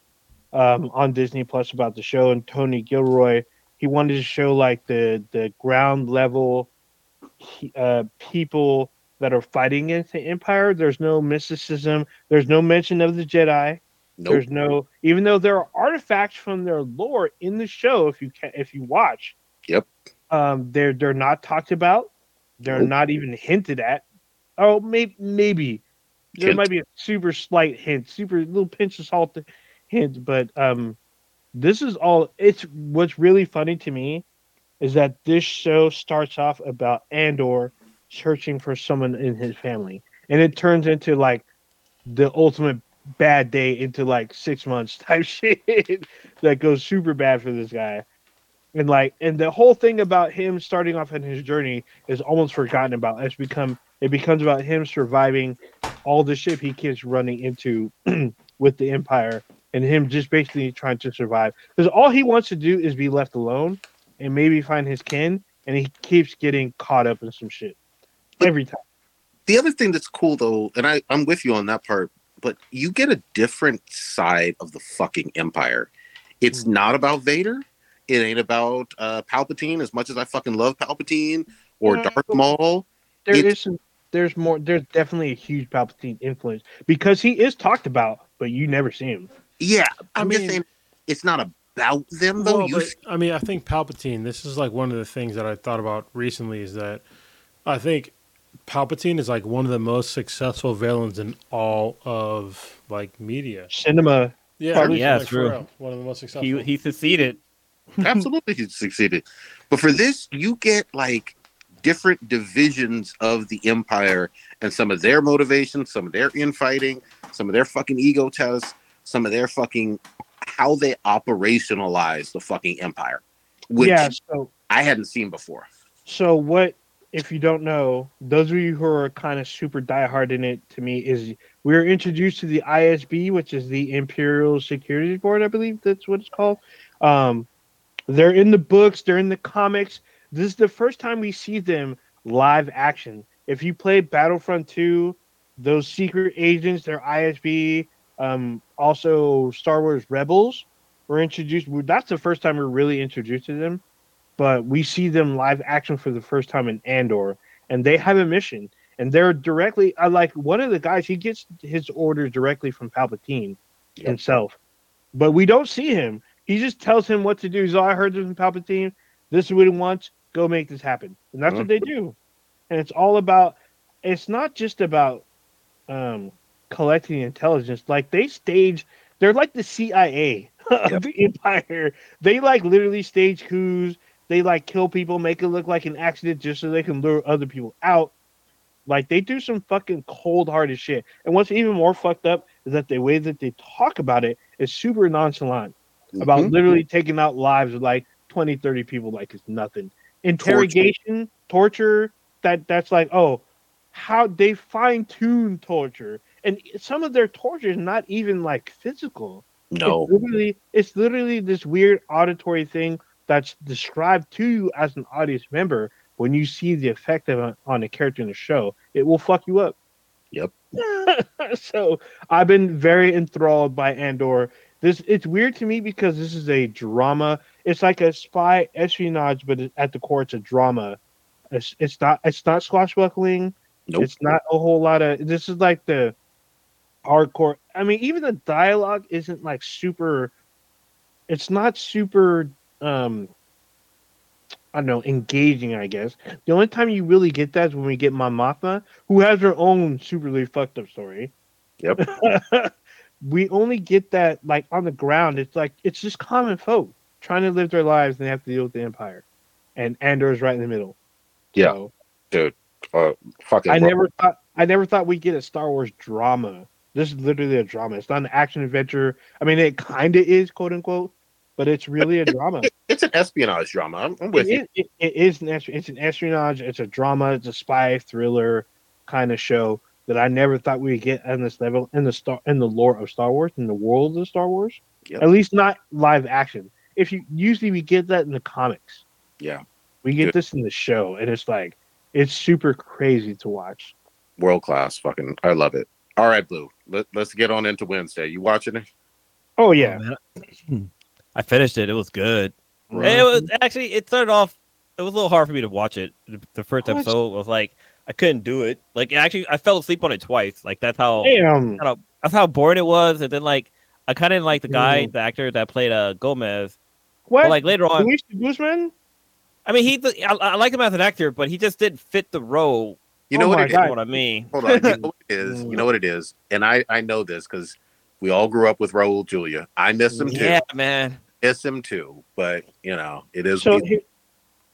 um, on Disney Plus about the show, and Tony Gilroy he wanted to show like the the ground level uh, people that are fighting against the Empire. There's no mysticism. There's no mention of the Jedi. nope. There's no, even though there are artifacts from their lore in the show. If you can, if you watch, Yep. um, they're they're not talked about. They're Nope. not even hinted at. Oh, maybe maybe there Hint. might be a super slight hint, super little pinch of salt hint, but um, this is all. It's what's really funny to me is that this show starts off about Andor searching for someone in his family, and it turns into like the ultimate bad day into like six months type shit that goes super bad for this guy. And like, and the whole thing about him starting off in his journey is almost forgotten about. It's become it becomes about him surviving all the shit he keeps running into with the Empire, and him just basically trying to survive. Because all he wants to do is be left alone and maybe find his kin, and he keeps getting caught up in some shit every time. the other thing that's cool though, and I, I'm with you on that part, but you get a different side of the fucking empire. It's mm. not about Vader. It ain't about uh, Palpatine as much as I fucking love Palpatine or Yeah. Darth Maul. There It- is some. There's more. There's definitely a huge Palpatine influence because he is talked about, but you never see him. Yeah, I I'm mean- just saying it's not about them though. Well, you but, I mean, I think Palpatine. This is like one of the things that I thought about recently. Is that I think Palpatine is like one of the most successful villains in all of like media. Cinema. Yeah, Probably- Yeah, like, true. One of the most successful. He he succeeded. absolutely he succeeded. But for this, you get like different divisions of the empire and some of their motivations, some of their infighting, some of their fucking ego tests, some of their fucking how they operationalize the fucking empire, which yeah. So I hadn't seen before. So what if you don't know, those of you who are kind of super diehard in it to me is we are introduced to the ISB, which is the Imperial Security Board, I believe that's what it's called. Um, they're in the books, they're in the comics. This is the first time we see them live action. If you play Battlefront 2, those secret agents, they're ISB, um, also Star Wars Rebels were introduced. That's the first time we're really introduced to them but we see them live action for the first time in Andor, and they have a mission, and they're directly. I like one of the guys. He gets his orders directly from Palpatine Yep. himself, but we don't see him. He just tells him what to do. He's, oh, I heard this from Palpatine. This is what he wants. Go make this happen, and that's what they do. And it's all about. It's not just about um, collecting intelligence. Like they stage. They're like the CIA of Yep. the Empire. They like literally stage coups they like kill people, make it look like an accident just so they can lure other people out. Like they do some fucking cold hearted shit. And what's even more fucked up is that the way that they talk about it is super nonchalant about Mhm. literally taking out lives of like 20, 30 people like it's nothing. Interrogation, torture, that that's like, oh, how they fine tune torture. And some of their torture is not even like physical. no. It's literally it's literally this weird auditory thing that's described to you as an audience member when you see the effect of it on a character in the show. It will fuck you up. Yep. so I've been very enthralled by Andor. This it's weird to me because this is a drama. It's like a spy espionage, but at the core, it's a drama. It's, it's not it's not swashbuckling. Nope. It's not a whole lot of. This is like the hardcore. I mean, even the dialogue isn't like super. It's not super. um I don't know, engaging. I guess the only time you really get that is when we get Mothma, who has her own superly fucked up story. Yep. we only get that like on the ground. It's like it's just common folk trying to live their lives and they have to deal with the Empire, and Andor is right in the middle. Yeah. So, Uh, fucking. I never thought I never thought we'd get a Star Wars drama. This is literally a drama. It's not an action adventure. I mean, it kind of is, quote unquote, but it's really a drama. It- it's an espionage drama. I'm, I'm with it, you. is, it, is an es- it's an espionage. It's a drama. It's a spy thriller kind of show that I never thought we'd get on this level in the star in the lore of Star Wars in the world of Star Wars. Yep. At least not live action. If you usually we get that in the comics. Yeah. We get Good. this in the show, and it's like it's super crazy to watch. World class. Fucking. I love it. All right, Blue. Let, let's get on into Wednesday. You watching it? Oh yeah. Oh. I finished it. It was good. Right. It was actually it started off. It was a little hard for me to watch it. The- The first What? episode was like I couldn't do it. Like actually, I fell asleep on it twice. Like that's how Damn. that's how boring it was. And then like I kind of didn't like the guy, Mm. the actor that played uh Gomez. What? But like later on, Luis Guzman? I mean, he I, I like him as an actor, but he just didn't fit the role. You Oh know what my it is? You know God. what I mean? Hold on. You know what it is? You know what it is? And I, I know this because we all grew up with Raul Julia. I miss him too. Yeah, man. Miss him too. But, you know, it is. So he-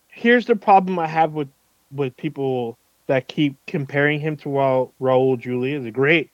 here's the problem I have with with people that keep comparing him to Raul, Raul Julia, the great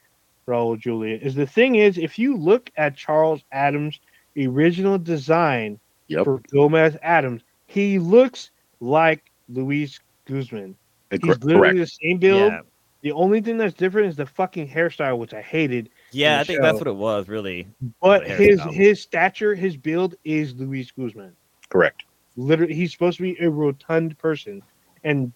Raul Julia. Is the thing is, if you look at Charles Addams' original design Yep. for Gomez Addams, he looks like Luis Guzman. Uh, he's Cor- literally correct. the same build. Yeah, The only thing that's different is the fucking hairstyle, which I hated. yeah. I think that's what it was really. But his his stature, his build is Luis Guzman. Correct. literally he's supposed to be a rotund person and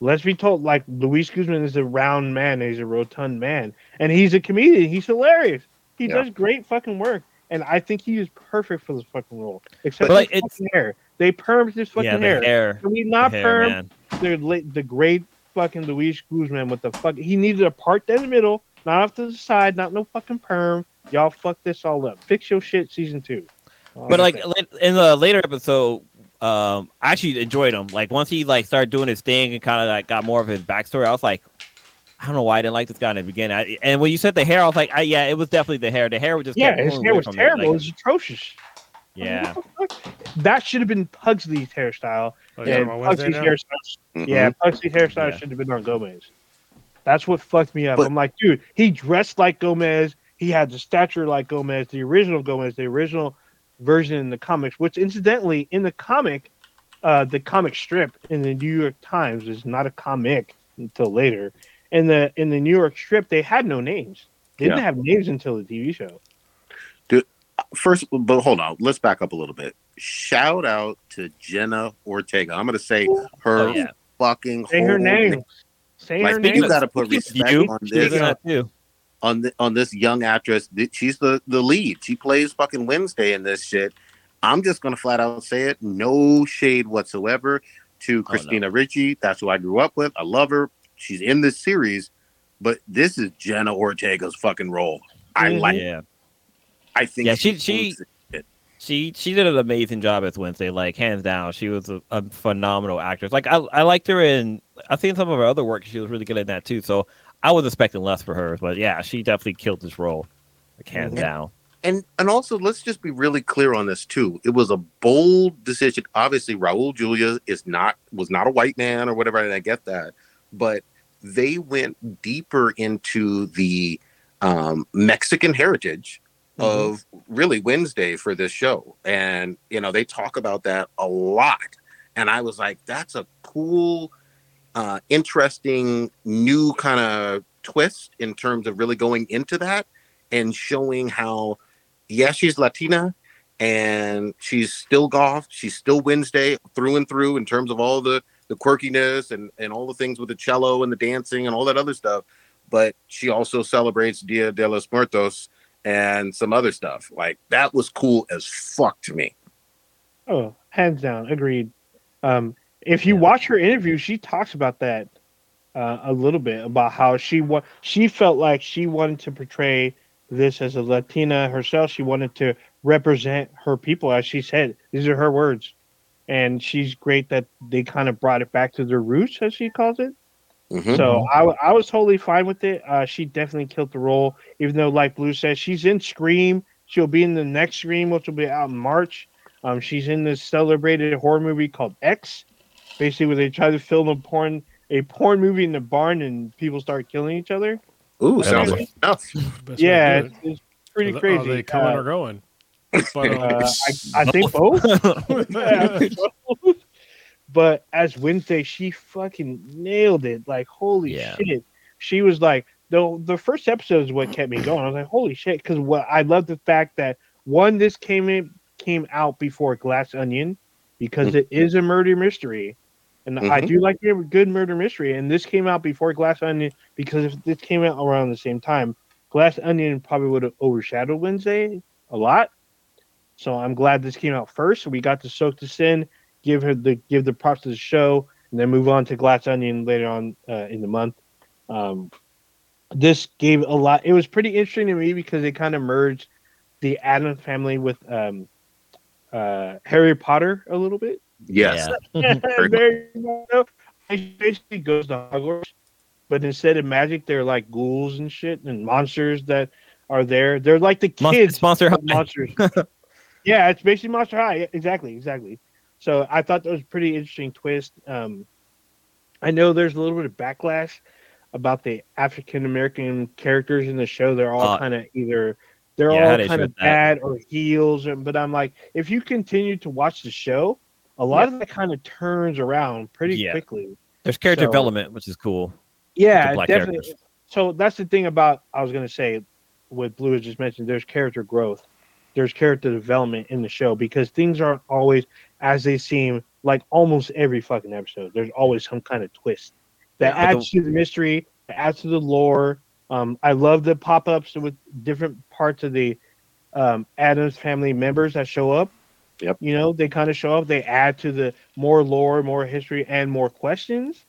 let's be told like luis guzman is a round man he's a rotund man. And he's a comedian. He's hilarious. He Yeah. does great fucking work. And i think he is perfect for this fucking role. Except But, like, his fucking hair. They permed his fucking yeah, the hair. hair. can we the not hair, perm man. the, the great fucking luis guzman with the fuck he needed a part down the middle not off to the side not no fucking perm. Y'all fuck this all up. Fix your shit season two. But like la- in the later episode, um, I actually enjoyed him. Like once he like started doing his thing and kind of like got more of his backstory, I was like, I don't know why I didn't like this guy in the beginning. I, and when you said the hair, I was like, I, yeah, it was definitely the hair. The hair was just yeah his hair was from me, terrible it like- was atrocious yeah, That should have been Pugsley's hairstyle. Oh, you're and talking about Wednesday Pugsley's now? hairstyle, Mhm. yeah, Pugsley's hairstyle Yeah. should have been on Gomez. That's what fucked me up. But- I'm like, dude, he dressed like Gomez. He had the stature like Gomez, the original Gomez, the original version in the comics. Which, incidentally, in the comic, uh, the comic strip in the New York Times is not a comic until later. In the in the New York strip, they had no names. They didn't Yeah. have names until the TV show. First, but hold on. Let's back up a little bit. Shout out to Jenna Ortega. I'm going to say her Oh, yeah. fucking Say her whole name. Say her name. you got to put respect you, on she was this. In that too. on the, on this young actress. She's the the lead. She plays fucking Wednesday in this shit. I'm just gonna flat out say it. No shade whatsoever to Christina Ricci. That's who I grew up with. I love her. She's in this series, but this is Jenna Ortega's fucking role. I Mhm. like. Yeah, I think. Yeah, she- she- it. she she did an amazing job as Wednesday. Like hands down, she was a, a phenomenal actress. Like I I liked her in. I've seen some of her other work. She was really good in that too. So I was expecting less for her, but yeah, she definitely killed this role. Like hands Yeah. down. and and also let's just be really clear on this too. It was a bold decision. Obviously, Raul Julia is not was not a white man or whatever, and I get that, but they went deeper into the um, Mexican heritage Mm-hmm. of really Wednesday for this show, and you know they talk about that a lot, and I was like, that's a cool, uh, interesting new kind of twist in terms of really going into that and showing how yeah, she's Latina and she's still golf. She's still Wednesday through and through in terms of all the the quirkiness and and all the things with the cello and the dancing and all that other stuff. But she also celebrates Dia de los Muertos and some other stuff. Like that was cool as fuck to me. Oh, hands down, agreed. Um, if you Yeah. watch her interview, she talks about that uh, a little bit about how she wa- she felt like she wanted to portray this as a Latina herself. She wanted to represent her people, as she said. These are her words, and she's great that they kind of brought it back to their roots, as she calls it. Mhm. So I was totally fine with it. Uh, she definitely killed the role, even though, like Blue says, she's in Scream. She'll be in the next Scream, which will be out in March. Um, she's in this celebrated horror movie called X, basically where they try to film a porn a porn movie in the barn and people start killing each other. Ooh, That's sounds awesome. like enough. Best way to yeah, do it's, it's pretty Are crazy. Are they coming Uh, or going? But, um, uh, I, I think both. Yeah, both. but as Wednesday, she fucking nailed it. Like holy Yeah. shit, she was like the the first episode is what kept me going. I was like holy shit because what I love the fact that one this came in came out before Glass Onion because it is a murder mystery. And I Mhm. do like a good murder mystery, and this came out before Glass Onion because if this came out around the same time, Glass Onion probably would have overshadowed Wednesday a lot. So I'm glad this came out first. We got to soak this in, give her the give the props to the show, and then move on to Glass Onion later on uh, in the month. Um, this gave a lot. It was pretty interesting to me because it kind of merged the Addams family with um, uh, Harry Potter a little bit. Yes. Yeah. Very Very much so. Basically goes to Hogwarts, but instead of magic, they're like ghouls and shit and monsters that are there. They're like the Monster, kids sponsor of monsters. yeah, it's basically Monster High. Yeah, Exactly, exactly. So I thought that was a pretty interesting twist. Um, I know there's a little bit of backlash about the African American characters in the show. They're all Uh, kind of either they're yeah, all kind of with that. bad or heels. and- But I'm like, if you continue to watch the show, a lot of that kind of turns around pretty Yeah. quickly. There's character So- development, which is cool. Yeah, definitely. characters. So that's the thing about I was gonna say what Blue has just mentioned. There's character growth, there's character development in the show because things aren't always as they seem. Like almost every fucking episode, there's always some kind of twist that Yeah, adds to the mystery, that adds to the lore. Um, I love the pop ups with different parts of the um, Addams family members that show up. Yep. You know, they kind of show up. They add to the more lore, more history, and more questions.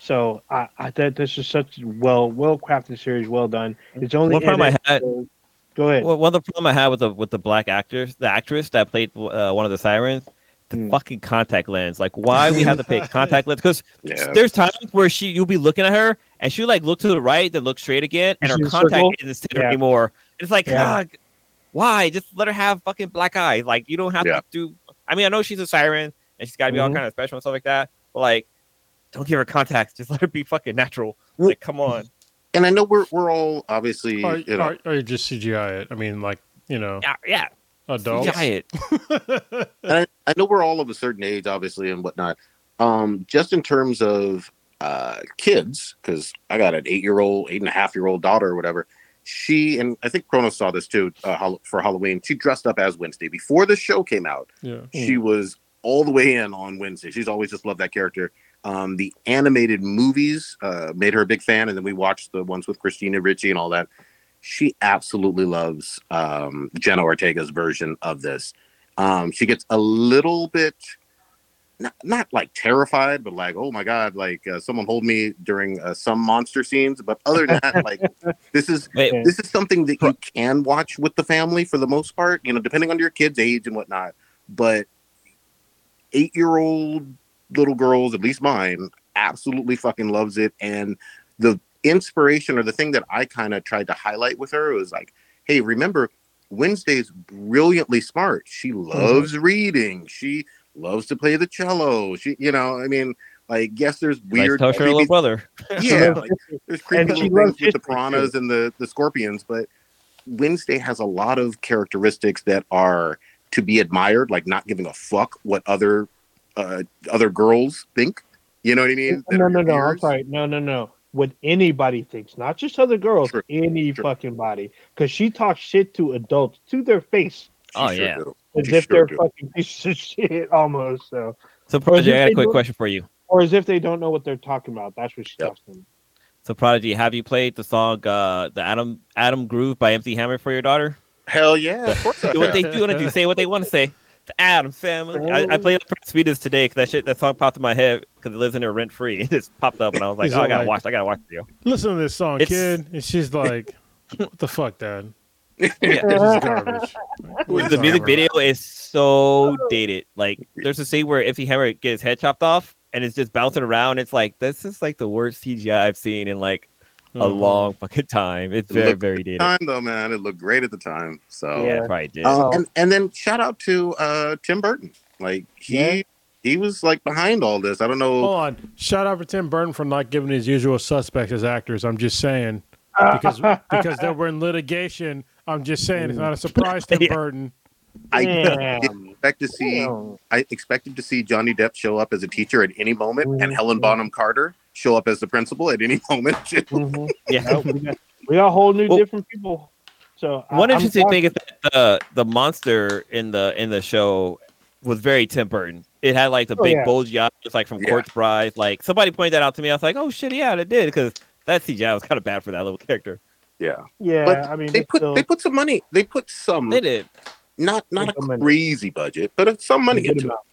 So I, I thought this is such a well well crafted series, well done. It's only One problem I had- episodes. Go ahead. Well, one of the problem I had with the with the black actors, the actress that played uh, one of the sirens, the Hmm. fucking contact lens. Like, why we have to pay contact lens? Because Yeah. there's times where she you'll be looking at her and she like look to the right, then look straight again, and She's her contact circle? isn't center Yeah. anymore. It's like, Yeah. God, why? Just let her have fucking black eyes. Like, you don't have Yeah. to do. I mean, I know she's a siren and she's got to be all Mhm. kind of special and stuff like that, but like, don't give her contacts. Just let her be fucking natural. Well- Like, come on. And I know we're we're all obviously or, you know or, or you just CGI it. I mean, like you know, Yeah, yeah. adults. Giant. and I, I know we're all of a certain age, obviously, and whatnot. Um, just in terms of uh, kids, because I got an eight-year-old, eight and a half-year-old daughter, or whatever. She and I think Kronos saw this too uh, for Halloween. She dressed up as Wednesday before the show came out. yeah. She was all the way in on Wednesday. She's always just loved that character. Um, the animated movies uh, made her a big fan, and then we watched the ones with Christina Ricci and all that. She absolutely loves um, Jenna Ortega's version of this. Um, she gets a little bit, not, not like terrified, but like, oh my god, like uh, someone hold me during uh, some monster scenes. But other than that, like this is Wait, this is something that you can watch with the family for the most part, you know, depending on your kid's age and whatnot. But eight year old little girls, at least mine, absolutely fucking loves it. And the inspiration or the thing that I kind of tried to highlight with her was like, hey, remember Wednesday's brilliantly smart. She loves reading. She loves to play the cello. She, you know, I mean, like, yes, there's weird. Like, tell her little brother. yeah, like, there's creepy little things with the history, too. piranhas and the the scorpions, but Wednesday has a lot of characteristics that are to be admired, like not giving a fuck what other uh other girls think. You know what I mean? That No, no, no. I'm sorry. No, no, no. What anybody thinks, not just other girls, True, any true. fucking body, because she talks shit to adults to their face She Oh, sure yeah. do. As She if sure they're do. fucking pieces of shit almost. So, So, Prodigy, if I got a quick question for you. or as if they don't know what they're talking about. That's what she Yep. them. So, Prodigy, have you played the song uh, "The Adam Adam Groove" by MC Hammer for your daughter? Hell yeah, of course Do what they do want to do. Say what they want to say. The Adam family. I, I played it for Sweetest today because that shit, that song popped in my head because it lives in there rent free. It just popped up and I was like, oh, I gotta like- watch. I gotta watch the video. Listen to this song, It's- kid. And she's like, "What the fuck, Dad? Yeah. This is garbage." Who is the this music video is so dated. Like, there's a scene where MC Hammer gets his head chopped off and it's just bouncing around. It's like this is like the worst CGI I've seen in like a Mhm. long fucking time. It's It very very dated. time though, man. It looked great at the time. So Yeah, Yeah. it probably did. Um, Oh. and and then shout out to uh Tim Burton. Like he Yeah. he was like behind all this. I don't know. Hold on. Shout out for Tim Burton for not giving his usual suspects as actors. I'm just saying because because they were in litigation. I'm just saying it's not a surprise, Tim Yeah. Burton. I Damn. expect to see Damn. I expected to see Johnny Depp show up as a teacher at any moment and Mhm. Helena Bonham Carter show up as the principal at any moment. Mhm. yeah. We, got, we got whole new Well- different people. So I- One I'm interesting thing is that the the monster in the in the show was very Tim Burton. It had like the Oh, big yeah. bulgy eyes, like from Yeah. Corpse Bride. Like somebody pointed that out to me. I was like, oh shit, yeah, it did because that CGI was kind of bad for that little character. Yeah. Yeah, But I mean, They put still they put some money. They put some They did. not not a money. crazy budget, but it's some money a good into it. amount.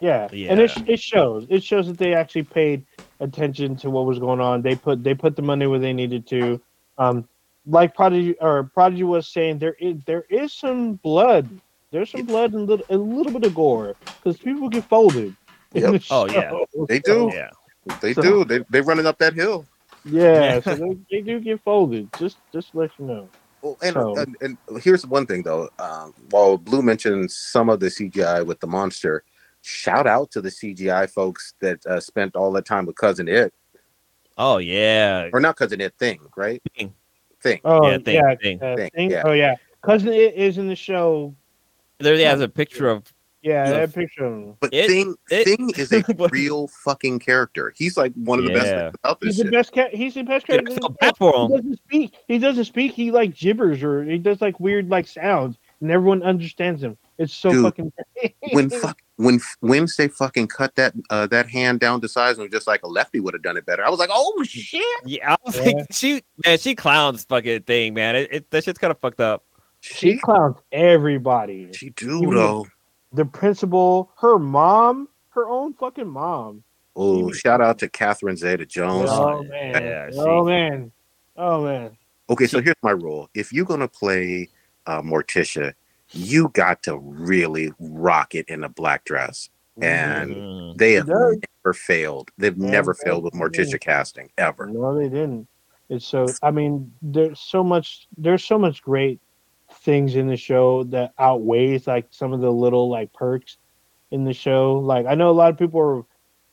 Yeah. and it, it shows. It shows that they actually paid attention to what was going on. They put they put the money where they needed to. Um, like Prodigy or Prodigy was saying, there is there is some blood. There's some blood and little, a little bit of gore because people get folded. Yep. Oh, yeah. They do. Yeah. They So- do. They they running up that hill. Yeah, so they, they do get folded. Just just let you know. Well, and, So- and, and here's one thing though. Um, while Blue mentioned some of the CGI with the monster, shout out to the CGI folks that uh, spent all that time with Cousin It, Oh yeah. or not Cousin It Thing, right? Thing. Thing. Oh Yeah, thing, yeah, thing. uh, Thing, thing? yeah. Oh yeah, cousin it is in the show. There has a picture of Yeah, Yeah. that picture. him. But It- Thing it- Thing is a What- real fucking character. He's like one of the best Yeah. things about this He's the best. Ca- he's the best Yeah, character. I in bad show. for He him. doesn't speak. He doesn't speak. He like gibbers or he does like weird like sounds, and everyone understands him. It's so Dude, fucking. When fuck when Wednesday fucking cut that uh, that hand down to size and was just like a lefty would have done it better. I was like, oh shit. Yeah, I was Yeah. like, she man, she clowns fucking thing, man. It, it that shit's kind of fucked up. she She clowns everybody. she do Even though. The principal, her mom, her own fucking mom. Oh, shout out to Catherine Zeta Jones. Oh, Oh, man. yeah, oh man. Oh man. Okay, so here's my rule. If you're gonna play uh, Morticia, you got to really rock it in a black dress. And Mm. they have never failed. They've Yeah, never failed with yeah. Morticia casting ever. No, they didn't. It's so. I mean, there's so much. There's so much great things in the show that outweighs like some of the little like perks in the show. Like I know a lot of people are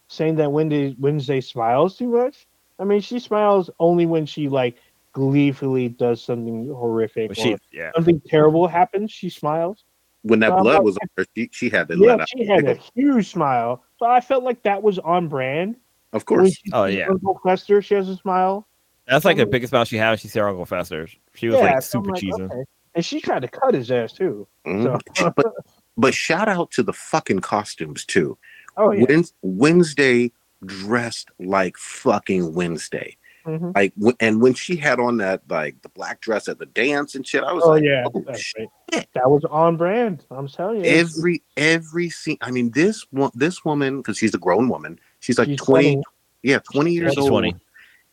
saying that Wednesday Wednesday smiles too much. I mean, she smiles only when she like gleefully does something horrific But or she, yeah, something terrible happens. She smiles. When that Um, blood was on her, she, she had to Yeah, let out. she had a huge smile. So I felt like that was on brand. Of course. Oh, yeah. Uncle Fester, she has a smile. that's like the Um, biggest smile she had. when She said Uncle Fester. She was Yeah, like so I'm super cheesy. okay. And she tried to cut his ass too. Mhm. So, but but shout out to the fucking costumes too. oh yeah. Wed- Wednesday dressed like fucking Wednesday. Mhm. Like and when she had on that like the black dress at the dance and shit, I was Oh like, yeah, oh, shit. right. That was on brand. I'm telling you. Every every scene. I mean, this one, this woman, because she's a grown woman, she's like she's 20, 20. yeah, 20 years She's old. 20.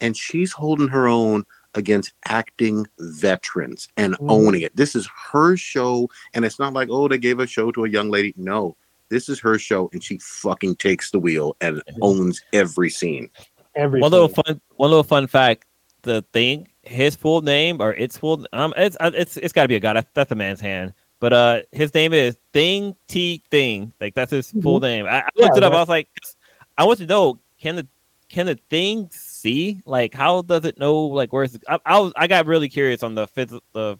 And she's holding her own against acting veterans and Mhm. owning it. This is her show. And it's not like, oh, they gave a show to a young lady. No, this is her show. And she fucking takes the wheel and owns every scene. everything. One little fun, one little fun fact: the thing his full name or its full um it's uh, it's it's got to be a guy. That's, that's a man's hand. But uh, his name is Thing T Thing. Like that's his full name. I, I Yeah, looked it up. that- I was like, I want to know can the can the thing see? Like, how does it know? Like, where's I, I was I got really curious on the phys- the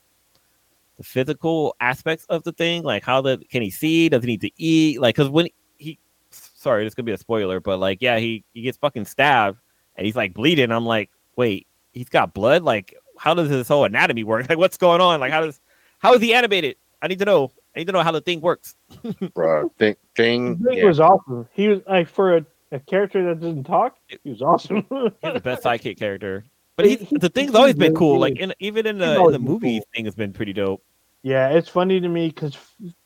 the physical aspects of the thing. Like, how the can he see? Does he need to eat? Like, because when he sorry, this could be a spoiler, but like, yeah, he he gets fucking stabbed and he's like bleeding. I'm like, wait, he's got blood. Like, how does his whole anatomy work? Like, what's going on? Like, how does how is he animated? I need to know. I need to know how the thing works. Bro, thing, thing, He yeah. was awesome. He was like for a, a character that doesn't talk. He was awesome. He's the best sidekick character. But he's, He- the thing's always been cool. Like in, even in the in the been movies, cool. thing has been pretty dope. yeah, it's funny to me because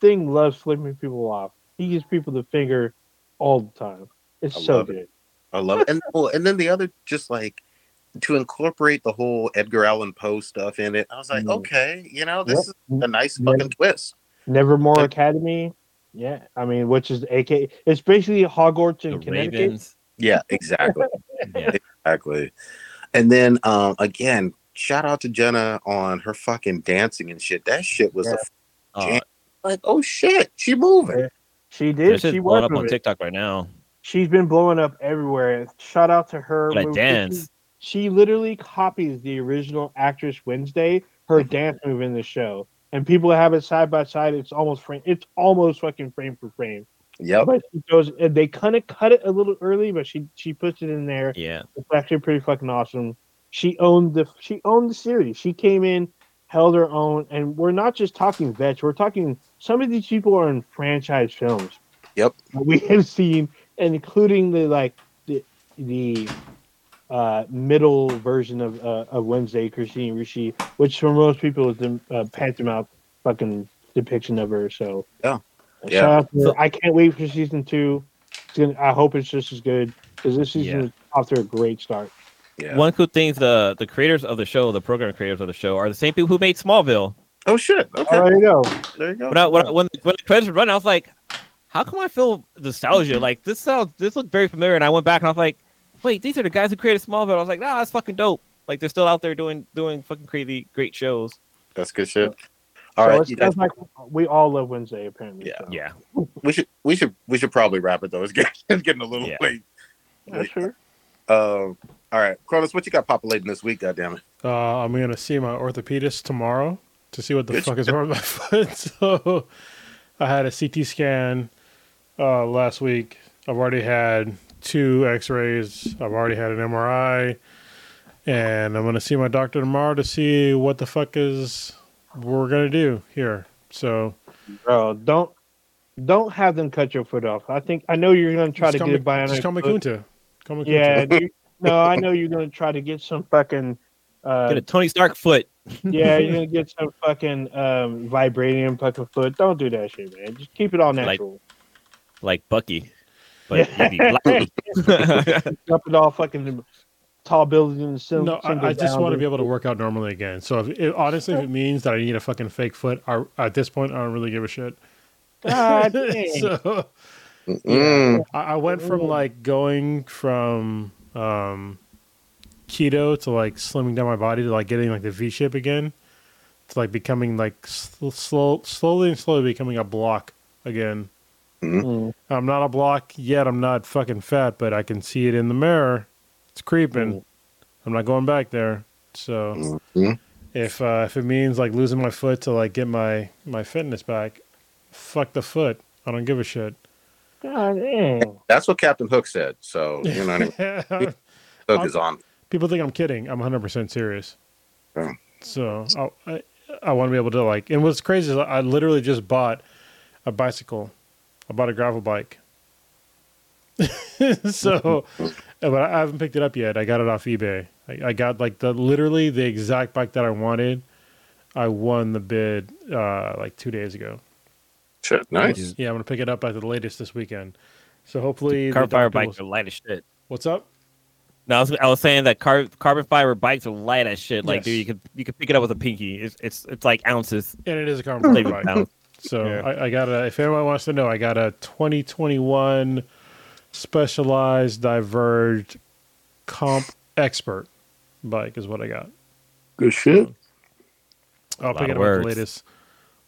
Thing loves flipping people off. He gives people the finger all the time. It's I so love it. good. I love it. And well, and then the other just like to incorporate the whole Edgar Allan Poe stuff in it. I was like, Mm. okay, you know, this Yep. is a nice Yeah. fucking twist. Nevermore And- Academy. Yeah, I mean, which is AK. It's basically Hogwarts The in Connecticut. Ravens. Yeah, exactly. Yeah. exactly. And then um again, shout out to Jenna on her fucking dancing and shit. That shit was Yeah. a, Uh, like, oh shit, she moving. Yeah. She did. shit's She blowing was up on moving. TikTok right now. She's been blowing up everywhere. Shout out to her. But I dance. She literally copies the original actress Wednesday, her dance move in the show, and people have it side by side. It's almost frame. It's almost fucking frame for frame. Yeah, But she goes, they kind of cut it a little early, but she she puts it in there. Yeah. It's actually pretty fucking awesome. She owned the she owned the series. She came in, held her own, and we're not just talking vets. We're talking some of these people are in franchise films. Yep. we have seen, and including the like the the uh, middle version of uh, of Wednesday, Christine Ricci, which for most people is the uh, pantomime fucking depiction of her. So Yeah. Yeah. out to her. I can't wait for season two. It's gonna, I hope it's just as good because this season Yeah. is off to a great start. Yeah. One cool thing the the creators of the show, the program creators of the show, are the same people who made Smallville. Oh shit. Okay. Oh, there you go. There you go. When I, when, I, when, when the credits were running, I was like, how come I feel nostalgia? Like this sounds this looked very familiar, and I went back and I was like, wait, these are the guys who created Smallville. I was like, nah, that's fucking dope. Like they're still out there doing doing fucking crazy great shows. That's good shit. All so right, it's, you it's like we all love Wednesday apparently. Yeah. so. Yeah. we should we should we should probably wrap it though. It's getting, it's getting a little Yeah. late. Yeah, sure. Um, all right, Cronus, what you got populating this week? God damn it! Uh, I'm gonna see my orthopedist tomorrow to see what the Good fuck is wrong with my foot. So I had a CT scan uh, last week. I've already had two X-rays. I've already had an MRI, and I'm gonna see my doctor tomorrow to see what the fuck is we're gonna do here. So Bro, don't don't have them cut your foot off. I think I know you're gonna try to call get me, bionic. just call me foot. Kunta. Call me Kunta. Yeah, you- no, I know you're gonna try to get some fucking. Uh, Get a Tony Stark foot. yeah, you're gonna get some fucking um, vibranium fucking foot. Don't do that shit, man. Just keep it all Like- natural. like Bucky, but Yeah. maybe black. All fucking tall buildings. Sim- No, I, I just want to be able to work out normally again. So if it, honestly, if it means that I need a fucking fake foot, I, at this point, I don't really give a shit. God so Mm, I, I went from like going from um, keto to like slimming down my body to like getting like the V shape again to like becoming like sl- slow, slowly and slowly becoming a block again. Mm. I'm not a block yet. I'm not fucking fat, but I can see it in the mirror. It's creeping. I'm not going back there. So mhm. if uh, if it means like losing my foot to like get my my fitness back, fuck the foot. I don't give a shit. God dang. That's what Captain Hook said. So you know, what I mean? Hook is on. People think I'm kidding. I'm 100 percent serious. Yeah. So I I, I want to be able to like. And what's crazy is I literally just bought a bicycle. I bought a gravel bike. so, but I haven't picked it up yet. I got it off eBay. I, I got like the literally the exact bike that I wanted. I won the bid uh, like two days ago. Shit, nice. Yeah, I'm gonna pick it up at the latest this weekend. So hopefully, the carbon fiber doctor bikes will- are light as shit. What's up? No, I was, I was saying that car, carbon fiber bikes are light as shit. Like, Yes. dude, you could you could pick it up with a pinky. It's it's it's like ounces, And it is a carbon fiber bike. Pounds. So Yeah. I, I got a. If anyone wants to know, I got a 2021 Specialized Diverged Comp Expert bike is what I got. Good shit. I'll Lot pick it up the latest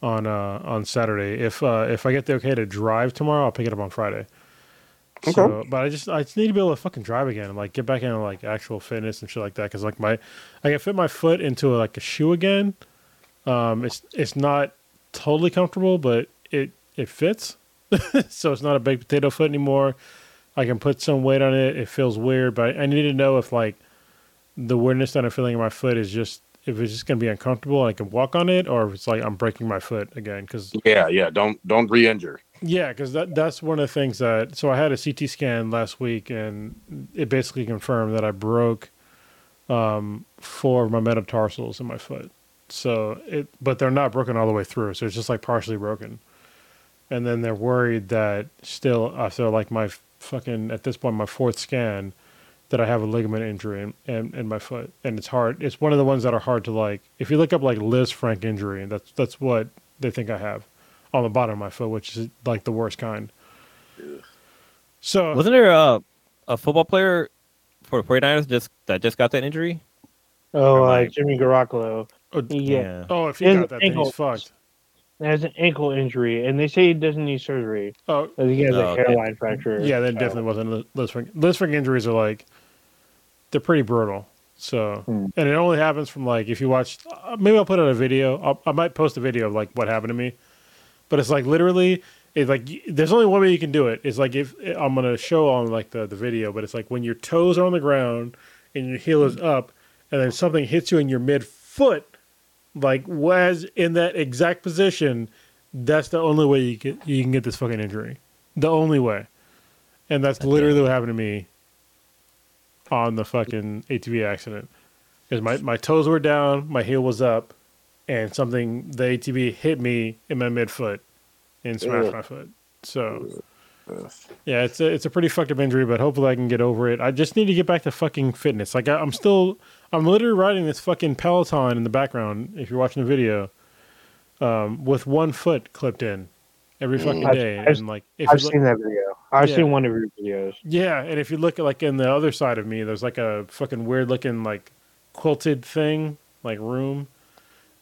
on uh, on Saturday. If uh, if I get the okay to drive tomorrow, I'll pick it up on Friday. So, Okay. but I just I just need to be able to fucking drive again and like get back into like actual fitness and shit like that because like my I can fit my foot into a, like a shoe again. Um, it's it's not totally comfortable, but it it fits. so it's not a big potato foot anymore. I can put some weight on it. It feels weird, but I need to know if like the weirdness that I'm feeling in my foot is just if it's just gonna be uncomfortable. I can walk on it, or if it's like I'm breaking my foot again. Because Yeah, yeah. Don't don't re-injure. yeah, because that that's one of the things that. So I had a CT scan last week, and it basically confirmed that I broke um, four of my metatarsals in my foot. So it, but they're not broken all the way through. So it's just like partially broken. And then they're worried that still uh, after like my fucking at this point my fourth scan that I have a ligament injury in, in, in my foot, and it's hard. It's one of the ones that are hard to like. If you look up like Lisfranc injury, that's that's what they think I have on the bottom of my foot, which is like the worst kind. So Wasn't there a, a football player for the 49ers just that just got that injury? Oh, like uh, like- Jimmy Garoppolo. Oh, Yeah. oh, if he His got that, then he's ankle- fucked. has an ankle injury, and they say he doesn't need surgery. Oh, he has Oh, a okay. hairline fracture. yeah, that So- definitely wasn't Liz- Lisfranc. Liz injuries are like they're pretty brutal. So, Hmm. and it only happens from like if you watch. Uh, maybe I'll put out a video. I'll, I might post a video of like what happened to me. But it's like literally, it's like there's only one way you can do it. It's like if I'm gonna show on like the the video, but it's like when your toes are on the ground and your heel is up, and then something hits you in your mid foot, like was in that exact position. That's the only way you get you can get this fucking injury. The only way, and that's literally what happened to me on the fucking ATV accident. Because my, my toes were down, my heel was up, and something the ATV hit me in my midfoot and smashed Ugh. my foot. So yeah, it's a, it's a pretty fucked up injury, but hopefully I can get over it. I just need to get back to fucking fitness. Like I, I'm still, I'm literally riding this fucking Peloton in the background. If you're watching the video, um, with one foot clipped in every fucking I've- day, I've- and like if I've look- seen that video. I've Yeah. seen one of your videos. yeah, and if you look at like in the other side of me, there's like a fucking weird looking like quilted thing, like room.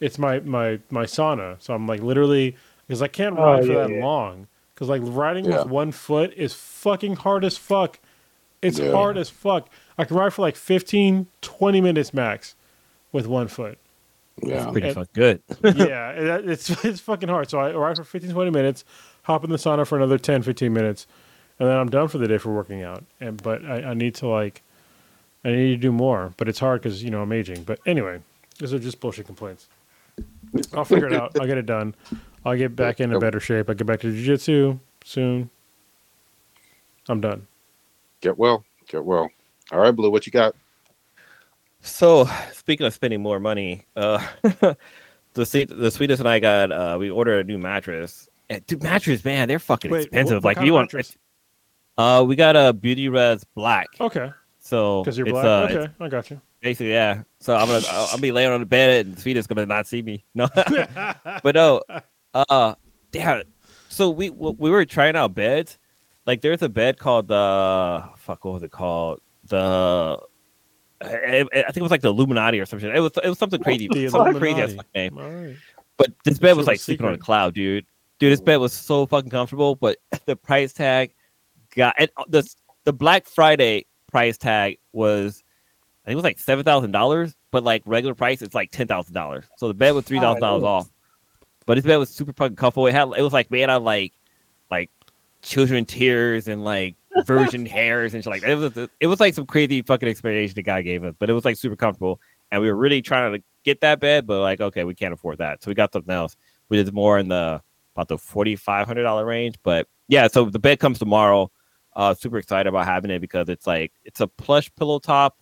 It's my my my sauna. So I'm like literally because I can't Oh, ride for yeah, that yeah. long. Because like riding with one foot is fucking hard as fuck. It's hard as fuck. I can ride for like 15, 20 minutes max with one foot. Yeah. Pretty And- fucking good. yeah, it- it's it's fucking hard. So I ride for 15, 20 minutes, hop in the sauna for another 10, 15 minutes, and then I'm done for the day for working out. And but I, I need to like, I need to do more. But it's hard because you know I'm aging. But anyway, these are just bullshit complaints. I'll figure it out. I'll get it done. I'll get back in a better shape. I'll get back to jiu-jitsu soon. I'm done. Get well. Get well. All right, Blue. What you got? So speaking of spending more money, uh, the sweet, the sweetest and I got uh, we ordered a new mattress. And dude, mattress, man, they're fucking Wait, expensive. what- what like kind you of want, mattress? uh, we got a Beautyrest Black. Okay, So because you're it's, black. uh, okay, I got you. basically yeah. So I'm gonna I'll, I'll be laying on the bed and Sweetest gonna not see me. No, but no, uh, yeah. So we we were trying out beds. Like there's a bed called the fuck. What was it called? The I, I think it was like the Illuminati or something. It was it was something crazy. Something crazy name. Right. But this bed was like sleeping on a cloud, dude. Dude, this bed was so fucking comfortable, but the price tag got and uh, the the Black Friday price tag was I think it was like seven thousand dollars, but like regular price it's like ten thousand dollars. So the bed was three thousand dollars off. But this bed was super fucking comfortable. It had it was like made out of like like children tears and like virgin hairs and shit like. It was it was like some crazy fucking explanation the guy gave us, but it was like super comfortable. And we were really trying to get that bed, but like okay, we can't afford that, so we got something else. We did more in the about the forty five hundred dollar range. But yeah, so the bed comes tomorrow. Uh, super excited about having it because it's like it's a plush pillow top.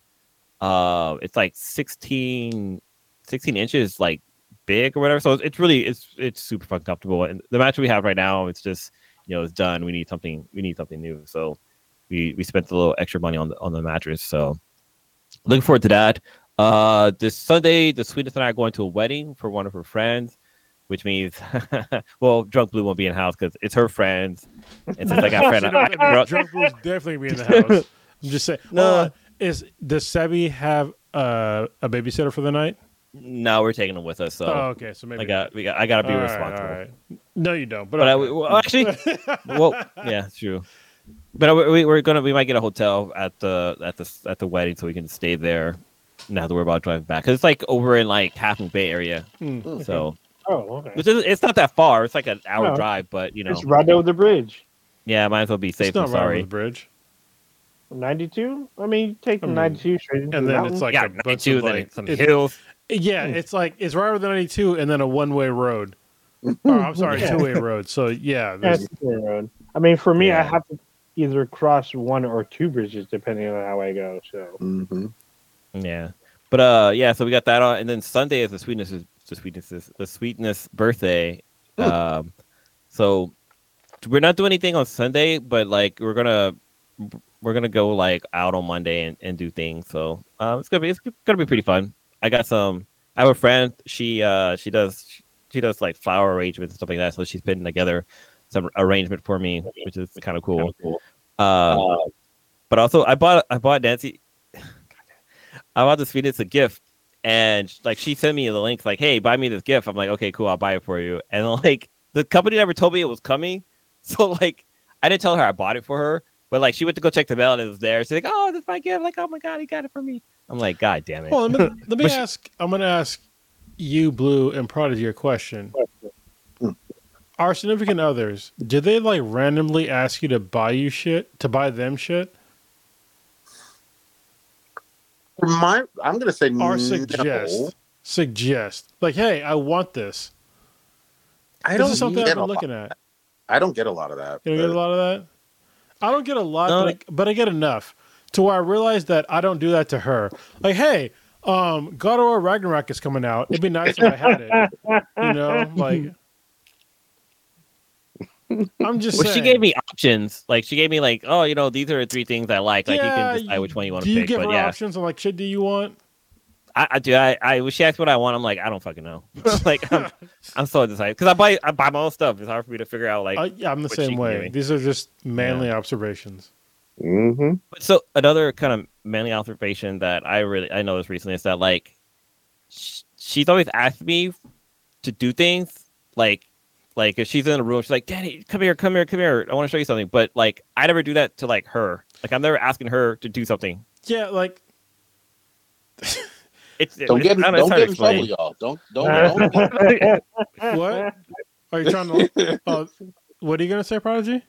Uh, it's like 16, 16 inches, like big or whatever. So it's, it's really it's it's super fucking comfortable. And the match we have right now, it's just you know it's done. We need something. We need something new. So we we spent a little extra money on the on the mattress. So looking forward to that. Uh, this Sunday, the sweetest and I are going to a wedding for one of her friends, which means, well, drunk blue won't be in the house because it's her friends. And since I got a friend, I, I, drunk blues definitely be in the house. I'm just saying. No. No, is does Sebi have uh, a babysitter for the night? No, we're taking them with us. So oh, okay. So maybe I got, we got, I gotta be All responsible. all right. No, you don't. But, But I, well, actually, well, yeah, true. But we, we- we're gonna, we might get a hotel at the at the at the wedding, so we can stay there. Not have to worry about driving back because it's like over in like Half Moon Bay area. Hmm. So Oh, okay. which is, it's not that far. It's like an hour No. drive, but you know, It's right over the bridge. yeah, might as well be safe it's not than right over sorry. the bridge. 92? I mean, you take the I mean, 92 straight into And the then mountain. it's like yeah, a bunch 92, of then like some hills. Yeah, Hmm. it's like it's right over the 92 and then a one way road. Oh, I'm sorry, Yeah. two way road. So yeah, Yeah, there's, it's the road. I mean, for me, I have to either cross one or two bridges depending on how I go. So hmm Yeah, but uh, yeah. So we got that on, and then Sunday is the sweetness, is the sweetness, is the sweetness birthday. Hmm. Um, so we're not doing anything on Sunday, but like we're gonna we're gonna go like out on Monday and, and do things. So um, it's gonna be it's gonna be pretty fun. I got some. I have a friend. She uh she does she does like flower arrangements and stuff like that. So she's putting together some arrangement for me, which is kind of cool. Um, but also I bought I bought Nancy. I bought the sweetness a gift, and like she sent me the link, like, "Hey, buy me this gift." I'm like, "Okay, cool, I'll buy it for you." And like the company never told me it was coming, so like I didn't tell her I bought it for her. But like she went to go check the mail and it was there. She's like, "Oh, this is my gift!" Like, "Oh my god, he got it for me." I'm like, "God damn it!" well, let me, let me But she- ask. I'm going to ask you, Blue, and Prodigy your question. Our significant others, did they like randomly ask you to buy you shit to buy them shit, my, I'm gonna say or no. suggest suggest like, hey, I want this. I don't is something get I've a been lot. looking at. I don't get a lot of that. You don't get a lot of that. I don't get a lot, No. but, I, but I get enough to where I realize that I don't do that to her. Like, hey, um, God of War Ragnarok is coming out. It'd be nice if I had it. You know, like. I'm just Well, she gave me options. Like she gave me like, "Oh, you know, these are the three things I like. Like Yeah, you can decide which one you want Do to you pick." give But her yeah, options? I'm like, shit, do you want? I, I do. I, I when she asked what I want, I'm like, I don't fucking know. like I'm, I'm so undecided because I buy I buy my own stuff. It's hard for me to figure out like Uh, yeah, I'm the same way. These are just manly observations. Mhm. But so another kind of manly observation that I really I noticed recently is that like sh- she's always asked me to do things like like if she's in a room she's like Daddy come here come here come here I want to show you something but like I never do that to like her like I'm never asking her to do something Yeah, like it's Don't it's- get in, I know, it's don't get in trouble, y'all. Don't don't don't. what? Are you trying to? Uh, what are you gonna say, Prodigy?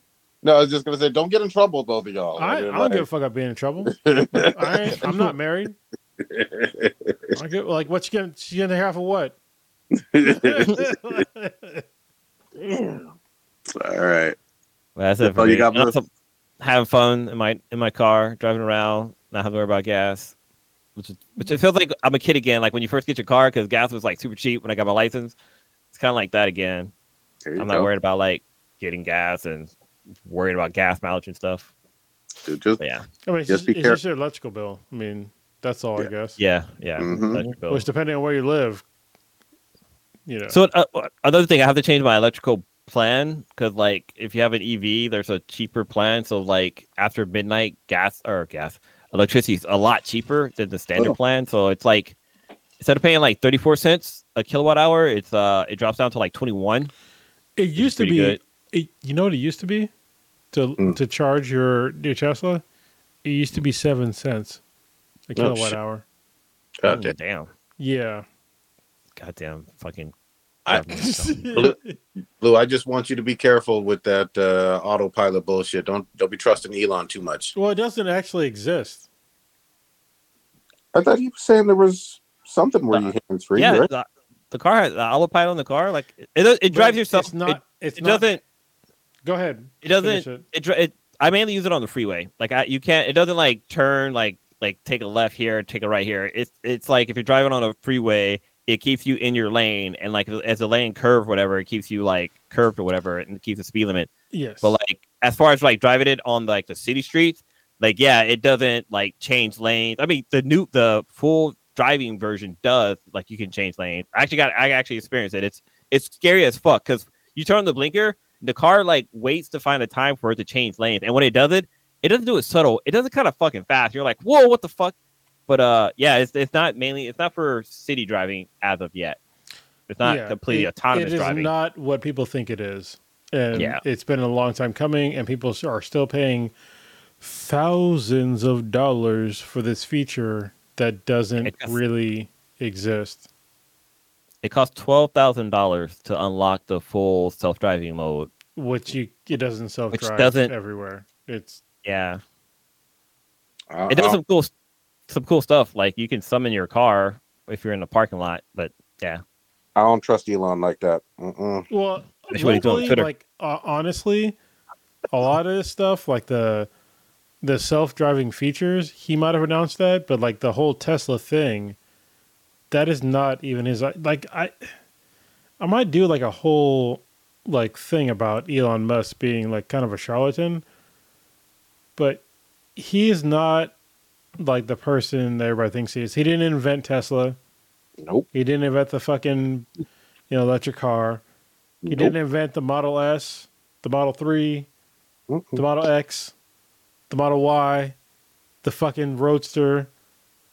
No, I was just gonna say, don't get in trouble, both of y'all. I, I mean, don't give a like- fuck about being in trouble. I ain't, I'm not married. I get, like, what you gonna? She gonna half of what? All right. Well, that's it That's for all you got, And Blue? also having fun in my in my car driving around not having to worry about gas which is, which it feels like I'm a kid again like when you first get your car because gas was like super cheap when I got my license it's kind of like that again I'm go. not worried about like getting gas and worried about gas mileage and stuff Dude, just but yeah I mean, Just just, be careful. your electrical bill. I mean, that's all I guess. yeah yeah Mhm. Which, depending on where you live, you know. So uh, another thing, I have to change my electrical plan because, like, if you have an EV, there's a cheaper plan. So, like, after midnight, gas or gas electricity is a lot cheaper than the standard Oh. plan. So it's like instead of paying like 34 cents a kilowatt hour, it's uh it drops down to like 21. it used to be. good. It, you know what it used to be to Mm. to charge your your Tesla. It used to be seven cents a Oh, kilowatt shit. hour. God damn. damn, Yeah. goddamn, fucking. I- Blue, Blue, I just want you to be careful with that uh, autopilot bullshit. Don't don't be trusting Elon too much. well, it doesn't actually exist. I thought he was saying there was something where you hands free. yeah, right? the, the car has the autopilot in the car. Like it, it, it drives But yourself. It's not. It, it's it not. doesn't. Go ahead. It doesn't. It. it, it I mainly use it on the freeway. Like I, you can't. It doesn't like turn like like take a left here, take a right here. It's it's like if you're driving on a freeway, it keeps you in your lane, and like as the lane curve, whatever, it keeps you like curved or whatever, and it keeps the speed limit. Yes. But like as far as like driving it on like the city streets, like yeah, it doesn't like change lanes. I mean, the new the full driving version does like you can change lanes. I actually got I actually experienced it. It's it's scary as fuck because you turn on the blinker, the car like waits to find a time for it to change lanes, and when it does it, it doesn't do it subtle. It does it kind of fucking fast. You're like, whoa, what the fuck? but uh, yeah, it's it's not mainly it's not for city driving as of yet. It's not Yeah, completely it- autonomous It is driving. not what people think it is. And Yeah. it's been a long time coming, and people are still paying thousands of dollars for this feature that doesn't just- really exist. It costs twelve thousand dollars to unlock the full self driving mode. Which you it doesn't self drive doesn't- everywhere. It's Yeah, Uh, it does uh, some cool some cool stuff. Like you can summon your car if you're in the parking lot. But yeah, I don't trust Elon like that. Mm-mm. well, That's what he's doing on locally, like uh, honestly, a lot of this stuff, like the the self driving features, he might have announced that, but like the whole Tesla thing, that is not even his. Like I, I might do like a whole like thing about Elon Musk being like kind of a charlatan, but he is not like the person that everybody thinks he is. He didn't invent Tesla. Nope. He didn't invent the fucking you know electric car. He Nope. didn't invent the Model S, the Model 3, Mm-mm. the Model X, the Model Y, the fucking Roadster.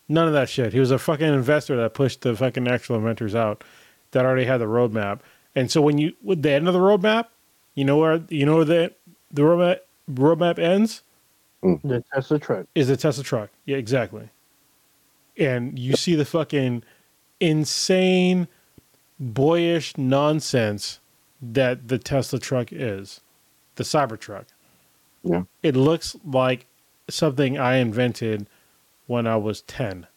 None of that shit. He was a fucking investor that pushed the fucking actual inventors out that already had the roadmap. And so when you with the end of the roadmap, you know where you know where the the roadmap roadmap ends The Tesla truck. is the Tesla truck. Yeah, exactly. And you see the fucking insane, boyish nonsense that the Tesla truck is, the Cybertruck. Yeah. It looks like something I invented when I was 10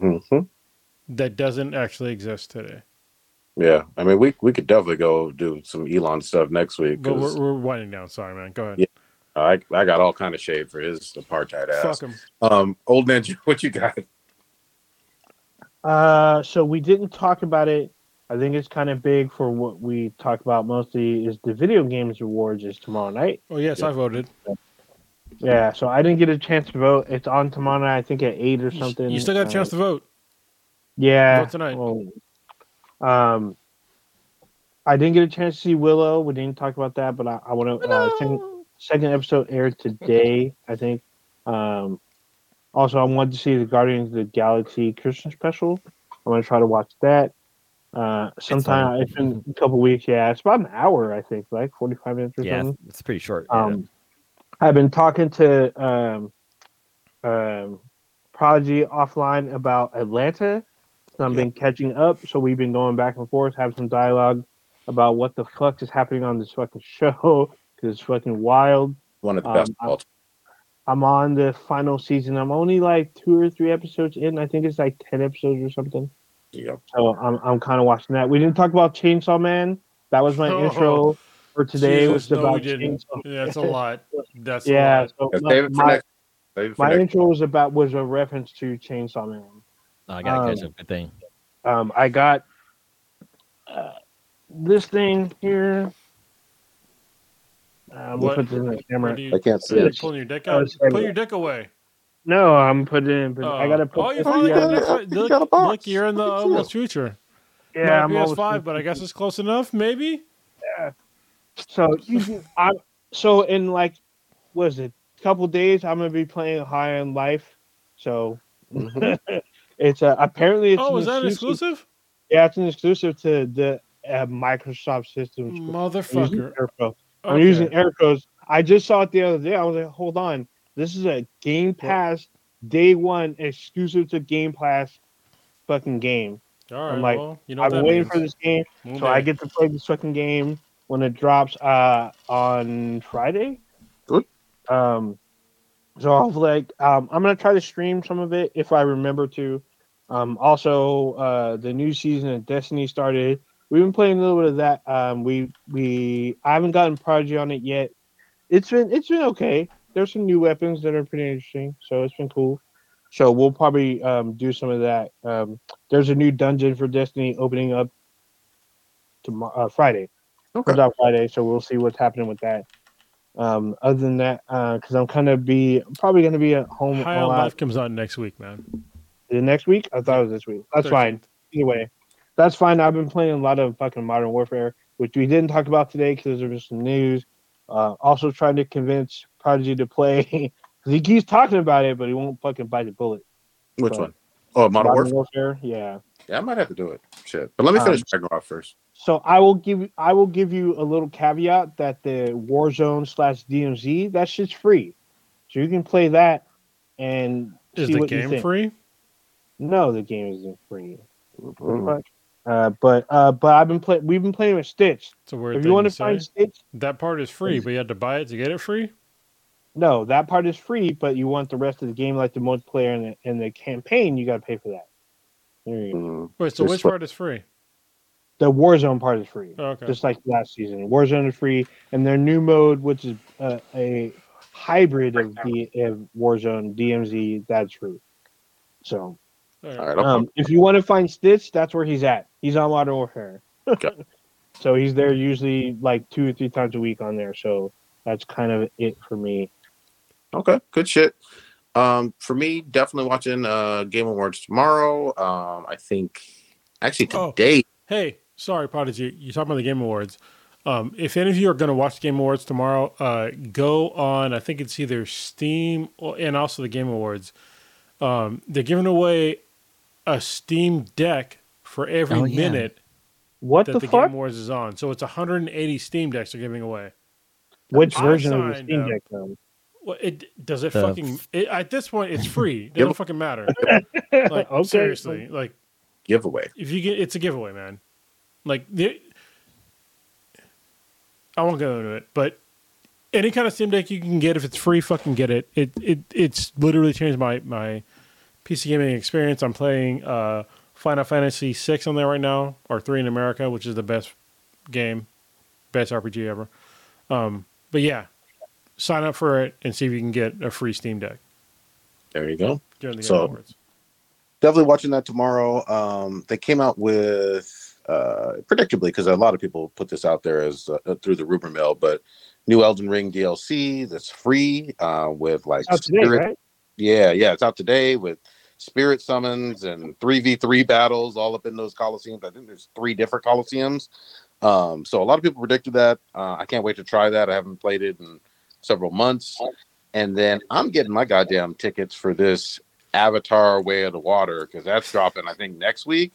hmm that doesn't actually exist today. Yeah, I mean, we we could definitely go do some Elon stuff next week. But 'cause we're, we're winding down. Sorry, man. Go ahead. Yeah. I I got all kind of shade for his apartheid ass. Fuck him. Um, old ninja, what you got? Uh, so we didn't talk about it. I think it's kind of big for what we talk about mostly is the video games awards is tomorrow night. Oh, yes, Yeah. I voted. Yeah, so I didn't get a chance to vote. It's on tomorrow night, I think at eight or something. You still got a chance to vote. Yeah. Vote tonight. well, um, I didn't get a chance to see Willow. We didn't talk about that, but I, I want to. Uh, second, second episode aired today, I think. Um, also, I wanted to see the Guardians of the Galaxy Christmas special. I'm gonna try to watch that. Uh, sometime long. it's been a couple weeks. Yeah, it's about an hour, I think, like 45 minutes or yeah, something. it's, it's pretty short. yeah. Um, I've been talking to um, um, Prodigy offline about Atlanta. So I've been catching up. So we've been going back and forth, having some dialogue about what the fuck is happening on this fucking show because it's fucking wild. One of the Um, best. I'm, I'm on the final season. I'm only like two or three episodes in. I think it's like ten episodes or something. Yeah. So I'm I'm kind of watching that. We didn't talk about Chainsaw Man. That was my Oh, intro for today. Jesus, was about we didn't. Chainsaw. Yeah, it's a lot. That's a Yeah, lot. so Yeah, my, save it for my, next. Save it for my intro was about was a reference to Chainsaw Man. Oh, I gotta catch um, up. Good thing. Um, I got uh, this thing here. Um, we'll What- put this in the camera. you- I can't see You're it. pulling your dick Oh, out. it's right Put your dick away. No, I'm putting it in. But I gotta put. Oh, you Oh, finally got, got it. one. You Look, got a box. look, you're in the you. almost future. yeah, Not I'm PS5, but I guess it's close enough. Maybe. Yeah. So you I so in like what is it? A couple days, I'm gonna be playing High on Life. So Mhm. it's uh, apparently it's oh, an is that exclusive? Yeah, it's an exclusive to the uh, Microsoft systems. I'm using Motherfucker. I'm Okay. using air quotes. I just saw it the other day. I was like, hold on, this is a Game Pass day one exclusive to Game Pass fucking game. All right. I'm like, well, you know I've been waiting means. for this game. One So I get to play this fucking game when it drops uh on Friday. Good. Um so I'll like um I'm gonna try to stream some of it if I remember to. Um also uh the new season of Destiny started. We've been playing a little bit of that. Um we we I haven't gotten Prodigy on it yet. It's been it's been okay. There's some new weapons that are pretty interesting, so it's been cool. So we'll probably um do some of that. Um there's a new dungeon for Destiny opening up tomorrow, uh, Friday. Okay. Comes out Friday, so we'll see what's happening with that. Um, other than that, because I'm kind of be probably going to be at home High on. Life comes out next week, man. The next week, I thought it was this week. That's fine. Anyway, that's fine. I've been playing a lot of fucking Modern Warfare, which we didn't talk about today because there was some news. Uh, also trying to convince Prodigy to play because he keeps talking about it, but he won't fucking bite the bullet. Which But- one? Oh, Modern Warfare. Warfare. Yeah. Yeah, I might have to do it. Shit, but let me finish um, finish Ragnarok first. So I will give I will give you a little caveat that the Warzone slash DMZ that shit's free, so you can play that and Is see the what you game think. free? No, the game isn't free. Uh, but uh, but I've been playing. We've been playing with Stitch. It's a weird If thing you want to to find say. Stitch, That part is free, but you had to buy it to get it free. no, that part is free. But you want the rest of the game, like the multiplayer and the, and the campaign, you got to pay for that. There you go. Mm. Wait, so It's which fu- part is free? The Warzone part is free. Oh, okay. just like last season. Warzone is free, and their new mode, which is uh, a hybrid of the of Warzone DMZ, that's free. So, All right. All right, I'll um, if you want to find Stitch, that's where he's at. He's on Modern Warfare. Okay. so he's there usually like two or three times a week on there. So that's kind of it for me. Okay, good shit. Um, for me, definitely watching uh Game Awards tomorrow. Um, I think actually Oh. today. Hey, sorry, Prodigy. You talking about the Game Awards? Um, if any of you are going to watch the Game Awards tomorrow, uh, go on. I think it's either Steam or, and also the Game Awards. Um, they're giving away a Steam Deck for every Oh, yeah. minute What that the, the, fuck? Game Awards is on. So it's 180 Steam Decks they're giving away. Which I version of the Steam up. Deck? Though? Well, it does it The- fucking it, at this point it's free. It Yep. don't fucking matter. Like Okay. seriously, like Giveaway. if you get it's a giveaway, man. Like the, I won't go into it, but any kind of Steam Deck you can get if it's free, fucking get it. It it it's literally changed my my PC gaming experience. I'm playing uh Final Fantasy VI on there right now, or three in America, which is the best game, best RPG ever. Um, but yeah, sign up for it and see if you can get a free Steam Deck There you go. during the Game So- Awards. Definitely watching that tomorrow. Um, they came out with uh, predictably because a lot of people put this out there as uh, through the rumor mill, but new Elden Ring DLC that's free uh, with like It's today, right? Yeah, yeah, it's out today with spirit summons and 3v3 battles all up in those coliseums. I think there's three different coliseums. Um, so a lot of people predicted that. Uh, I can't wait to try that. I haven't played it in several months. And then I'm getting my goddamn tickets for this Avatar Way of the Water because that's dropping, I think, next week.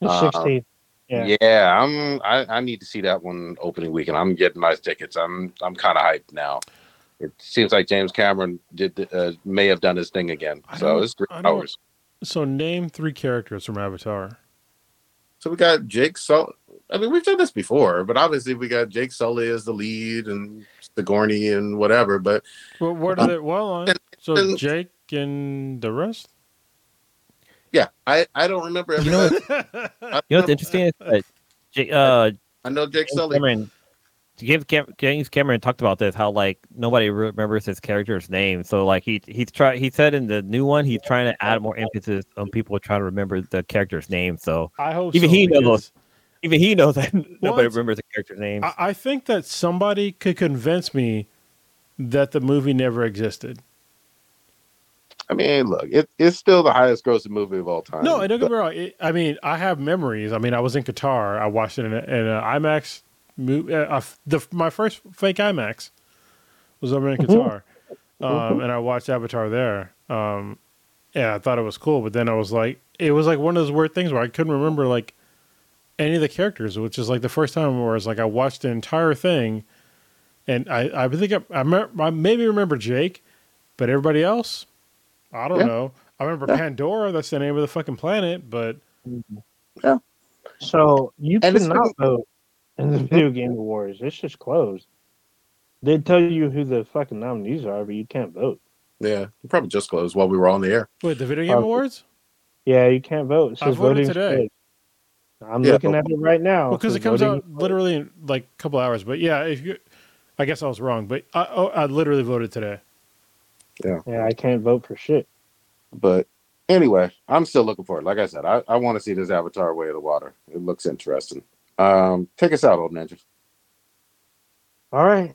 It's Uh, 16. Yeah. Yeah, I'm I, I need to see that one opening weekend. I'm getting my tickets. I'm I'm kind of hyped now. It seems like James Cameron did uh, may have done his thing again. I So it's three hours. So name three characters from Avatar. So we got Jake Sully. I mean, we've done this before, but obviously we got Jake Sully as the lead and Sigourney and whatever. But Well, what are they? Well, on so and- Jake and the rest. yeah, I I don't remember. You know what- You know what's interesting is that J- uh, I know Jake James Sully. Cameron, James Cam- James Cameron talked about this how like nobody remembers his character's name. So like he he's try he said in the new one he's trying to add more emphasis on people trying to remember the character's name. So I hope Even so, he knows. even he knows that nobody it's- remembers the character's name. I, I think that somebody could convince me that the movie never existed. I mean, look, it, it's still the highest grossing movie of all time. No, and don't get me wrong. It, I mean, I have memories. I mean, I was in Qatar. I watched it in, a, in an IMAX. Movie, uh, the, my first fake IMAX was over in Qatar, um, and I watched Avatar there. Um, yeah, I thought it was cool, but then I was like, it was like one of those weird things where I couldn't remember like any of the characters, which is like the first time where it's like I watched the entire thing, and I I think I, I, me- I maybe remember Jake, but everybody else, I don't Yeah. know. I remember Yeah. Pandora. That's the name of the fucking planet, but yeah. So you And it's cannot vote in the mm-hmm. video game awards. It's just closed. They tell you who the fucking nominees are, but you can't vote. Yeah, it probably just closed while we were on the air. wait, the video game Probably. awards? Yeah, you can't vote. It I voted voting today. I'm Yeah, looking but- at it right now. Well, because it comes out literally in like a couple hours. But yeah, if you, I guess I was wrong, but I oh, I literally voted today. Yeah. Yeah, I can't vote for shit. But anyway, I'm still looking for it. Like I said, I, I want to see this Avatar Way of the Water. It looks interesting. Um, take us out, old ninja. All right.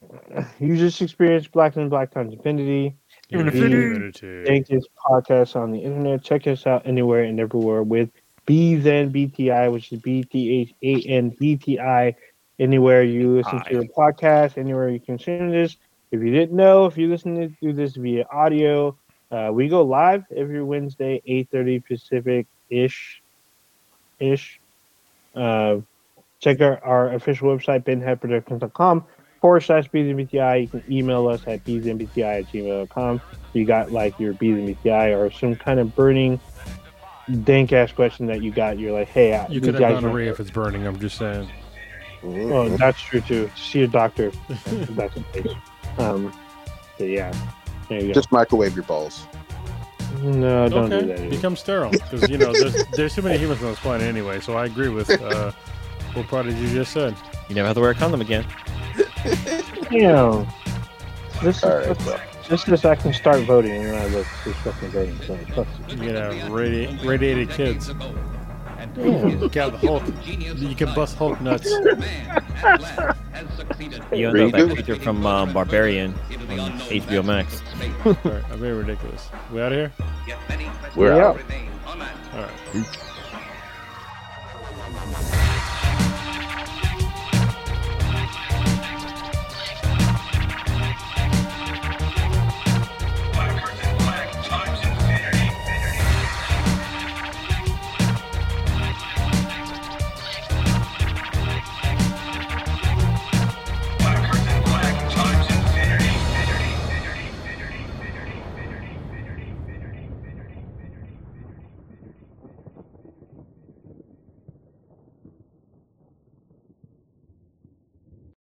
You just experienced Black and Black Times Infinity. Infinity. Take this podcast on the internet. Check us out anywhere and everywhere with BZNBTI, which is B T H A N B T I. Anywhere you listen to a podcast, anywhere you consume this. If you didn't know, if you listen to this via audio, Uh, we go live every Wednesday, eight thirty Pacific ish, ish. Uh, check our, our official website, benheadproductions.com forward slash BZBTI. You can email us at bzmbti at gmail.com. If You got like your BZBTI or some kind of burning dank ass question that you got. You're like, hey, You these could have guys gonorrhea if it's burning. I'm just saying. Oh, that's true too. See a doctor. if that's the. Um, but yeah, there you go. Just microwave your balls. no, don't do that. Either. become sterile because you know there's there's too many humans on this planet anyway. So I agree with uh, what part did you just said. You never have to wear a condom again. Damn. This is All right, this, bro. this I can start voting and then I look who's fucking voting. So fuck you. You can have radi- radiated kids. Damn. You can have Hulk. You can bust Hulk nuts. You end up Redo. that creature from um, Barbarian on HBO Max. All right, I'm very ridiculous. We out of here. We're Yeah. out. All right.